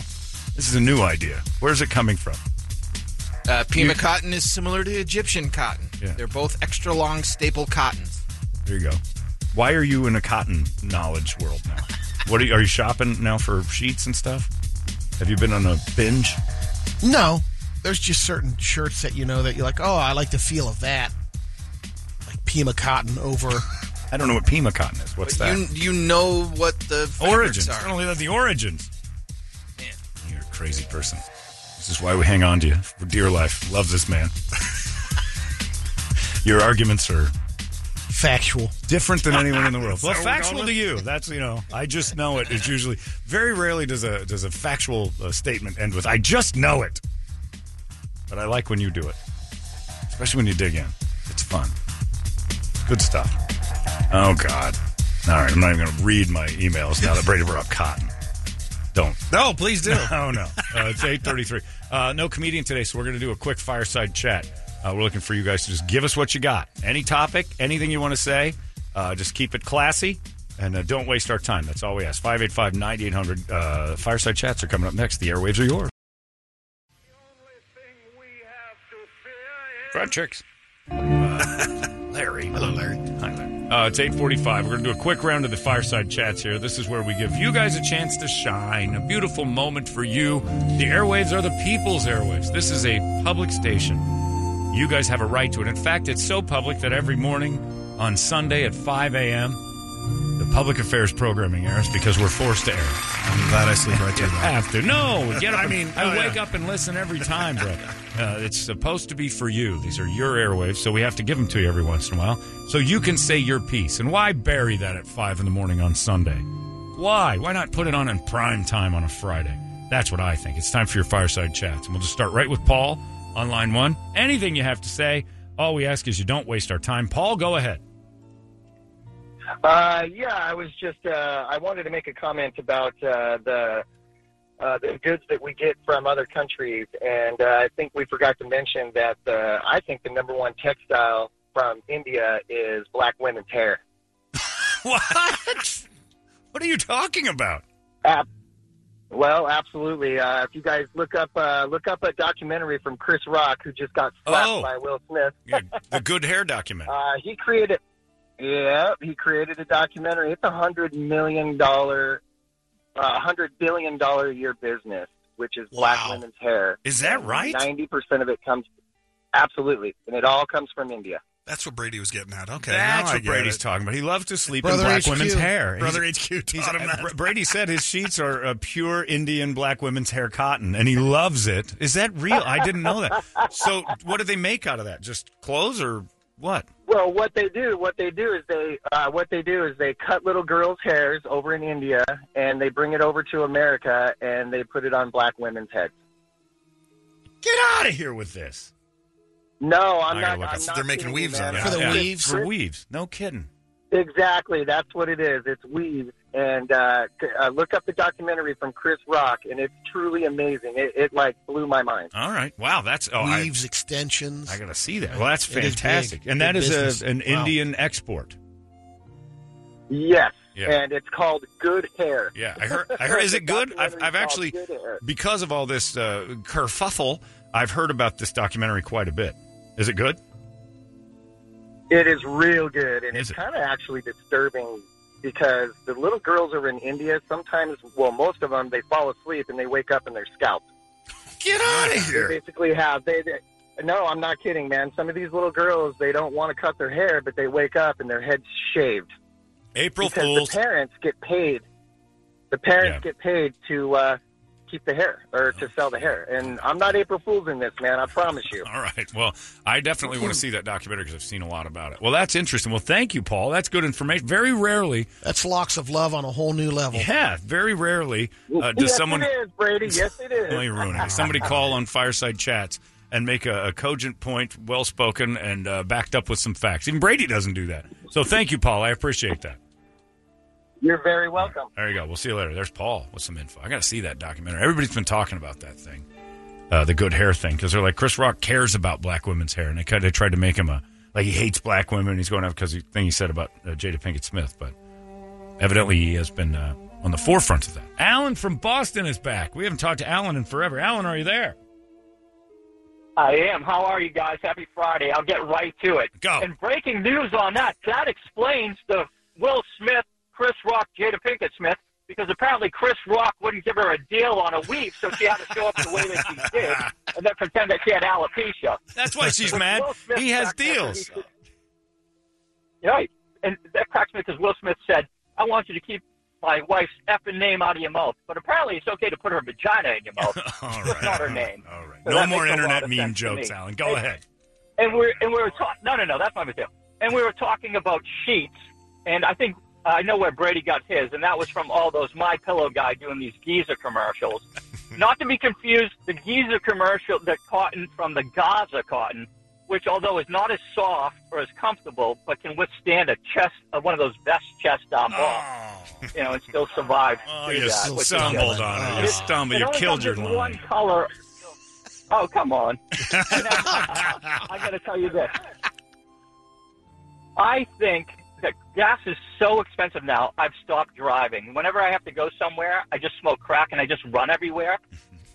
This is a new idea. Where's it coming from? Uh, Pima cotton is similar to Egyptian cotton. Yeah. They're both extra long staple cottons. There you go. Why are you in a cotton knowledge world now? What are you, are you shopping now for sheets and stuff? Have you been on a binge? No, there's just certain shirts that you know that you're like, oh, I like the feel of that. Like Pima cotton over. I don't know what Pima cotton is. What's that? You you know what the fabrics origins. I are. don't know the origins. You're a crazy person. This is why we hang on to you for dear life. Love this man. Your arguments are Factual. different than anyone in the world. Well, factual to you. That's you know. I just know it. it is usually very rarely does a does a factual uh, statement end with "I just know it." But I like when you do it, especially when you dig in. It's fun. Good stuff. Oh God. All right, I'm not even going to read my emails now that Brady brought up cotton. Don't. No, please do. Oh no, uh, it's eight thirty-three. Uh, no comedian today, so we're going to do a quick fireside chat. Uh, we're looking for you guys to just give us what you got, any topic, anything you want to say. Uh, just keep it classy and uh, don't waste our time. That's all we ask. 585-9800. Uh, fireside chats are coming up next. The airwaves are yours. Front chicks. Uh, Larry. Hello, Larry. Hi, Larry. Uh, it's 845. We're going to do a quick round of the fireside chats here. This is where we give you guys a chance to shine. A beautiful moment for you. The airwaves are the people's airwaves. This is a public station. You guys have a right to it. In fact, it's so public that every morning on Sunday at 5 a.m., the public affairs programming airs because we're forced to air it. I'm glad I sleep right through that. have to. No, get up. I mean, I oh, wake yeah. up and listen every time, bro. Uh, it's supposed to be for you. These are your airwaves, so we have to give them to you every once in a while, so you can say your piece. And why bury that at five in the morning on Sunday? Why? Why not put it on in prime time on a Friday? That's what I think. It's time for your fireside chats, and we'll just start right with Paul on line one. Anything you have to say, all we ask is you don't waste our time. Paul, go ahead. Uh, yeah, I was just uh, I wanted to make a comment about uh, the uh, the goods that we get from other countries, and uh, I think we forgot to mention that uh, I think the number one textile from India is black women's hair. what? What are you talking about? Well, absolutely. Uh, if you guys look up uh, look up a documentary from Chris Rock, who just got slapped Oh. by Will Smith. the Good Hair documentary. Uh, he created, yeah, he created a documentary. It's a hundred million dollar, a hundred billion dollar a year business, which is black women's hair. Is that right? Ninety percent of it comes, absolutely, and it all comes from India. That's what Brady was getting at. Okay, That's what Brady's it. talking about. He loves to sleep Brother in black HQ. women's hair. Brother He's- HQ taught him that. Brady said his sheets are uh, pure Indian black women's hair cotton, and he loves it. Is that real? I didn't know that. So, what do they make out of that? Just clothes or what? Well, what they do, what they do is they, uh, what they do is they cut little girls' hairs over in India, and they bring it over to America, and they put it on black women's heads. Get out of here with this. No, I'm not. look I'm not They're making weaves you, out man. of it. Yeah, Yeah. yeah, For weaves. No kidding. Exactly, that's what it is. It's weaves, and uh, uh, look up the documentary from Chris Rock, and it's truly amazing. It, it like blew my mind. All right. Wow. That's oh, I, Weaves, extensions. I got to see that. Well, that's fantastic, big. and Big that is business. a, an Wow. Indian export. Yes, Yeah. and it's called Good Hair. Yeah, I heard. I heard. Is it good? I've, I've actually, Good because of all this uh, kerfuffle, I've heard about this documentary quite a bit. Is it good? It is real good, and Is it's it? kind of actually disturbing because the little girls over in India sometimes, well, most of them, they fall asleep and they wake up and they're scalped. Get out of They basically have they. they no, I'm not kidding, man. Some of these little girls, they don't want to cut their hair, but they wake up and their head's shaved. April because Fools. the parents get paid. The parents Yeah. get paid to uh, keep the hair or to sell the hair. And I'm not April Fool's in this, man. I promise you. All right. Well, I definitely want to see that documentary because I've seen a lot about it. Well, that's interesting. Well, thank you, Paul. That's good information. Very rarely, That's locks of love on a whole new level. yeah, very rarely uh, does yes, someone. it is, Brady. Yes, it is. Well, you're ruining it. Somebody call on Fireside Chats and make a, a cogent point, well spoken, and uh, backed up with some facts. Even Brady doesn't do that. So thank you, Paul. I appreciate that. You're very welcome. There you go. We'll see you later. There's Paul with some info. I got to see that documentary. Everybody's been talking about that thing, uh, the good hair thing, because they're like Chris Rock cares about black women's hair, and they kind of tried to make him a like he hates black women. He's going out because the thing he said about uh, Jada Pinkett Smith, but evidently he has been uh, on the forefront of that. Alan from Boston is back. We haven't talked to Alan in forever. Alan, are you there? I am. How are you guys? Happy Friday. I'll get right to it. Go. And breaking news on that. That explains the Will Smith, Chris Rock, Jada Pinkett Smith, because apparently Chris Rock wouldn't give her a deal on a weave, so she had to show up the way that she did and then pretend that she had alopecia. That's why she's mad. He has deals. he Right. And that cracks me because Will Smith said, I want you to keep my wife's effing name out of your mouth. But apparently it's okay to put her vagina in your mouth. All Just not her name. All right. So No more makes a lot internet meme jokes, me. Alan. Go And- ahead. and we're and we were talking. No, no, no, that's my deal. And we were talking about sheets, and I think I know where Brady got his, and that was from all those My Pillow guy doing these Giza commercials. not to be confused, the Giza commercial, the cotton from the Gaza cotton, which although is not as soft or as comfortable, but can withstand a chest, uh, one of those best chest down balls, you know, and still survive. Oh, you that, stumbled on it. You stumbled. You killed your line. One color. Oh, come on. I got to tell you this. I think gas is so expensive now. I've stopped driving. Whenever I have to go somewhere, I just smoke crack and I just run everywhere.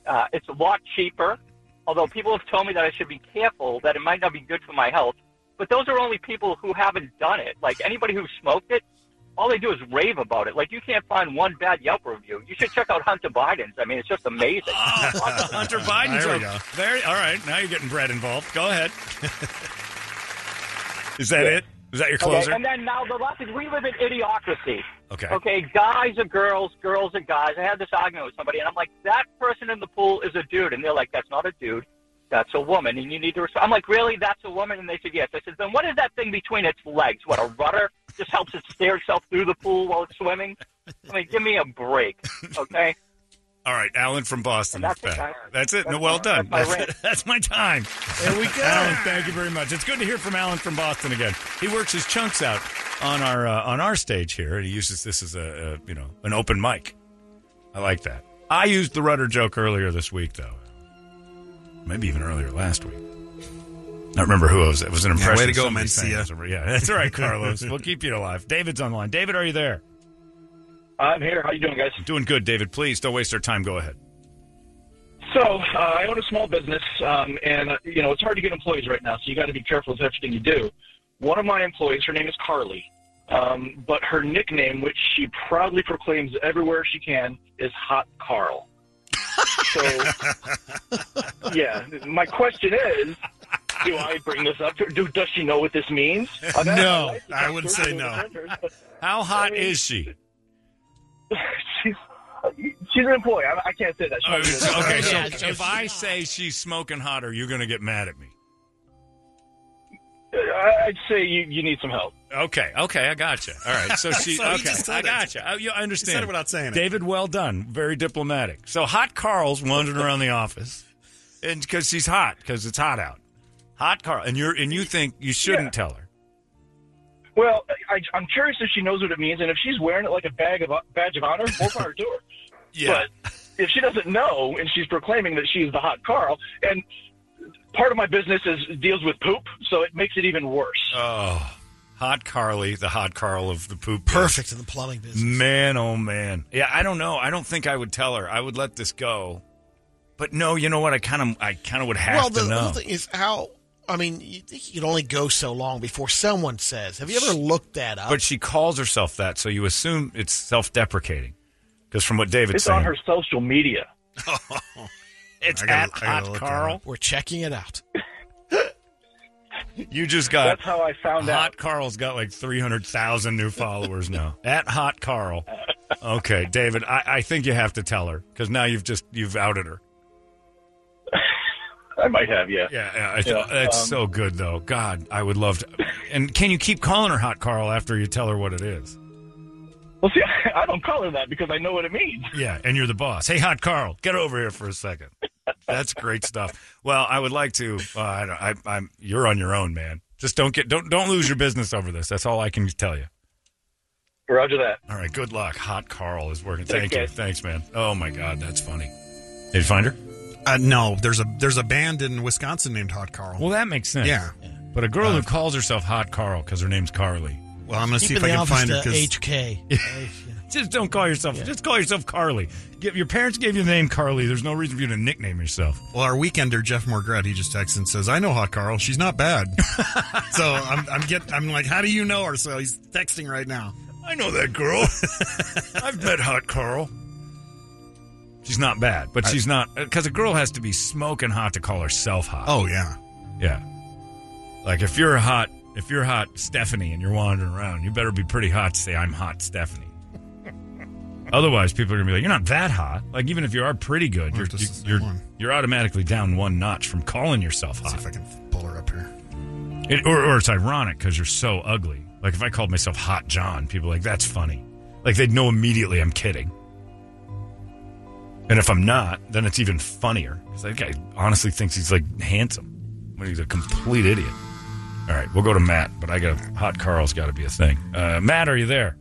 Uh, it's a lot cheaper. Although people have told me that I should be careful, that it might not be good for my health. But those are only people who haven't done it. Like anybody who smoked it, all they do is rave about it. Like you can't find one bad Yelp review. You should check out Hunter Biden's. I mean, it's just amazing. Hunter Biden's. There we go. Very, all right. Now you're getting Brett involved. Go ahead. Is that it? Is that your closer? Okay, and then now the last is we live in idiocracy. Okay. Okay, guys are girls, girls are guys. I had this argument with somebody, and I'm like, that person in the pool is a dude, and they're like, that's not a dude, that's a woman, and you need to. Respect. I'm like, really, that's a woman? And they said yes. I said, then what is that thing between its legs? What a rudder just helps it steer itself through the pool while it's swimming? I mean, give me a break, okay? All right, Alan from Boston. That's it, back. That's it. No, well done. that's my That's, that's my time. There we go. Alan, thank you very much. It's good to hear from Alan from Boston again. He works his chunks out on our uh, on our stage here, and he uses this as a, a you know an open mic. I like that. I used the rudder joke earlier this week, though. Maybe even earlier last week. I remember who it was. It was an Yeah, impression. way to go, somebody sang. Mencia. Yeah, that's all right, Carlos. we'll keep you alive. David's online. David, are you there? I'm here. How you doing, guys? Doing good, David. Please don't waste our time. Go ahead. So uh, I own a small business, um, and uh, you know it's hard to get employees right now. So you got to be careful with everything you do. One of my employees, her name is Carly, um, but her nickname, which she proudly proclaims everywhere she can, is Hot Carl. So yeah, my question is, do I bring this up? To? Do does she know what this means? No, I would say no. the printers, but How hot is she? she's she's an employee. I, I can't say that. She's not oh, okay, so if I say she's smoking hotter, you're going to get mad at me. I- I'd say you, you need some help. Okay, okay, I got you. All right, so she. So okay, I said it. got you. I, you- I understand. He said it without saying it. David, well done. Very diplomatic. So hot Carl's wandering around the office, and because she's hot, because it's hot out. Hot Carl, and you're and you think you shouldn't Yeah. tell her. Well, I, I'm curious if she knows what it means, and if she's wearing it like a bag of badge of honor, more power to her. Yeah. But if she doesn't know and she's proclaiming that she's the hot Carl, and part of my business is deals with poop, so it makes it even worse. Oh, hot Carly, the hot Carl of the poop. Perfect in the plumbing business. Man, oh man. Yeah, I don't know. I don't think I would tell her. I would let this go. But no, you know what? I kind of, I kind of would have well, to the know. whole thing is how. I mean, you think you can only go so long before someone says. Have you ever looked that up? But she calls herself that, so you assume it's self-deprecating. Because from what David's it's saying, on her social media. Oh, it's I gotta- at Hot Carl. up. We're checking it out. You just got. That's how I found Hot out. Carl's got like three hundred thousand new followers now. At Hot Carl. Okay, David, I, I think you have to tell her because now you've just you've outed her. I might have, yeah. Yeah, yeah, I, Yeah, that's um, so good though. God, I would love to. And can you keep calling her Hot Carl after you tell her what it is? Well, see, I don't call her that because I know what it means. Yeah, and you're the boss. Hey, Hot Carl, get over here for a second. That's great stuff. Well, I would like to. Uh, I, don't- I, I'm. You're on your own, man. Just don't get don't don't lose your business over this. That's all I can tell you. Roger that. All right. Good luck. Hot Carl is working. Thank you. Thanks, man. Oh my God, that's funny. Did you find her? Uh, no, there's a there's a band in Wisconsin named Hot Carl. Well, that makes sense. Yeah. But a girl who calls herself Hot Carl because her name's Carly. Well, I'm gonna see if I can find her because HK. Just don't call yourself. Just call yourself Carly. Give, your parents gave you the name Carly. There's no reason for you to nickname yourself. Well, our weekender Jeff Morgret, he just texts and says, "I know Hot Carl. She's not bad." so I'm I'm get I'm like, "How do you know her?" So he's texting right now. I know that girl. I've met Hot Carl. She's not bad, but she's not because a girl has to be smoking hot to call herself hot. Oh yeah, yeah. Like if you're hot, if you're hot Stephanie and you're wandering around, you better be pretty hot to say I'm hot Stephanie. Otherwise, people are gonna be like, "You're not that hot." Like even if you are pretty good, you're the you're you're automatically down one notch from calling yourself hot. See if I can pull her up here. It, or, or it's ironic because you're so ugly. Like if I called myself Hot John, people are like that's funny. Like they'd know immediately I'm kidding. And if I'm not, then it's even funnier because that guy honestly thinks he's like handsome when he's a complete idiot. All right, we'll go to Matt, but I got Hot Carl's got to be a thing. Uh, Matt, are you there?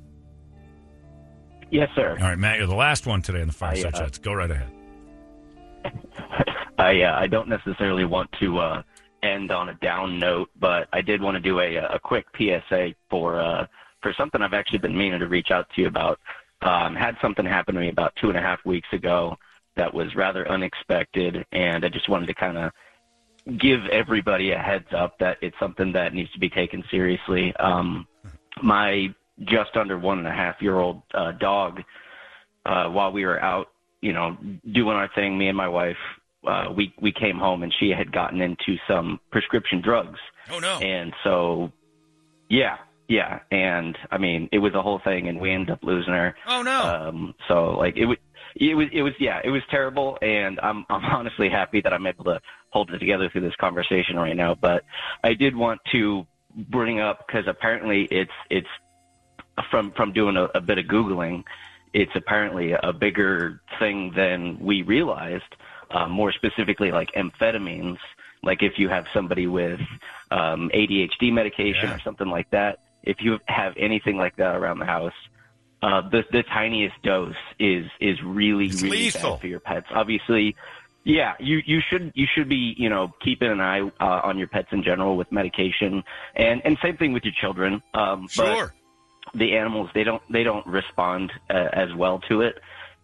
Yes, sir. All right, Matt, you're the last one today in the fireside uh, chats. Go right ahead. I uh, I don't necessarily want to uh, end on a down note, but I did want to do a a quick PSA for uh, for something I've actually been meaning to reach out to you about. Um, had something happen to me about two and a half weeks ago that was rather unexpected, and I just wanted to kind of give everybody a heads up that it's something that needs to be taken seriously. Um, my just under one and a half year old uh, dog, uh, while we were out, you know, doing our thing, me and my wife, uh, we we came home and she had gotten into some prescription drugs. Oh no! And so, yeah, yeah, and I mean, it was a whole thing, and we ended up losing her. Oh no! Um, so like it was, it was, it was, yeah, it was terrible, and I'm I'm honestly happy that I'm able to hold it together through this conversation right now. But I did want to bring up because apparently it's it's from from doing a, a bit of googling, it's apparently a bigger thing than we realized. Uh, more specifically, like amphetamines. Like if you have somebody with um, ADHD medication or something like that, if you have anything like that around the house, uh, the the tiniest dose is is really really lethal. bad for your pets. Obviously, yeah, you you should you should be you know keeping an eye uh, on your pets in general with medication, and and same thing with your children. Um, Sure. But the animals they don't they don't respond uh, as well to it,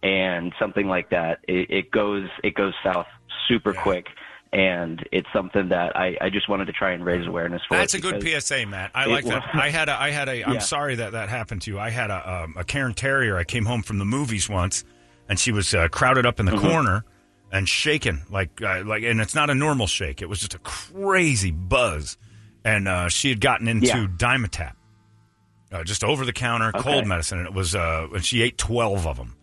and something like that it, it goes it goes south super quick. And it's something that I, I just wanted to try and raise awareness for. That's a good PSA, Matt. I like that. I had a, I had a. I'm Yeah. sorry that that happened to you. I had a, um, a Cairn Terrier. I came home from the movies once, and she was uh, crowded up in the Mhm. corner and shaking like uh, like, and it's not a normal shake. It was just a crazy buzz, and uh, she had gotten into Yeah. Dimetapp, uh, just over the counter cold medicine, and it was uh, and she ate twelve of them.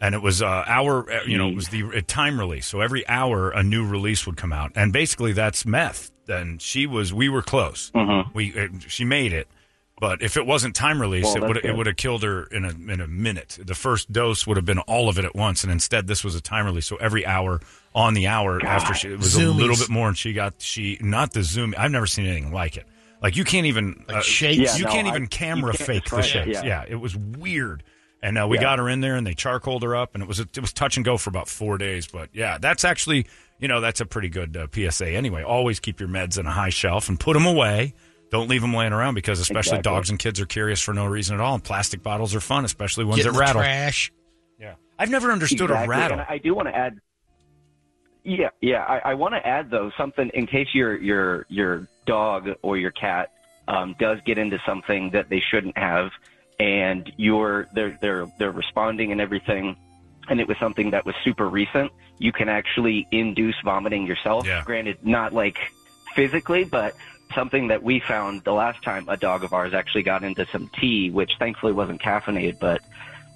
And it was uh, hour, uh, you know, it was the uh, time release. So every hour, a new release would come out, and basically that's meth. And she was, we were close. We, uh, she made it, but if it wasn't time release, Well, it would it would have killed her in a in a minute. The first dose would have been all of it at once, and instead this was a time release. So every hour on the hour after she, it was a little bit more, and she got she not the zoom. I've never seen anything like it. Like you can't even uh, shakes? Yeah, you no, can't I- even camera can't fake the shakes. yeah. Yeah, it was weird. And uh, we Yeah. got her in there, and they charcoaled her up, and it was it was touch and go for about four days. But yeah, that's actually you know that's a pretty good uh, PSA. Anyway, always keep your meds in a high shelf and put them away. Don't leave them laying around because especially Exactly. dogs and kids are curious for no reason at all. And plastic bottles are fun, especially ones Get that rattle. trash. Yeah, I've never understood Exactly. a rattle. And I do want to add. Yeah, yeah. I, I want to add though something in case your your your dog or your cat um, does get into something that they shouldn't have, and you're they're they're they're responding and everything, and it was something that was super recent. You can actually induce vomiting yourself. Yeah. Granted, not like physically, but something that we found the last time a dog of ours actually got into some tea, which thankfully wasn't caffeinated, but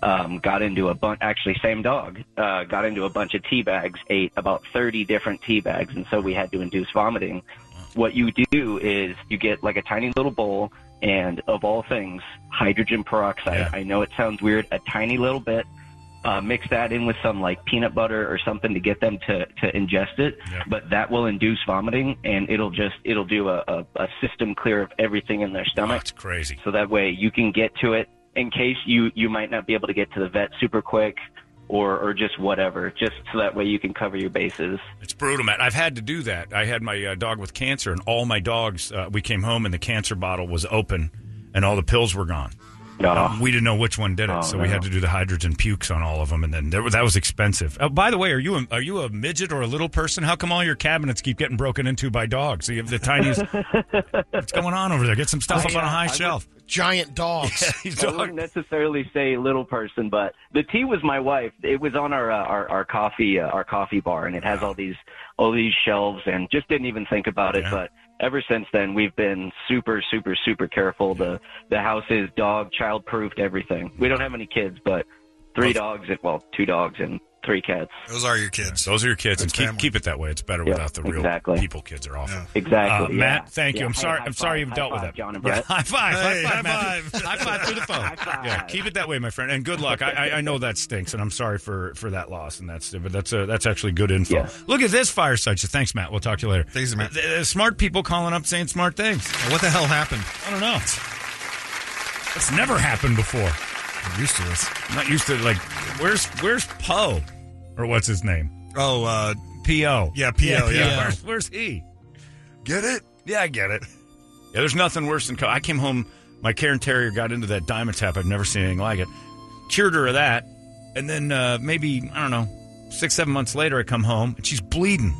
um, got into a bunch. Actually, same dog uh, got into a bunch of tea bags, ate about thirty different tea bags, and so we had to induce vomiting. What you do is you get like a tiny little bowl, and of all things, hydrogen peroxide. Yeah. I know it sounds weird, a tiny little bit. Uh, mix that in with some like peanut butter or something to get them to, to ingest it, but that will induce vomiting and it'll just it'll do a, a, a system clear of everything in their stomach. That's crazy. So that way you can get to it in case you you might not be able to get to the vet super quick or or just whatever. Just so that way you can cover your bases. It's brutal, Matt. I've had to do that. I had my uh, dog with cancer, and all my dogs. Uh, we came home, and the cancer bottle was open, and all the pills were gone. Um, we didn't know which one did it, Oh, so we had to do the hydrogen pukes on all of them, and then there, that was expensive. Oh, by the way, are you a, are you a midget or a little person? How come all your cabinets keep getting broken into by dogs? So you have the tiniest. What's going on over there? Get some stuff Oh, up on a high I shelf. Giant dogs. These I dogs- wouldn't necessarily say little person, but the tea was my wife. It was on our uh, our, our coffee uh, our coffee bar, and it has all these all these shelves, and just didn't even think about it. But ever since then, we've been super super super careful. The the house is dog child proofed, everything. We don't have any kids, but three dogs, and well, two dogs and three cats. Those are your kids. Those are your kids, and keep family. keep it that way. It's better Yeah, without the real exactly. people. Kids are awful. Exactly, Uh, yeah. Matt, thank you. Yeah, I'm sorry. high I'm sorry you've dealt high with five, that. John and Yeah, Brett. high five. Hey, high five. high Matthew. High five through the phone. Yeah, keep it that way, my friend. And good luck. I, I, I know that stinks, and I'm sorry for, for that loss. And that's but that's uh, that's actually good info. Yeah. Look at this fireside. So thanks, Matt. We'll talk to you later. Thanks, Matt. The- the smart people calling up saying smart things. What the hell happened? I don't know. It's never happened before. I'm used to this. I'm not used to like. Where's Where's Poe, or what's his name? Oh, uh, P.O. Yeah, P.O., yeah. Where's, where's he? get it? Yeah, I get it. Yeah, there's nothing worse than co- I came home. My Cairn Terrier got into that diamond tap. I've never seen anything like it. Cured her of that, and then uh, maybe I don't know, six seven months later, I come home and she's bleeding.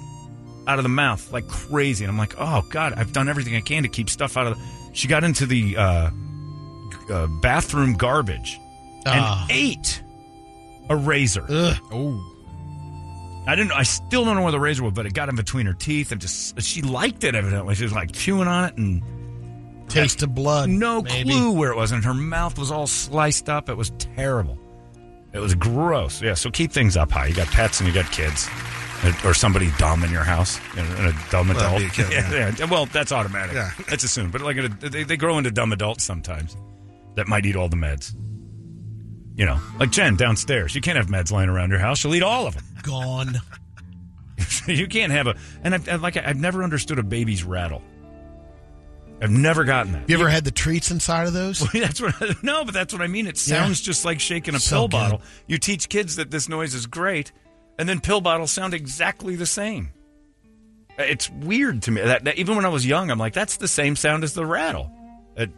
out of the mouth like crazy. And I'm like, oh God, I've done everything I can to keep stuff out of the. She got into the uh, uh, bathroom garbage Ah. and ate a razor. Oh. I didn't. I still don't know where the razor was, but it got in between her teeth and just she liked it. Evidently, she was like chewing on it and Taste of blood. no maybe. clue where it was, and her mouth was all sliced up. It was terrible. It was gross. Yeah. So keep things up high. You got pets and you got kids, or somebody dumb in your house, and a dumb adult. that'd be a kid, yeah, yeah. Well, that's automatic. Yeah. That's assumed. But like, a, they, they grow into dumb adults sometimes that might eat all the meds. You know, like Jen downstairs. You can't have meds lying around your house. She'll eat all of them. Gone. you can't have a. And I've, I've like I've never understood a baby's rattle. I've never gotten that. You ever had the treats inside of those? Well, that's what. No, but that's what I mean. It Yeah. sounds just like shaking a So pill good. bottle. You teach kids that this noise is great, and then pill bottles sound exactly the same. It's weird to me. That, that even when I was young, I'm like, that's the same sound as the rattle. It,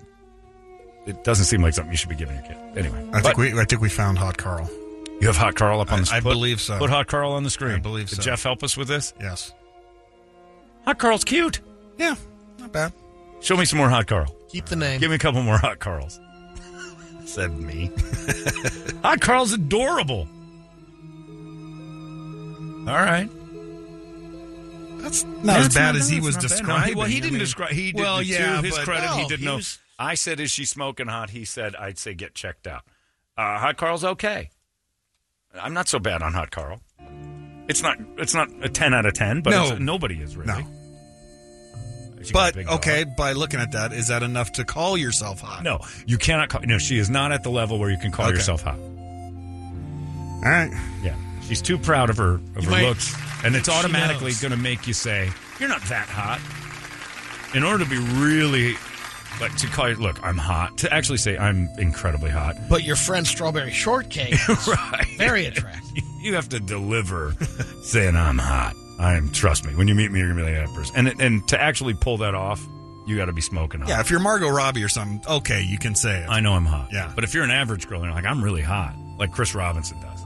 it doesn't seem like something you should be giving your kid. Anyway, I But think we I think we found Hot Carl. you have Hot Carl up on the screen. I put- believe so. Put Hot Carl on the screen. I believe so. Did so. Jeff help us with this? Yes. Hot Carl's cute. Yeah, not bad. Show me some more Hot Carl. Keep the name. Give me a couple more Hot Carls. Said me. Hot Carl's adorable. All right. That's not Yeah, as bad not as he was It's not bad. No, he- describing. well, he didn't mean- describe. He did. Well, to yeah, his but credit, he no, did he know. was- I said, "Is she smoking hot?" He said, "I'd say get checked out." Uh, hot Carl's okay. I'm not so bad on Hot Carl. It's not. It's not a ten out of ten, but No. nobody is really. No. She got a But big dog. okay, by looking at that, is that enough to call yourself hot? No, you cannot call. No, she is not at the level where you can call Okay. yourself hot. All right. Yeah, she's too proud of her of her might- looks, and it's automatically knows. going to make you say you're not that hot. In order to be really like to call you, look, I'm hot. To actually say I'm incredibly hot, But your friend Strawberry Shortcake is right? very attractive. You have to deliver saying I'm hot. I am. Trust me. When you meet me, you're gonna be like that person. And and to actually pull that off, you got to be smoking hot. Yeah, if you're Margot Robbie or something, okay, you can say it. I know I'm hot. Yeah. But if you're an average girl and you're like, I'm really hot, like Chris Robinson does.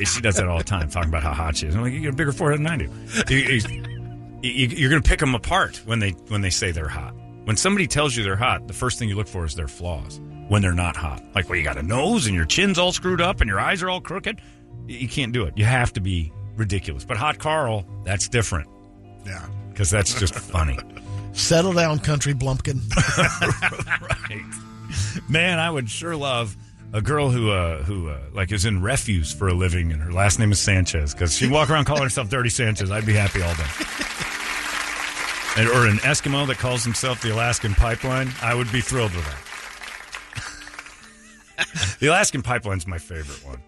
She does that all the time, talking about how hot she is. I'm like, you get a bigger forehead than I do. You, you're going to pick them apart when they when they say they're hot. When somebody tells you they're hot, the first thing you look for is their flaws. When they're not hot, like, well, you got a nose and your chin's all screwed up and your eyes are all crooked. You you can't do it. You have to be ridiculous. But hot Carl, that's different Yeah. because that's just funny. Settle down, country blumpkin. right. Man, I would sure love a girl who uh, who uh, like is in refuse for a living, and her last name is Sanchez because she'd walk around calling herself Dirty Sanchez. I'd be happy all day. Or an Eskimo that calls himself the Alaskan Pipeline. I would be thrilled with that. the Alaskan Pipeline's my favorite one.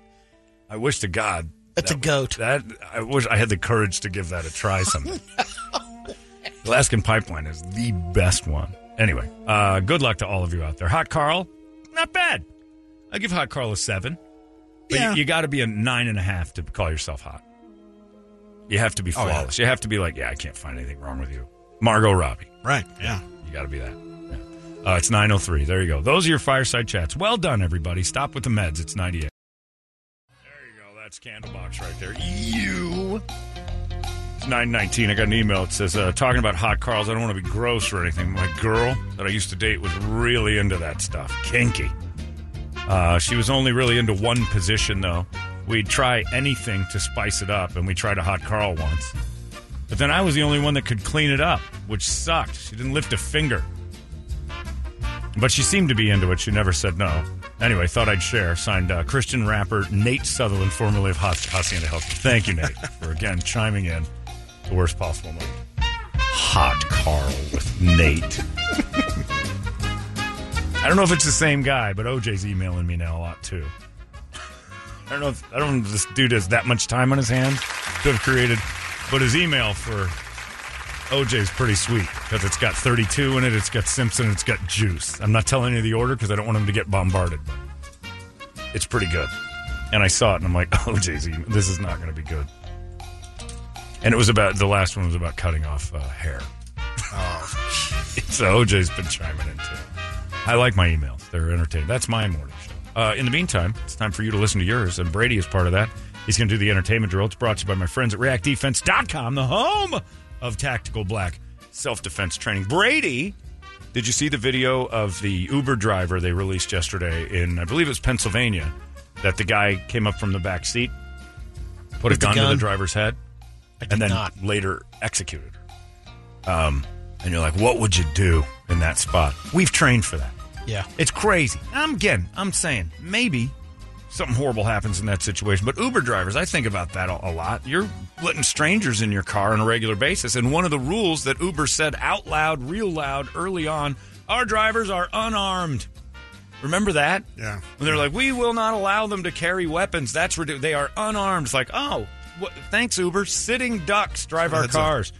I wish to God That's a goat. that I wish I had the courage to give that a try someday. Alaskan Pipeline is the best one. Anyway, uh, good luck to all of you out there. Hot Carl, not bad. I give Hot Carl a seven. But Yeah. you, you got to be a nine and a half to call yourself hot. You have to be Oh, yeah. flawless. You have to be like, yeah, I can't find anything wrong with you. Margot Robbie. Right. Yeah. You got to be that. Yeah. Uh, it's 903. There you go. Those are your fireside chats. Well done, everybody. Stop with the meds. It's 98. There you go. That's Candlebox right there. You. It's 919. I got an email. It says, uh, talking about hot Carls. I don't want to be gross or anything. My girl that I used to date was really into that stuff. Kinky. Uh, she was only really into one position, though. We'd try anything to spice it up, and we tried a hot Carl once. But then I was the only one that could clean it up, which sucked. She didn't lift a finger. But she seemed to be into it. She never said no. Anyway, thought I'd share. Signed uh, Christian rapper Nate Sutherland, formerly of Hac- Hacienda Health. Thank you, Nate, for again chiming in the worst possible moment. Hot Carl with Nate. I don't know if it's the same guy, but OJ's emailing me now a lot too. I don't know. If, I don't know if this dude has that much time on his hands to have created, but his email for OJ is pretty sweet because it's got 32 in it, it's got Simpson, it's got Juice. I'm not telling you the order because I don't want him to get bombarded, but it's pretty good. And I saw it and I'm like, OJ's email, this is not going to be good. And it was about the last one was about cutting off uh, hair. Oh. so OJ's been chiming in too. I like my emails; they're entertaining. That's my morning show. Uh, in the meantime, it's time for you to listen to yours, and Brady is part of that. He's going to do the entertainment drill. It's brought to you by my friends at reactdefense.com, the home of Tactical Black self defense training. Brady, did you see the video of the Uber driver they released yesterday in, I believe it was Pennsylvania, that the guy came up from the back seat, put With a the gun, to the driver's head, and then not. later executed her? Um, and you're like, what would you do in that spot? We've trained for that. Yeah. It's crazy. I'm again, I'm saying maybe something horrible happens in that situation. But Uber drivers, I think about that a, lot. You're letting strangers in your car on a regular basis. And one of the rules that Uber said out loud, real loud, early on, our drivers are unarmed. Remember that? Yeah. When they're like, we will not allow them to carry weapons. That's ridiculous. They are unarmed. It's like, oh, what, thanks, Uber. Sitting ducks drive our That's a- cars.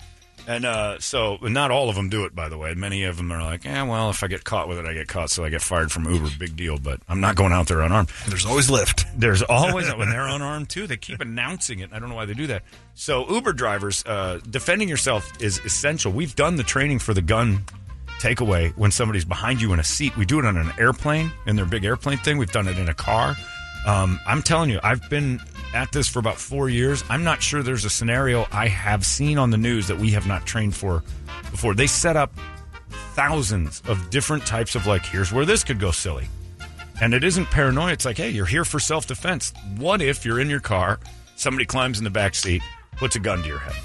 And uh, so, not all of them do it, by the way. Many of them are like, "Yeah, well, if I get caught with it, I get caught, so I get fired from Uber. Big deal." But I'm not going out there unarmed. There's always Lyft. There's always when they're unarmed too. They keep announcing it. I don't know why they do that. So Uber drivers, uh, defending yourself is essential. We've done the training for the gun takeaway when somebody's behind you in a seat. We do it on an airplane in their big airplane thing. We've done it in a car. Um, I'm telling you, I've been at this for about four years. I'm not sure there's a scenario I have seen on the news that we have not trained for before. They set up thousands of different types of like, here's where this could go silly. And it isn't paranoia. It's like, hey, you're here for self defense. What if you're in your car, somebody climbs in the back seat, puts a gun to your head?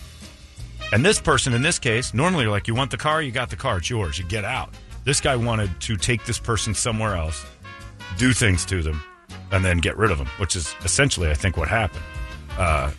And this person, in this case, normally you're like, you want the car, you got the car, it's yours, you get out. This guy wanted to take this person somewhere else, do things to them, and then get rid of them, which is essentially, I think, what happened. Uh,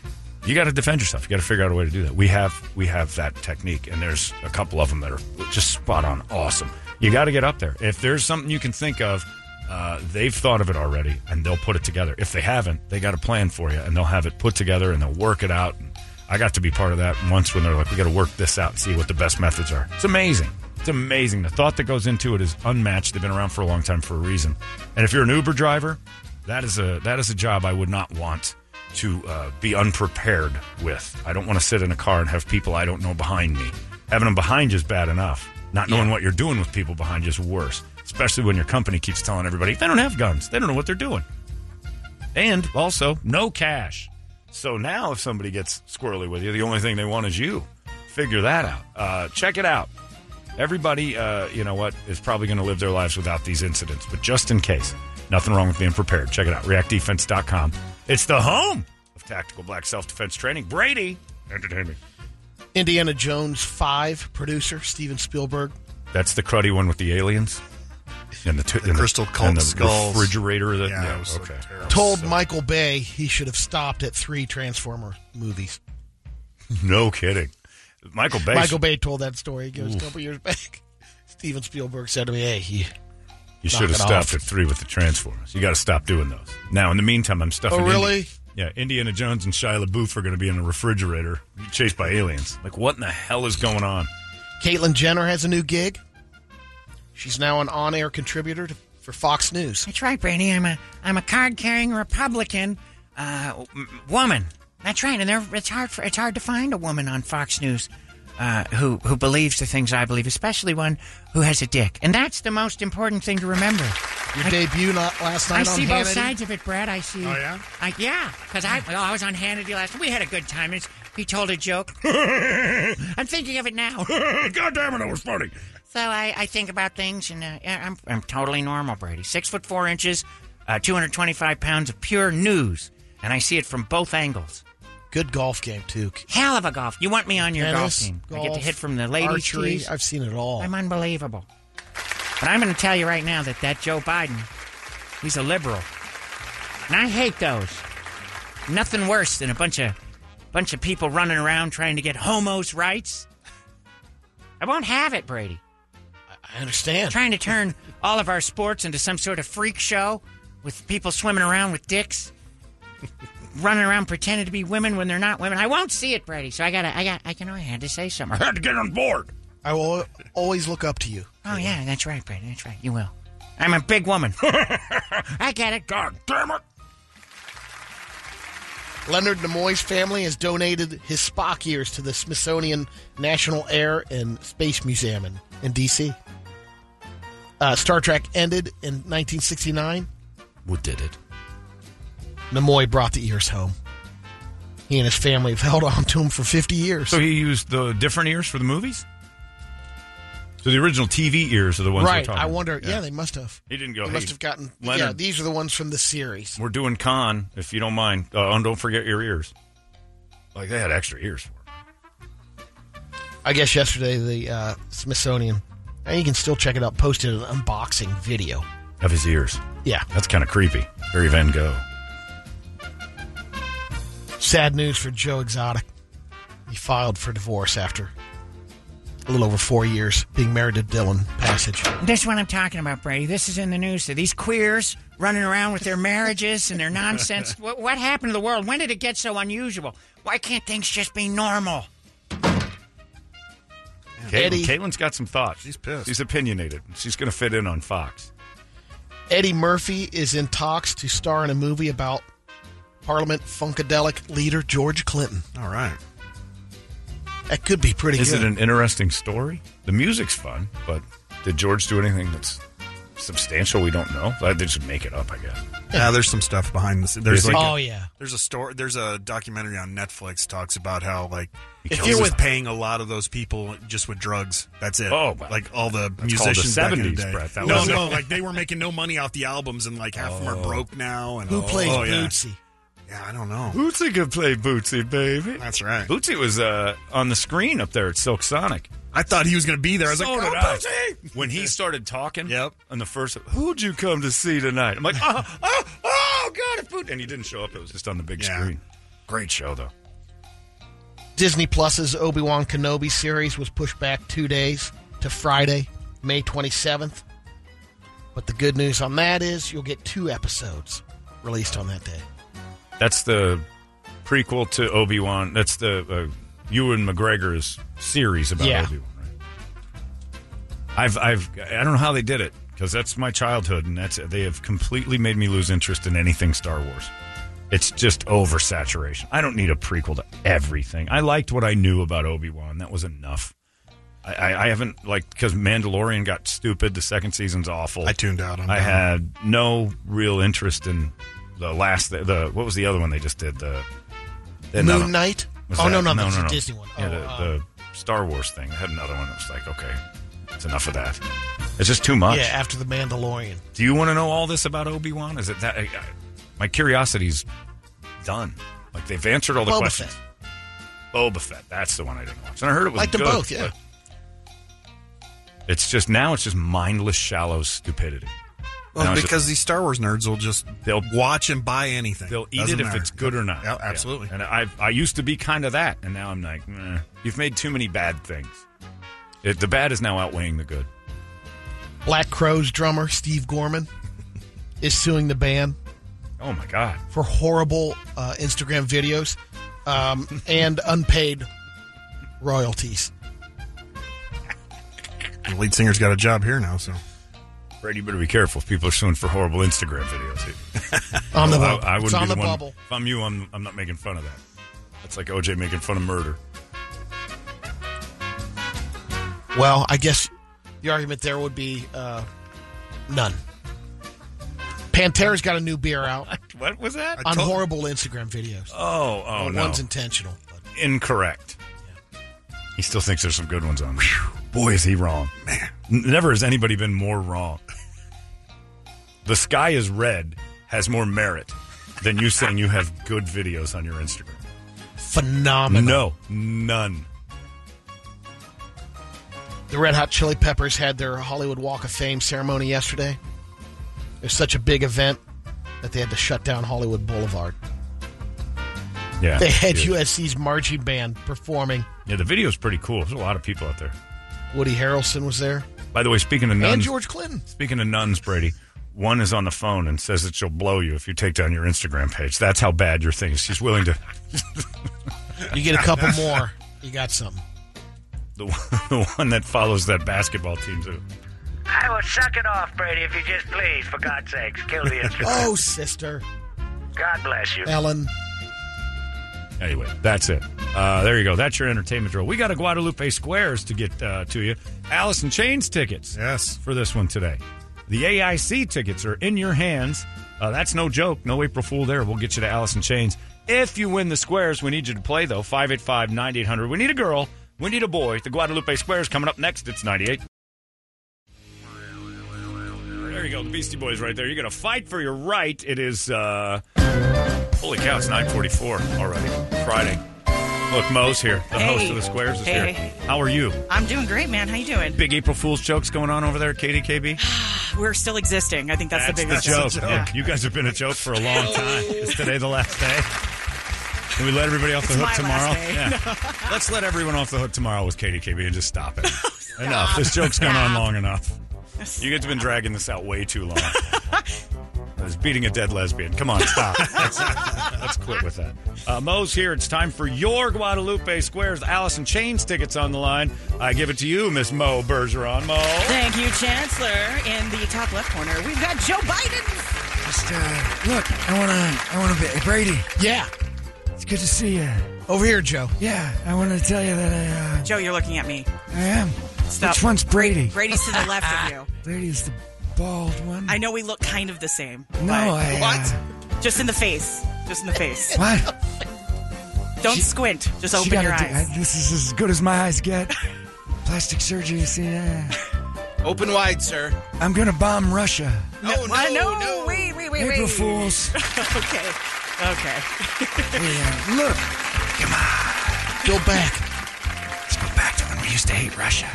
you got to defend yourself. You got to figure out a way to do that. We have we have that technique, and there's a couple of them that are just spot on, awesome. You got to get up there. If there's something you can think of, uh, they've thought of it already, and they'll put it together. If they haven't, they got a plan for you, and they'll have it put together, and they'll work it out. And I got to be part of that once when they're like, we got to work this out and see what the best methods are. It's amazing. It's amazing. The thought that goes into it is unmatched. They've been around for a long time for a reason. And if you're an Uber driver, that is a that is a job I would not want to uh, be unprepared with. I don't want to sit in a car and have people I don't know behind me. Having them behind you is bad enough. Not knowing what you're doing with people behind you is worse. Especially when your company keeps telling everybody they don't have guns. They don't know what they're doing. And also, no cash. So now, if somebody gets squirrely with you, the only thing they want is you. Figure that out. Uh, check it out. Everybody, uh, you know what, is probably going to live their lives without these incidents. But just in case, nothing wrong with being prepared. Check it out. ReactDefense.com. It's the home of tactical black self defense training. Brady, entertainment. Indiana Jones 5 producer Steven Spielberg. That's the cruddy one with the aliens and the, t- and crystal cult and the skulls. refrigerator. That, Yeah, yeah, it was so okay. told Michael Bay he should have stopped at three Transformer movies. No kidding. Michael Bay. Michael Bay told that story. He goes a couple years back. Steven Spielberg said to me, "Hey, he, You should have stopped off. at three with the Transformers. You got to stop doing those. Now, in the meantime, I'm stuffing. Oh, really? Indi- yeah, Indiana Jones and Shia LaBeouf are going to be in a refrigerator chased by aliens. Like, what in the hell is going on? Caitlyn Jenner has a new gig. She's now an on-air contributor to, for Fox News. That's right, Brady. I'm a I'm a card carrying Republican uh, m- woman. That's right, and it's hard for, it's hard to find a woman on Fox News uh, who who believes the things I believe, especially one who has a dick. And that's the most important thing to remember. Your I- debut not last night I on see both sides of it, Brad. I see. Oh, yeah? I, yeah, because I well, I was on Hannity last. We had a good time. It's, he told a joke. I'm thinking of it now. God damn it, that was funny. So I, I think about things, and uh, I'm I'm totally normal, Brady. Six foot four inches, uh, 225 pounds of pure news, and I see it from both angles. Good golf game too. Hell of a golf. You want me on your golf Tennis, team? I get to hit from the ladies' archery. tees. I've seen it all. I'm unbelievable. But I'm going to tell you right now that that Joe Biden, he's a liberal, and I hate those. Nothing worse than a bunch of bunch of people running around trying to get homos' rights. I won't have it, Brady. I understand. Trying to turn all of our sports into some sort of freak show with people swimming around with dicks, running around pretending to be women when they're not women. I won't see it, Brady. So I gotta, I got, I can, I had to say something. I had to get on board. I will always look up to you. Oh yeah, that's right, Brady. That's right. You will. I'm a big woman. I get it. God damn it. Leonard Nimoy's family has donated his Spock ears to the Smithsonian National Air and Space Museum in, in D.C. Uh, Star Trek ended in 1969. What did it? Nimoy brought the ears home. He and his family have held on to them for 50 years. So he used the different ears for the movies. So the original TV ears are the ones right. talking I wonder. Yeah. they must have. He didn't go. They hey, must have gotten. Leonard, Yeah, these are the ones from the series. we're doing con. If you don't mind, uh, and don't forget your ears. Like they had extra ears for. I guess yesterday the uh, Smithsonian, and you can still check it out, posted an unboxing video. of his ears. Yeah. That's kind of creepy. Very Van Gogh. Sad news for Joe Exotic. He filed for divorce after a little over four years being married to Dillon Passage. This is what I'm talking about, Brady. This is in the news. So these queers running around with their marriages and their nonsense. what, what happened to the world? When did it get so unusual? Why can't things just be normal? Caitlyn, Eddie- Caitlyn's got some thoughts. She's pissed. She's opinionated. She's going to fit in on Fox. Eddie Murphy is in talks to star in a movie about Parliament Funkadelic leader George Clinton. All right. That could be pretty Is good. it an interesting story? The music's fun, but did George do anything that's substantial we don't know? They just make it up, I guess. Yeah, there's some stuff behind the scenes. There's like Oh, a, yeah. There's a story. There's a documentary on Netflix talks about how like If he you're was with- paying a lot of those people just with drugs. That's it. Oh, wow. like all the That's called the musicians back in the 70s, day. Brett. That no, was- no, like they were making no money off the albums, and like half of them are oh. broke now. And Who plays oh, yeah. Bootsy? Yeah, I don't know. Bootsy could play Bootsy, baby. That's right. Bootsy was uh, on the screen up there at Silk Sonic. I thought he was going to be there. I was So like, did oh, I. Bootsy! When he started talking, Yep. on the first, who'd you come to see tonight? I'm like, oh, oh, oh God, it's Boot. And he didn't show up. It was just on the big Yeah. screen. Great show, though. Disney Plus's Obi Wan Kenobi series was pushed back two days to Friday, May 27th. But the good news on that is you'll get two episodes released on that day. That's the prequel to Obi Wan. That's the uh, Ewan McGregor's series about Yeah. Obi Wan. Right? I've, I've, I don't know how they did it because that's my childhood, and that's they have completely made me lose interest in anything Star Wars. It's just oversaturation. I don't need a prequel to everything. I liked what I knew about Obi Wan. That was enough. I, I, I haven't like because Mandalorian got stupid. The second season's awful. I tuned out on I that. had no real interest in the last the, the what was the other one they just did the, the Moon another- Knight? Oh, no, that- no, that's a Disney one. Yeah, Oh, the, uh, the Star Wars thing. I had another one that was like, okay, it's enough of that. It's just too much. Yeah, after the Mandalorian. Do you want to know all this about Obi Wan? Is it that I, I, my curiosity's done? Like they've answered all the Boba questions. Boba Fett. That's the one I didn't watch, and I heard it was them good, both, yeah. It's just now. It's just mindless, shallow stupidity. Well, because just- these Star Wars nerds will just they'll watch and buy anything. They'll eat Doesn't it if it's good or not. Yeah, absolutely. And I I used to be kind of that, and now I'm like, meh, you've made too many bad things. It, the bad is now outweighing the good. Black Crowes drummer Steve Gorman is suing the band Oh my god! for horrible uh, Instagram videos um, and unpaid royalties. The lead singer's got a job here now, so. Brady, you better be careful if people are suing for horrible Instagram videos. On the bubble. I, It's wouldn't on be the one. bubble. If I'm you, I'm, I'm not making fun of that. That's like OJ making fun of murder. Well, I guess the argument there would be uh, none. Pantera's got a new beer out What was that? on horrible Instagram videos. Oh, oh Well, no. One's intentional. But Incorrect. He still thinks there's some good ones on there. Boy, is he wrong. Man, never has anybody been more wrong. The sky is red has more merit than you saying you have good videos on your Instagram. phenomenal. No, none. The Red Hot Chili Peppers had their Hollywood Walk of Fame ceremony yesterday. It was such a big event that they had to shut down Hollywood Boulevard. Yeah, They had yeah. USC's marching band performing. Yeah, the video's pretty cool. There's a lot of people out there. Woody Harrelson was there. By the way, speaking of nuns, And George Clinton. Speaking of nuns, Brady, one is on the phone and says that she'll blow you if you take down your Instagram page. That's how bad your thing is. She's willing to. You get a couple more, you got something. The one, the one that follows that basketball team too. I will suck it off, Brady, if you just please, for God's sakes, kill the instrument. Oh, sister. God bless you. Ellen. Anyway, that's it. Uh, there you go. That's your entertainment drill. We got a Guadalupe Squares to get uh, to you. Alice in Chains tickets. Yes. For this one today. The AIC tickets are in your hands. Uh, that's no joke. No April Fool there. We'll get you to Alice in Chains. If you win the squares, we need you to play, though. 585 9800. We need a girl. We need a boy. The Guadalupe Squares coming up next. It's 98. There you go. The Beastie Boys right there. You're going to fight for your right. It is, uh, holy cow, it's 944 already. Friday. Look, Mo's here. The host of the Squares is Hey. here. How are you? I'm doing great, man. How you doing? Big April Fool's jokes going on over there at KDKB? We're still existing. I think that's, That's the biggest joke. Yeah. You guys have been a joke for a long time. Is today the last day? Can we let everybody off the It's hook tomorrow? Yeah. Let's let everyone off the hook tomorrow with Katie KDKB and just stop it. Oh, enough. This joke's gone on long enough. You guys have been dragging this out way too long. It's beating a dead lesbian. Come on, stop. Let's, let's quit with that. Uh, Mo's here. It's time for your Guadalupe Squares. Alice in Chains tickets on the line. I give it to you, Miss Mo Bergeron. Mo. Thank you, Chancellor. In the top left corner, we've got Joe Biden. Just uh, look, I wanna, I wanna be Brady. Yeah. It's good to see you. Over here, Joe. Yeah, I want to tell you that I, uh, Joe, you're looking at me. I am. Stop. Which one's Brady? Brady's to the left of you. Brady's the bald one. I know we look kind of the same. No, but- I, uh, Just in the face. Just in the face. What? Don't squint. Just She open gotta your do- eyes. I- this is as good as my eyes get. Plastic surgery, you see that? Open wide, sir. I'm gonna bomb Russia. No, no, no, Wait, wait, wait, April wait. Fools. okay. Okay. Hey, uh, look, Go back. let's go back to when we used to hate Russia.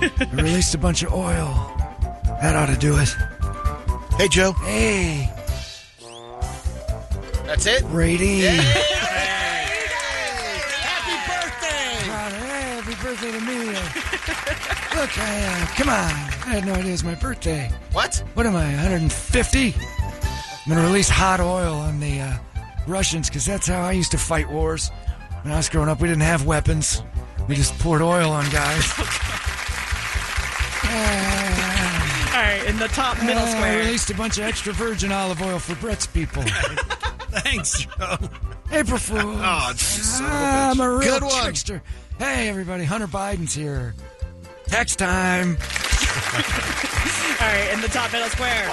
we released a bunch of oil. That ought to do it. Hey, Joe. Hey, That's it? Brady. Happy birthday. Proud of- hey, happy birthday to me. Uh, look, I, uh, come on. I had no idea it was my birthday. What? What am I, 150? I'm going to release hot oil on the uh, Russians because that's how I used to fight wars. When I was growing up, we didn't have weapons. We just poured oil on guys. All right, in the top middle Uh, I square. released a bunch of extra virgin olive oil for Brett's people. Thanks, Joe. April Fools. Oh, son of a I'm a real Good one. trickster. Hey, everybody, Hunter Biden's here. Text time. All right, in the top middle square.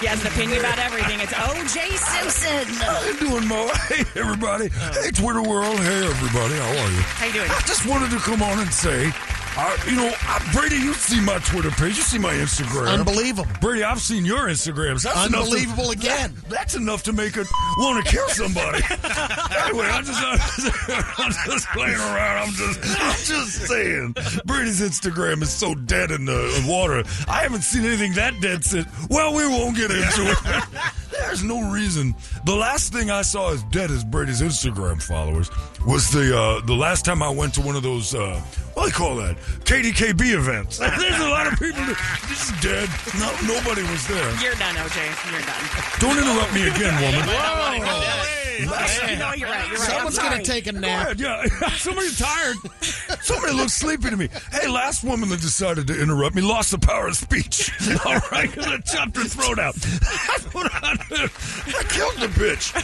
He has an opinion about everything. It's O.J. Simpson. How you doing, Mo? Hey, everybody. Hey, Twitter world. Hey, everybody. How are you? How you doing? I just wanted to come on and say, uh, you know, uh, Brady, you see my Twitter page. You see my Instagram. Unbelievable. Brady, I've seen your Instagrams. That's enough to- Unbelievable again. that- that's enough to make it want to kill somebody. anyway, I'm just, I'm just playing around. I'm just, I'm just saying. Brady's Instagram is so dead in the water. I haven't seen anything that dead since. Well, we won't get into it. There's no reason. The last thing I saw as dead as Brady's Instagram followers was the uh, the last time I went to one of those uh, what do you call that KDKB events. There's a lot of people. That, this is dead. No, nobody was there. You're done, O.J. You're done. Don't interrupt me again, woman. No, you're right. You're right. Someone's I'm going sorry. to take a Go nap. ahead, yeah. Somebody's tired. Somebody looks sleepy to me. Hey, last woman that decided to interrupt me lost the power of speech. All right, because I chopped her throat out. That's what I did. I killed the bitch.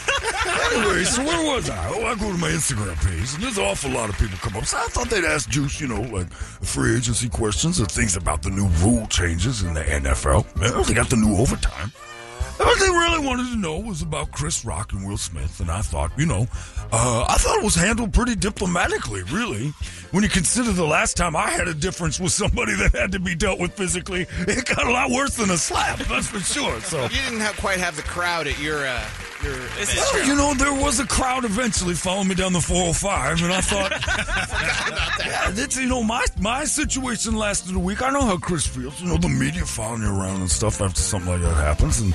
Anyway, so where was I? Oh, I go to my Instagram page, and there's an awful lot of people come up. So I thought they'd ask Juice, you know, like free agency questions or things about the new rule changes in the NFL. They got the new overtime. What they really wanted to know was about Chris Rock and Will Smith, and I thought, you know, uh, I thought it was handled pretty diplomatically, really. When you consider the last time I had a difference with somebody that had to be dealt with physically, it got a lot worse than a slap, that's for sure. So, You didn't have, quite have the crowd at your uh, your. event. well, you know, there was a crowd eventually following me down the 405, and I thought, yeah, that's, you know, my my situation lasted a week. I know how Chris feels. You know, the media following you around and stuff after something like that happens, and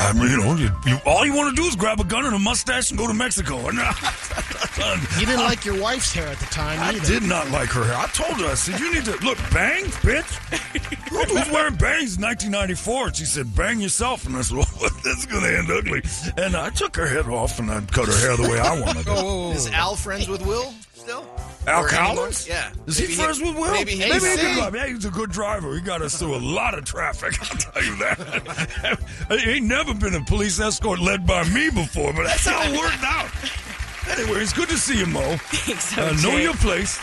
I mean, you know, you, you, all you want to do is grab a gun and a mustache and go to Mexico. You didn't like your wife's hair at the time either. I either. did not like her hair. I told her, I said, you need to look, bangs, bitch. Look who's wearing bangs in 1994. And she said, bang yourself. And I said, well, this is going to end ugly. And I took her head off and I cut her hair the way I wanted it. Is Al friends with Will still? Al Or anymore? Cowlings? Yeah. Is he Maybe friends with Will? Maybe, he maybe he AC. can drive. Yeah, he's a good driver. He got us through a lot of traffic. I'll tell you that. he ain't never been a police escort led by me before, but that's how it worked out. Anyway, it's good to see you, Mo. Thanks, Uh, know your place.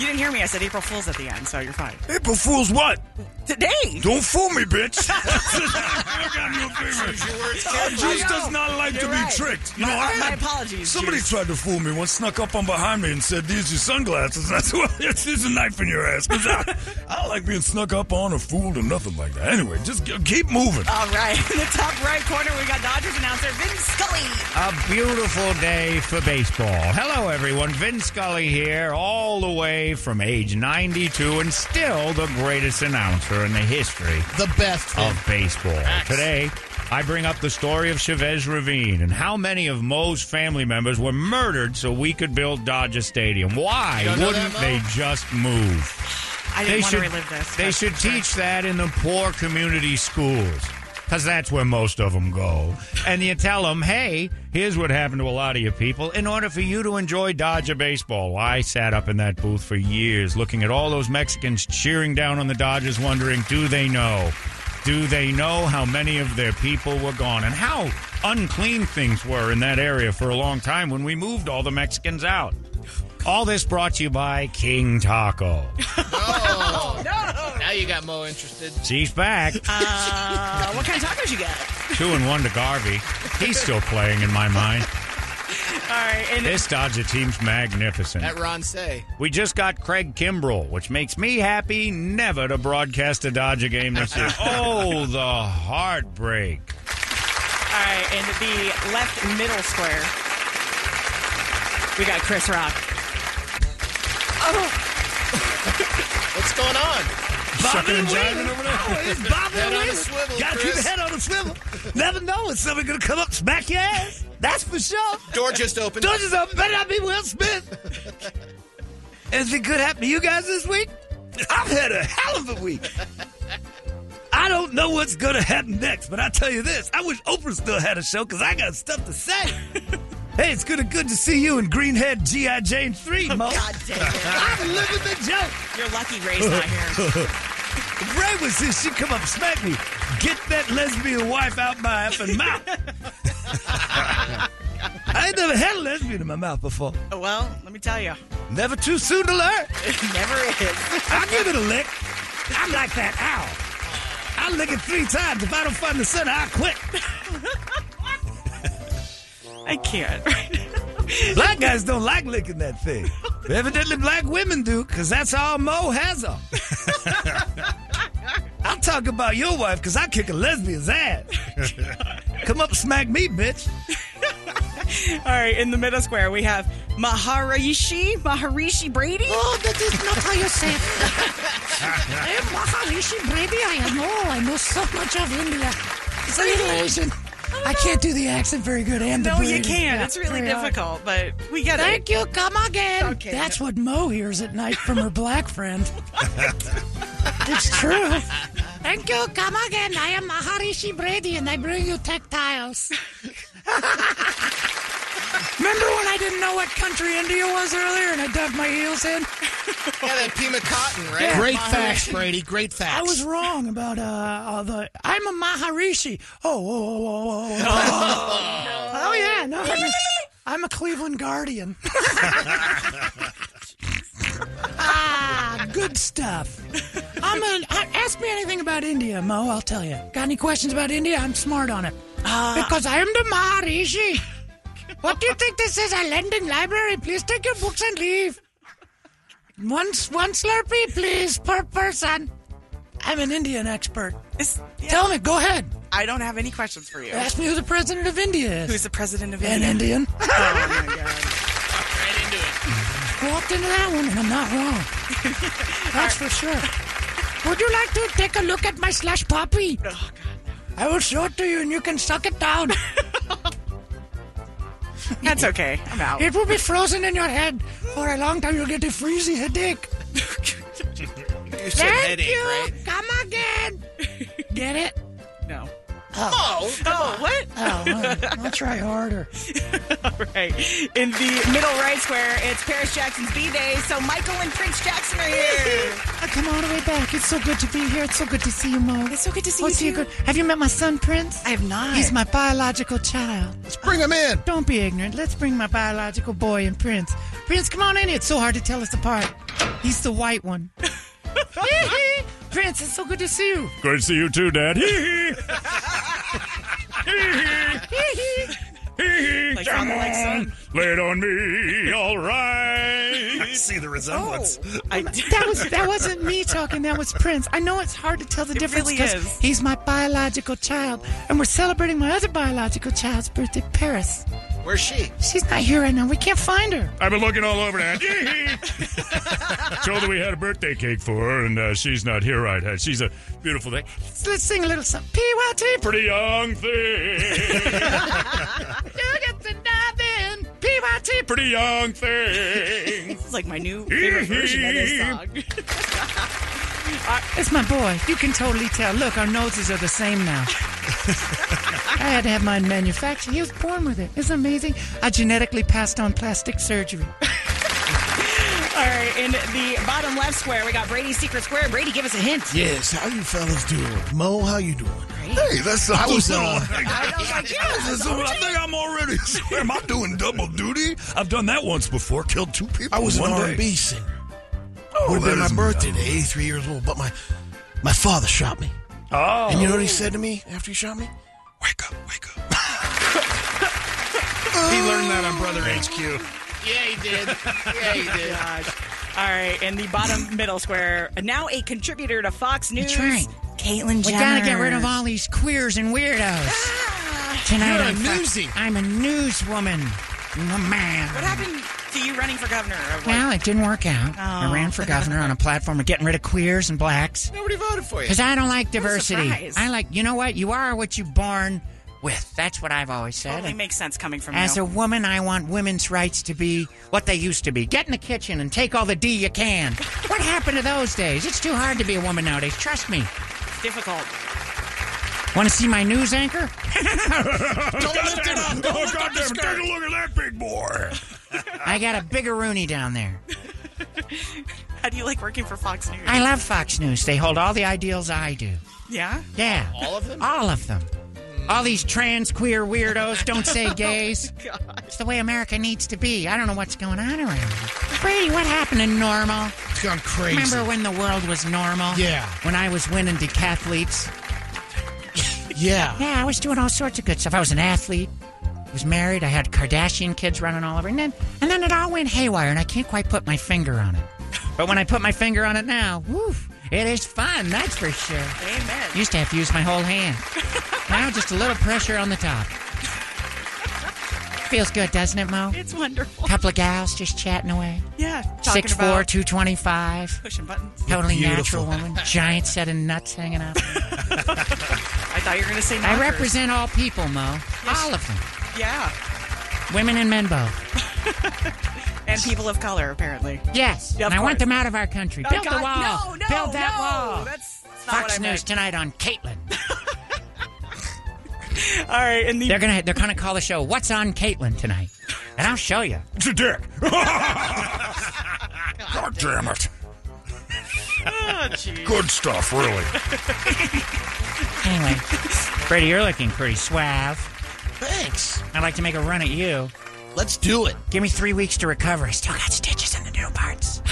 You didn't hear me. I said April Fool's at the end, so you're fine. April Fool's what? Today. Don't fool me, bitch. I Juice does not like You're to right. be tricked. You My- know, I my apologies, Somebody Juice. tried to fool me. once, snuck up on behind me and said, "These are your sunglasses." I said, "Well, it's, there's a knife in your ass." 'Cause I, I don't like being snuck up on or fooled or nothing like that. Anyway, just g- keep moving. All right. In the top right corner, we got Dodgers announcer Vin Scully. A beautiful day for baseball. Hello, everyone. Vin Scully here, all the way from age 92, and still the greatest announcer in the history The best. of baseball. Today, I bring up the story of Chavez Ravine and how many of Mo's family members were murdered so we could build Dodger Stadium. Why You don't know wouldn't that, they just move? I They didn't want to should- relive this. They should sure. teach that in the poor community schools. Because that's where most of them go. And you tell them, hey, here's what happened to a lot of you people. In order for you to enjoy Dodger baseball, I sat up in that booth for years looking at all those Mexicans cheering down on the Dodgers, wondering, do they know? Do they know how many of their people were gone and how unclean things were in that area for a long time when we moved all the Mexicans out? All this brought to you by King Taco. Oh, no. Now you got Mo interested. She's back. Uh, what kind of tacos you got? Two and one to Garvey. He's still playing in my mind. All right. And This Dodger team's magnificent. That Ron Cey. We just got Craig Kimbrel, which makes me happy never to broadcast a Dodger game this year. Oh, the heartbreak. All right, in the left middle square, we got Chris Rock. What's going on? Shucking and jiving over there. Oh, it's bobbing Head and on a weaving. swivel, Gotta keep your head on a swivel. Never know when somebody gonna come up smack your ass. That's for sure. Door just opened. Door just opened. Better not be Will Smith. Anything good happen to you guys this week? I've had a hell of a week. I don't know what's going to happen next, but I tell you this: I wish Oprah still had a show because I got stuff to say. Hey, it's good and good to see you in Greenhead GI Jane Three, oh, Mo. God damn it. I'm living the joke. You're lucky Ray's not here. Ray was here, she'd come up and smack me. Get that lesbian wife out my effing mouth. I ain't never had a lesbian in my mouth before. Oh, well, let me tell you, Never too soon to learn. it never is. I'll give it a lick. I'm like that owl. I'll lick it three times. If I don't find the center, I'll quit. I can't. Black guys don't like licking that thing. But evidently, black women do, because that's all Mo has them. I'll talk about your wife, because I kick a lesbian's ass. Come up and smack me, bitch. All right, in the middle square, we have Maharishi, Maharishi Brady. Oh, that is not how you say it. I am eh, Maharishi Brady. I know. I know so much of India. It's a little Asian. I can't do the accent very good. And the No, you can't. Yeah, it's really difficult, but we got. it. Thank it. you. Come again. Okay. That's what Mo hears at night from her black friend. it's true. Thank you. Come again. I am Maharishi Brady, and I bring you textiles. Remember when I didn't know what country India was earlier, and I dug my heels in? Yeah, that Pima Cotton, right? Yeah. Great facts, Brady. Great facts. I was wrong about uh, uh the. I'm a Maharishi. Oh, oh, oh, oh, oh, oh. oh yeah, no, I'm a, I'm a Cleveland Guardian. ah, good stuff. I'm a. uh, Ask me anything about India, Mo. I'll tell you. Got any questions about India? I'm smart on it. because I am the Maharishi. What do you think this is? A lending library? Please take your books and leave. One, one Slurpee, please, per person. I'm an Indian expert. Tell me, go ahead. I don't have any questions for you. Ask me who the president of India is. Who's the president of India? An Indian. Oh my god. Walked into that one, and I'm not wrong. That's for sure. Would you like to take a look at my slush puppy? Oh, God. I will show it to you, and you can suck it down. That's okay. I'm out. It will be frozen in your head for a long time. You'll get a freezy headache. You said Thank headache, you. right? Come again. Get it? No. Oh, Oh, what? oh well, I'll try harder. All right. In the middle right square, it's Paris Jackson's B Day, so Michael and Prince Jackson are here. I come all the way back. It's so good to be here. It's so good to see you, Mo. It's so good to see Oh, you. see you good. Have you met my son, Prince? I have not. He's my biological child. Let's bring him in. Don't be ignorant. Let's bring my biological boy and Prince. Prince, come on in. It's so hard to tell us apart. He's the white one. Prince, it's so good to see you. Great to see you too, Dad. Like father, like son. Lay it on me, all right. I see the resemblance. Oh, I that was that wasn't me talking. That was Prince. I know it's hard to tell the difference really 'cause is. he's my biological child, and we're celebrating my other biological child's birthday, Paris. Where's she? She's not here right now. We can't find her. I've been looking all over that. Told her we had a birthday cake for her, and uh, she's not here right now. She's a beautiful thing. So let's sing a little something. PYT. Pretty young thing. You get to dive in. PYT. Pretty young thing. This is like my new favorite version of this song. Uh, it's my boy. You can totally tell. Look, our noses are the same now. I had to have mine manufactured. He was born with it. It's amazing. I genetically passed on plastic surgery. All right, in the bottom left square, we got Brady's secret square. Brady, give us a hint. Yes, how you fellas doing? Mo, how you doing? Hey, that's I was, uh, uh, I think I'm already. Am I doing double duty? I've done that once before. Killed two people. I was in an one R&B day. singer. Oh, Would have been my birthday nice. day, 83 years old, but my my father shot me. Oh. And you know what he oh. said to me after he shot me? Wake up, wake up. he learned that on Brother oh. HQ. Yeah, he did. Yeah, he did. All right, in the bottom middle square, now a contributor to Fox News, That's right. Caitlyn Jenner. We gotta get rid of all these queers and weirdos. Ah. Tonight You're a I'm Fox- newsie. I'm a newswoman. I'm a man. What happened to you running for governor? Or? Well, it didn't work out. I Oh. ran for governor on a platform of getting rid of queers and blacks. Nobody voted for you. Because I don't like diversity. I like, you know what? You are what you're born with. That's what I've always said. Totally makes sense coming from As you. a woman, I want women's rights to be what they used to be. Get in the kitchen and take all the D you can. what happened to those days? It's too hard to be a woman nowadays. Trust me. It's difficult. Want to see my news anchor? Don't lift it up. Don't Oh, lift up the goddamn, take a look at that big boy. I got a bigger Rooney down there. How do you like working for Fox News? I love Fox News. They hold all the ideals I do. yeah. Yeah. All of them? All of them. Hmm. All these trans queer weirdos don't say oh, gays. It's the way America needs to be. I don't know what's going on around here. Brady, what happened to normal? It's gone crazy. Remember when the world was normal? Yeah. When I was winning decathletes? Yeah. Yeah, I was doing all sorts of good stuff. I was an athlete. I was married. I had Kardashian kids running all over. And then, and then it all went haywire, and I can't quite put my finger on it. But when I put my finger on it now, woof, it is fun, that's for sure. Amen. Used to have to use my whole hand. now just a little pressure on the top. Feels good, doesn't it, Mo? It's wonderful. Couple of gals just chatting away. Yeah. Talking Six four, about two twenty five. pushing buttons. Totally Beautiful. natural woman. Giant set of nuts hanging out. I thought you were going to say I represent all people, Mo. All of them. Yeah. Women and men both. And people of color, apparently. Yes. Yeah, of and I want them out of our country. Oh, Build God, the wall. No, no, Build that no. wall. That's, that's not what Fox I News meant. tonight on Caitlyn. All right, and the They're gonna they're gonna call the show "What's on Caitlyn" tonight, and I'll show you. It's a dick. God damn it. Oh. Good stuff, really. Anyway, Brady, you're looking pretty suave. Thanks. I'd like to make a run at you. Let's do it. Give me three weeks to recover. I still got stitches in the new parts.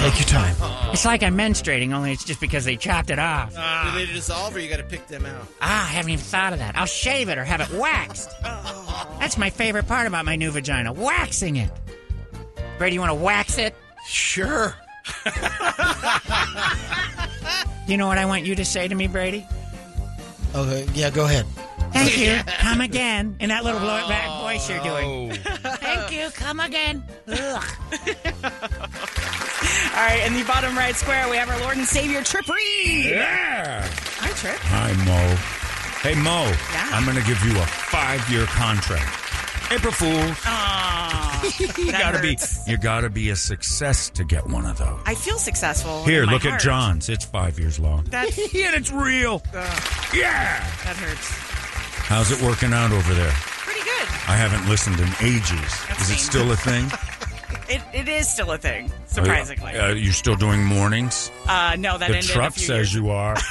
Take your time. It's like I'm menstruating, only it's just because they chopped it off. Do they dissolve or you got to pick them out? Ah, I haven't even thought of that. I'll shave it or have it waxed. That's my favorite part about my new vagina, waxing it. Brady, you want to wax it? Sure. You know what I want you to say to me, Brady? Okay, yeah, go ahead. Thank you. Come again. In that little blow back voice you're doing. Thank you. Come again. Ugh. All right, in the bottom right square, we have our Lord and Savior Trip Reeb. Yeah. Hi, Trip. Hi, Mo. Hey, Mo. Yeah? I'm going to give you a five-year contract. April Fools. Aw, You gotta be. You gotta be a success to get one of those. I feel successful. Here, in my look at. John's. It's five years long. That, yeah, it's real. yeah. that hurts. How's it working out over there? Pretty good. I haven't listened in ages. Is it still a thing? It, it is still a thing, surprisingly. Uh, you're still doing mornings? Uh, no, that the ended truck says years. you are.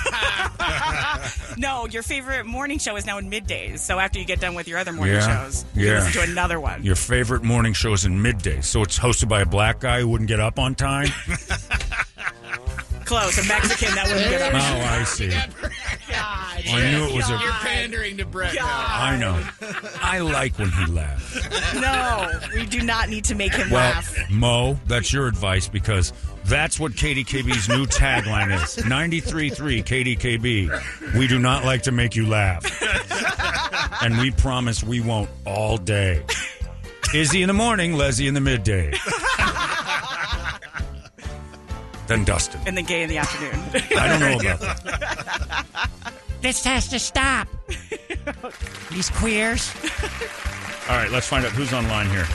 No, your favorite morning show is now in middays. So after you get done with your other morning Yeah, shows, you yeah. listen to another one. Your favorite morning show is in midday, so it's hosted by a black guy who wouldn't get up on time. close. A Mexican that wouldn't get Oh, up. I see. God. I knew it was a. You're pandering to Brett. now. I know. I like when he laughs. No, we do not need to make him Well, laugh. Mo, that's your advice because that's what KDKB's new tagline is. 93.3 KDKB. We do not like to make you laugh. And we promise we won't all day. Izzy in the morning, Leslie in the midday. Then Dustin. And then gay in the afternoon. I don't know about that. This has to stop. These queers. All right, let's find out who's online here.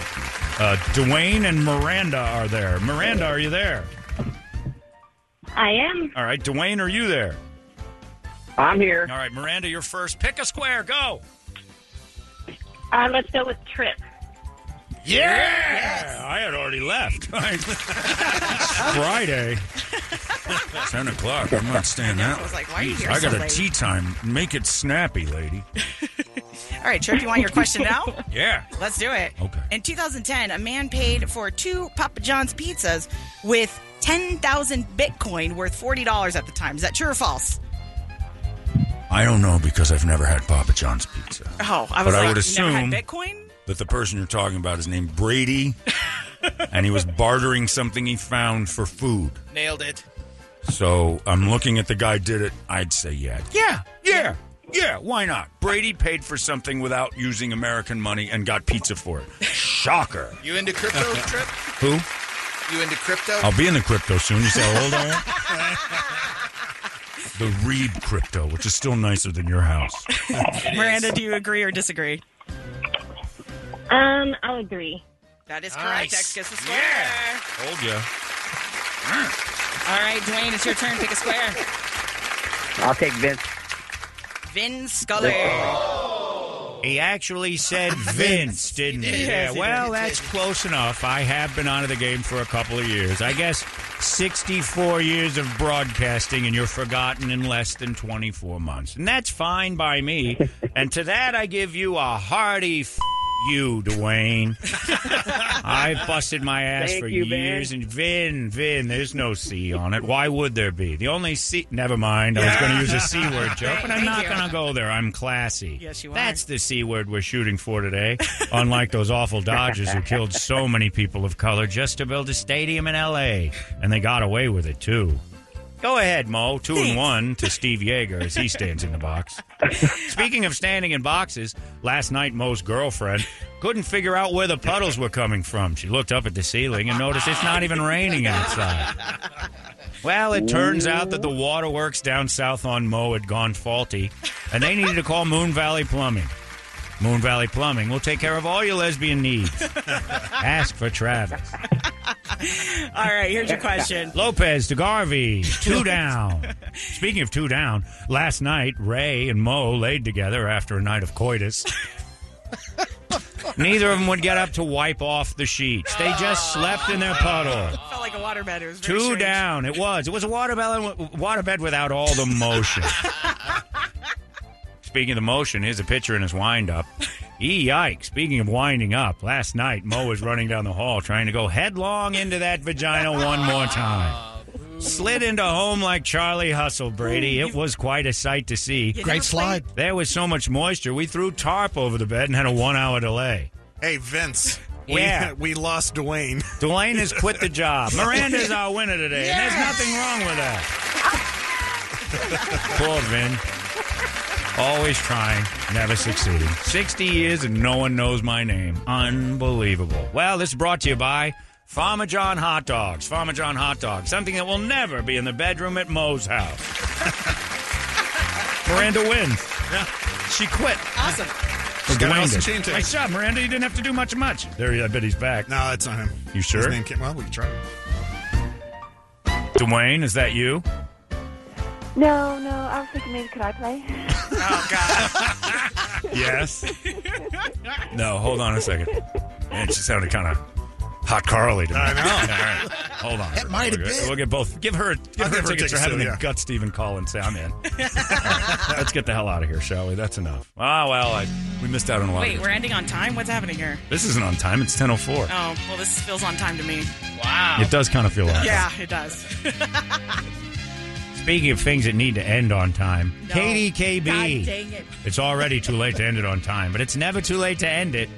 Uh, Dwayne and Miranda are there. Miranda, are you there? I am. All right, Dwayne, are you there? I'm here. All right, Miranda, you're first. Pick a square. Go. Uh, let's go with Trip. Yeah! I had already left. Friday. 10 o'clock. I'm not staying that. I was like, why are you here I so got a late? tea time. Make it snappy, lady. All right, Trip, you want your question now? Yeah. Let's do it. Okay. In 2010, a man paid for two Papa John's pizzas with 10,000 Bitcoin worth $40 at the time. Is that true or false? I don't know because I've never had Papa John's pizza. Oh, I But was I like, would you never had assume- Bitcoin? That the person you're talking about is named Brady, and he was bartering something he found for food. Nailed it. So I'm looking at the guy did it. I'd say yeah. Yeah, yeah, yeah. Why not? Brady paid for something without using American money and got pizza for it. Shocker. You into crypto, Trip? Who? You into crypto? I'll be in the crypto soon. You see hold on. The Reeb crypto, which is still nicer than your house. Miranda, do you agree or disagree? Um, I'll agree. That is correct. Nice. X gets the square. Told ya. All right, Dwayne, it's your turn. Pick a square. I'll take Vince. Vin Scully. He actually said Vince, didn't he? Yes, yeah, he well, did. that's close enough. I have been out of the game for a couple of years. I guess 64 years of broadcasting, and you're forgotten in less than 24 months. And that's fine by me. and to that, I give you a hearty f- you, Dwayne. I busted my ass Thank for you, Vin. years. And Vin, Vin, there's no C on it. Why would there be? The only C. Never mind. I was going to use a C word joke, but I'm not going to go there. I'm classy. Yes, you are. That's the C word we're shooting for today. Unlike those awful Dodgers who killed so many people of color just to build a stadium in L.A. And they got away with it, too. Go ahead, Mo. Two and one to Steve Yeager as he stands in the box. Speaking of standing in boxes, last night Mo's girlfriend couldn't figure out where the puddles were coming from. She looked up at the ceiling and noticed it's not even raining outside. Well, it turns out that the waterworks down south on Mo had gone faulty, and they needed to call Moon Valley Plumbing. Moon Valley Plumbing will take care of all your lesbian needs. Ask for Travis. All right, here's your question. Lopes to Garvey, two down. Speaking of two down, last night Ray and Mo laid together after a night of coitus. Neither of them would get up to wipe off the sheets. They just slept in their puddle. Felt like a waterbed. It was very Two strange. down. It was. It was a waterbed, waterbed without all the motion. Speaking of the motion, here's a picture in his windup. Yikes. Speaking of winding up, last night Mo was running down the hall trying to go headlong into that vagina one more time. Slid into home like Charlie Hustle, Brady. It was quite a sight to see. Great slide. There was so much moisture, we threw tarp over the bed and had a one hour delay. Hey, Vince. Yeah. We, we lost Dwayne. Dwayne has quit the job. Miranda's our winner today, and there's nothing wrong with that. Poor Vin. Always trying, never succeeding. 60 years and no one knows my name. Unbelievable. Well, this is brought to you by Farmer John Hot Dogs. Farmer John Hot Dogs, something that will never be in the bedroom at Mo's house. Miranda wins. She quit. Awesome. He's got a Dwayne house in did. Chain Tank. Nice job, Miranda. You didn't have to do much much. There, I bet he's back. No, that's not him. You sure? His name came, well, we can try. Dwayne, is that you? No, no. I was thinking maybe could I play? Oh, God. Yes. no, hold on a second. Man, she sounded kind of hot Carly to me. I know. All right, hold on. That might have we'll, been. we'll get both. Give her, give I'll her give her tickets for tickets having too, the call and say I'm in. All right, let's get the hell out of here, shall we? That's enough. Ah, well, I, we missed out on a lot. Wait, of we're ending on time? What's happening here? This isn't on time. It's ten oh four. Oh, well, this feels on time to me. Wow. It does kind of feel like. Yeah, it does. Speaking of things that need to end on time, No. KDKB. God dang it. It's already too late to end it on time, but it's never too late to end it.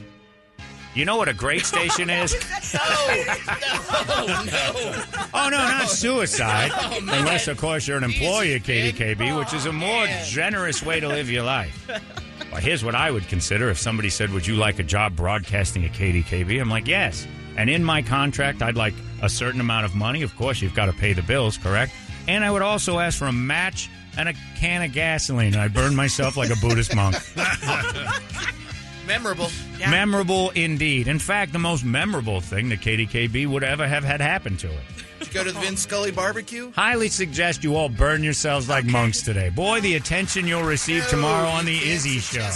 You know what a great station is? Oh, no, Oh no, not suicide. Oh. Unless, of course, you're an employee at KDKB, which is a more generous way to live your life. Well, here's what I would consider if somebody said, Would you like a job broadcasting at KDKB? I'm like, Yes. And in my contract, I'd like a certain amount of money. Of course, you've got to pay the bills, correct? And I would also ask for a match and a can of gasoline. And I burned myself like a Buddhist monk. Memorable. Memorable indeed. In fact, the most memorable thing that KDKB would ever have had happen to it. Did you go to the Vin Scully barbecue? Highly suggest you all burn yourselves like monks today. Boy, the attention you'll receive tomorrow on the Izzy Show.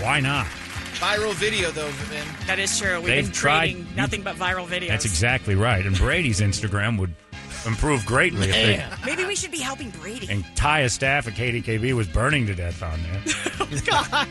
Why not? Viral video though, Vin. That is true. We've They've been tried- creating nothing but viral videos. That's exactly right. And Brady's Instagram would improve greatly if they, Maybe we should be helping Brady. entire staff at KDKB was burning to death on there. Oh, God.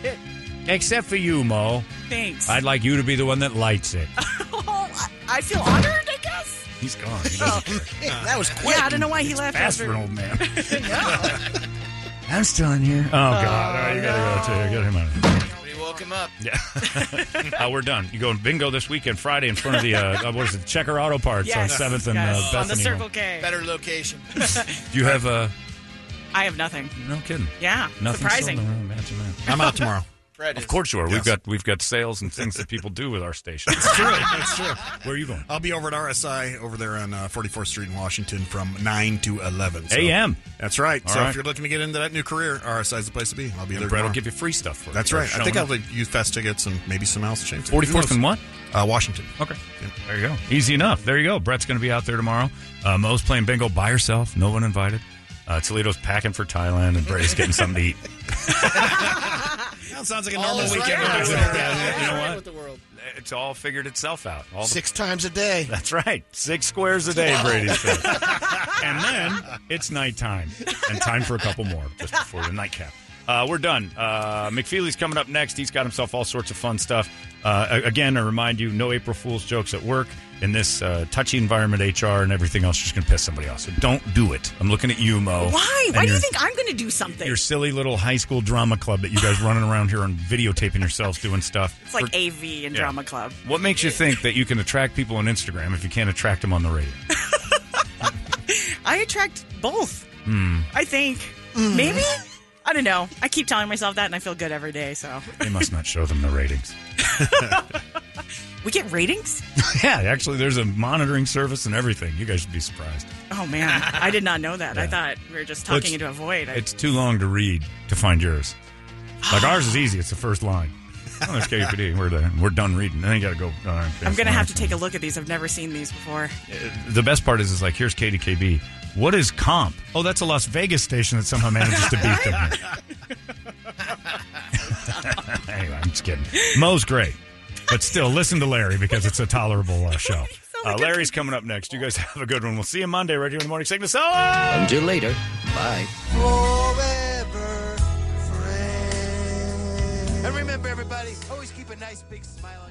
Except for you, Mo. Thanks. I'd like you to be the one that lights it. Oh, I- I feel honored, I guess. He's gone. He Oh. doesn't that was quick. Yeah, I don't know why he left. Fast after- for an old man. I'm still in here. Oh, God. All right, you got to go, too. Get him out of here. We woke him up. Yeah. uh, we're done. You going bingo this weekend, Friday, in front of the, uh, uh, what is it, Checker Auto Parts Yes, on 7th and yes, uh, on the Bethany. Circle K. Better location. Do you have, uh, I have nothing. no kidding. Yeah, Nothing surprising. sold? Oh, imagine that. I'm out tomorrow. Fred Of is. course you are. Yes. We've got we've got sales and things that people do with our station. That's true. That's true. Where are you going? I'll be over at RSI over there on uh, 44th Street in Washington from 9 to 11. So- A.M.. That's right. All so right. if you're looking to get into that new career, RSI is the place to be. I'll be And there. Brett will give you free stuff for it. That's for right. I think up. I'll like, UFest tickets and maybe some else. James. 44th and what? Uh, Washington. Okay. There you go. Easy enough. There you go. Brett's going to be out there tomorrow. Uh, Mo's playing bingo by herself. No one invited. Uh, Toledo's packing for Thailand, and Brady's getting something to eat. That sounds like a normal is weekend. right with with us. you know what? the world. It's all figured itself out. All the- Six times a day. That's right. Six squares a day, Brady said. and then it's nighttime and time for a couple more just before the nightcap. Uh, we're done. Uh, McFeely's coming up next. He's got himself all sorts of fun stuff. Uh, again, I remind you, no April Fool's jokes at work in this uh, touchy environment, HR and everything else. you're Just going to piss somebody off. So don't do it. I'm looking at you, Mo. Why? Why do you think I'm going to do something? Your silly little high school drama club that you guys running around here and videotaping yourselves doing stuff. It's like For- AV and Yeah. Drama Club. What makes you think that you can attract people on Instagram if you can't attract them on the radio? I attract both. Hmm. I think maybe. I don't know. I keep telling myself that, and I feel good every day. So They must not show them the ratings. we get ratings. yeah, actually, there's a monitoring service and everything. You guys should be surprised. Oh man, I did not know that. I thought we were just talking into a void. It's too long to read to find yours. Like ours is easy. It's the first line. Oh, there's KPD. We're there. We're done reading. Then you got to go. Uh, I'm gonna have to take a look at these. I've never seen these before. The best part is, is like, here's KDKB. What is comp? Oh, that's a Las Vegas station that somehow manages to beat them. anyway, I'm just kidding. Mo's great, but still, listen to Larry because it's a tolerable uh, show. Uh, Larry's coming up next. You guys have a good one. We'll see you Monday right here in the morning sickness. So Until later. Bye. And remember, everybody, always keep a nice big smile on.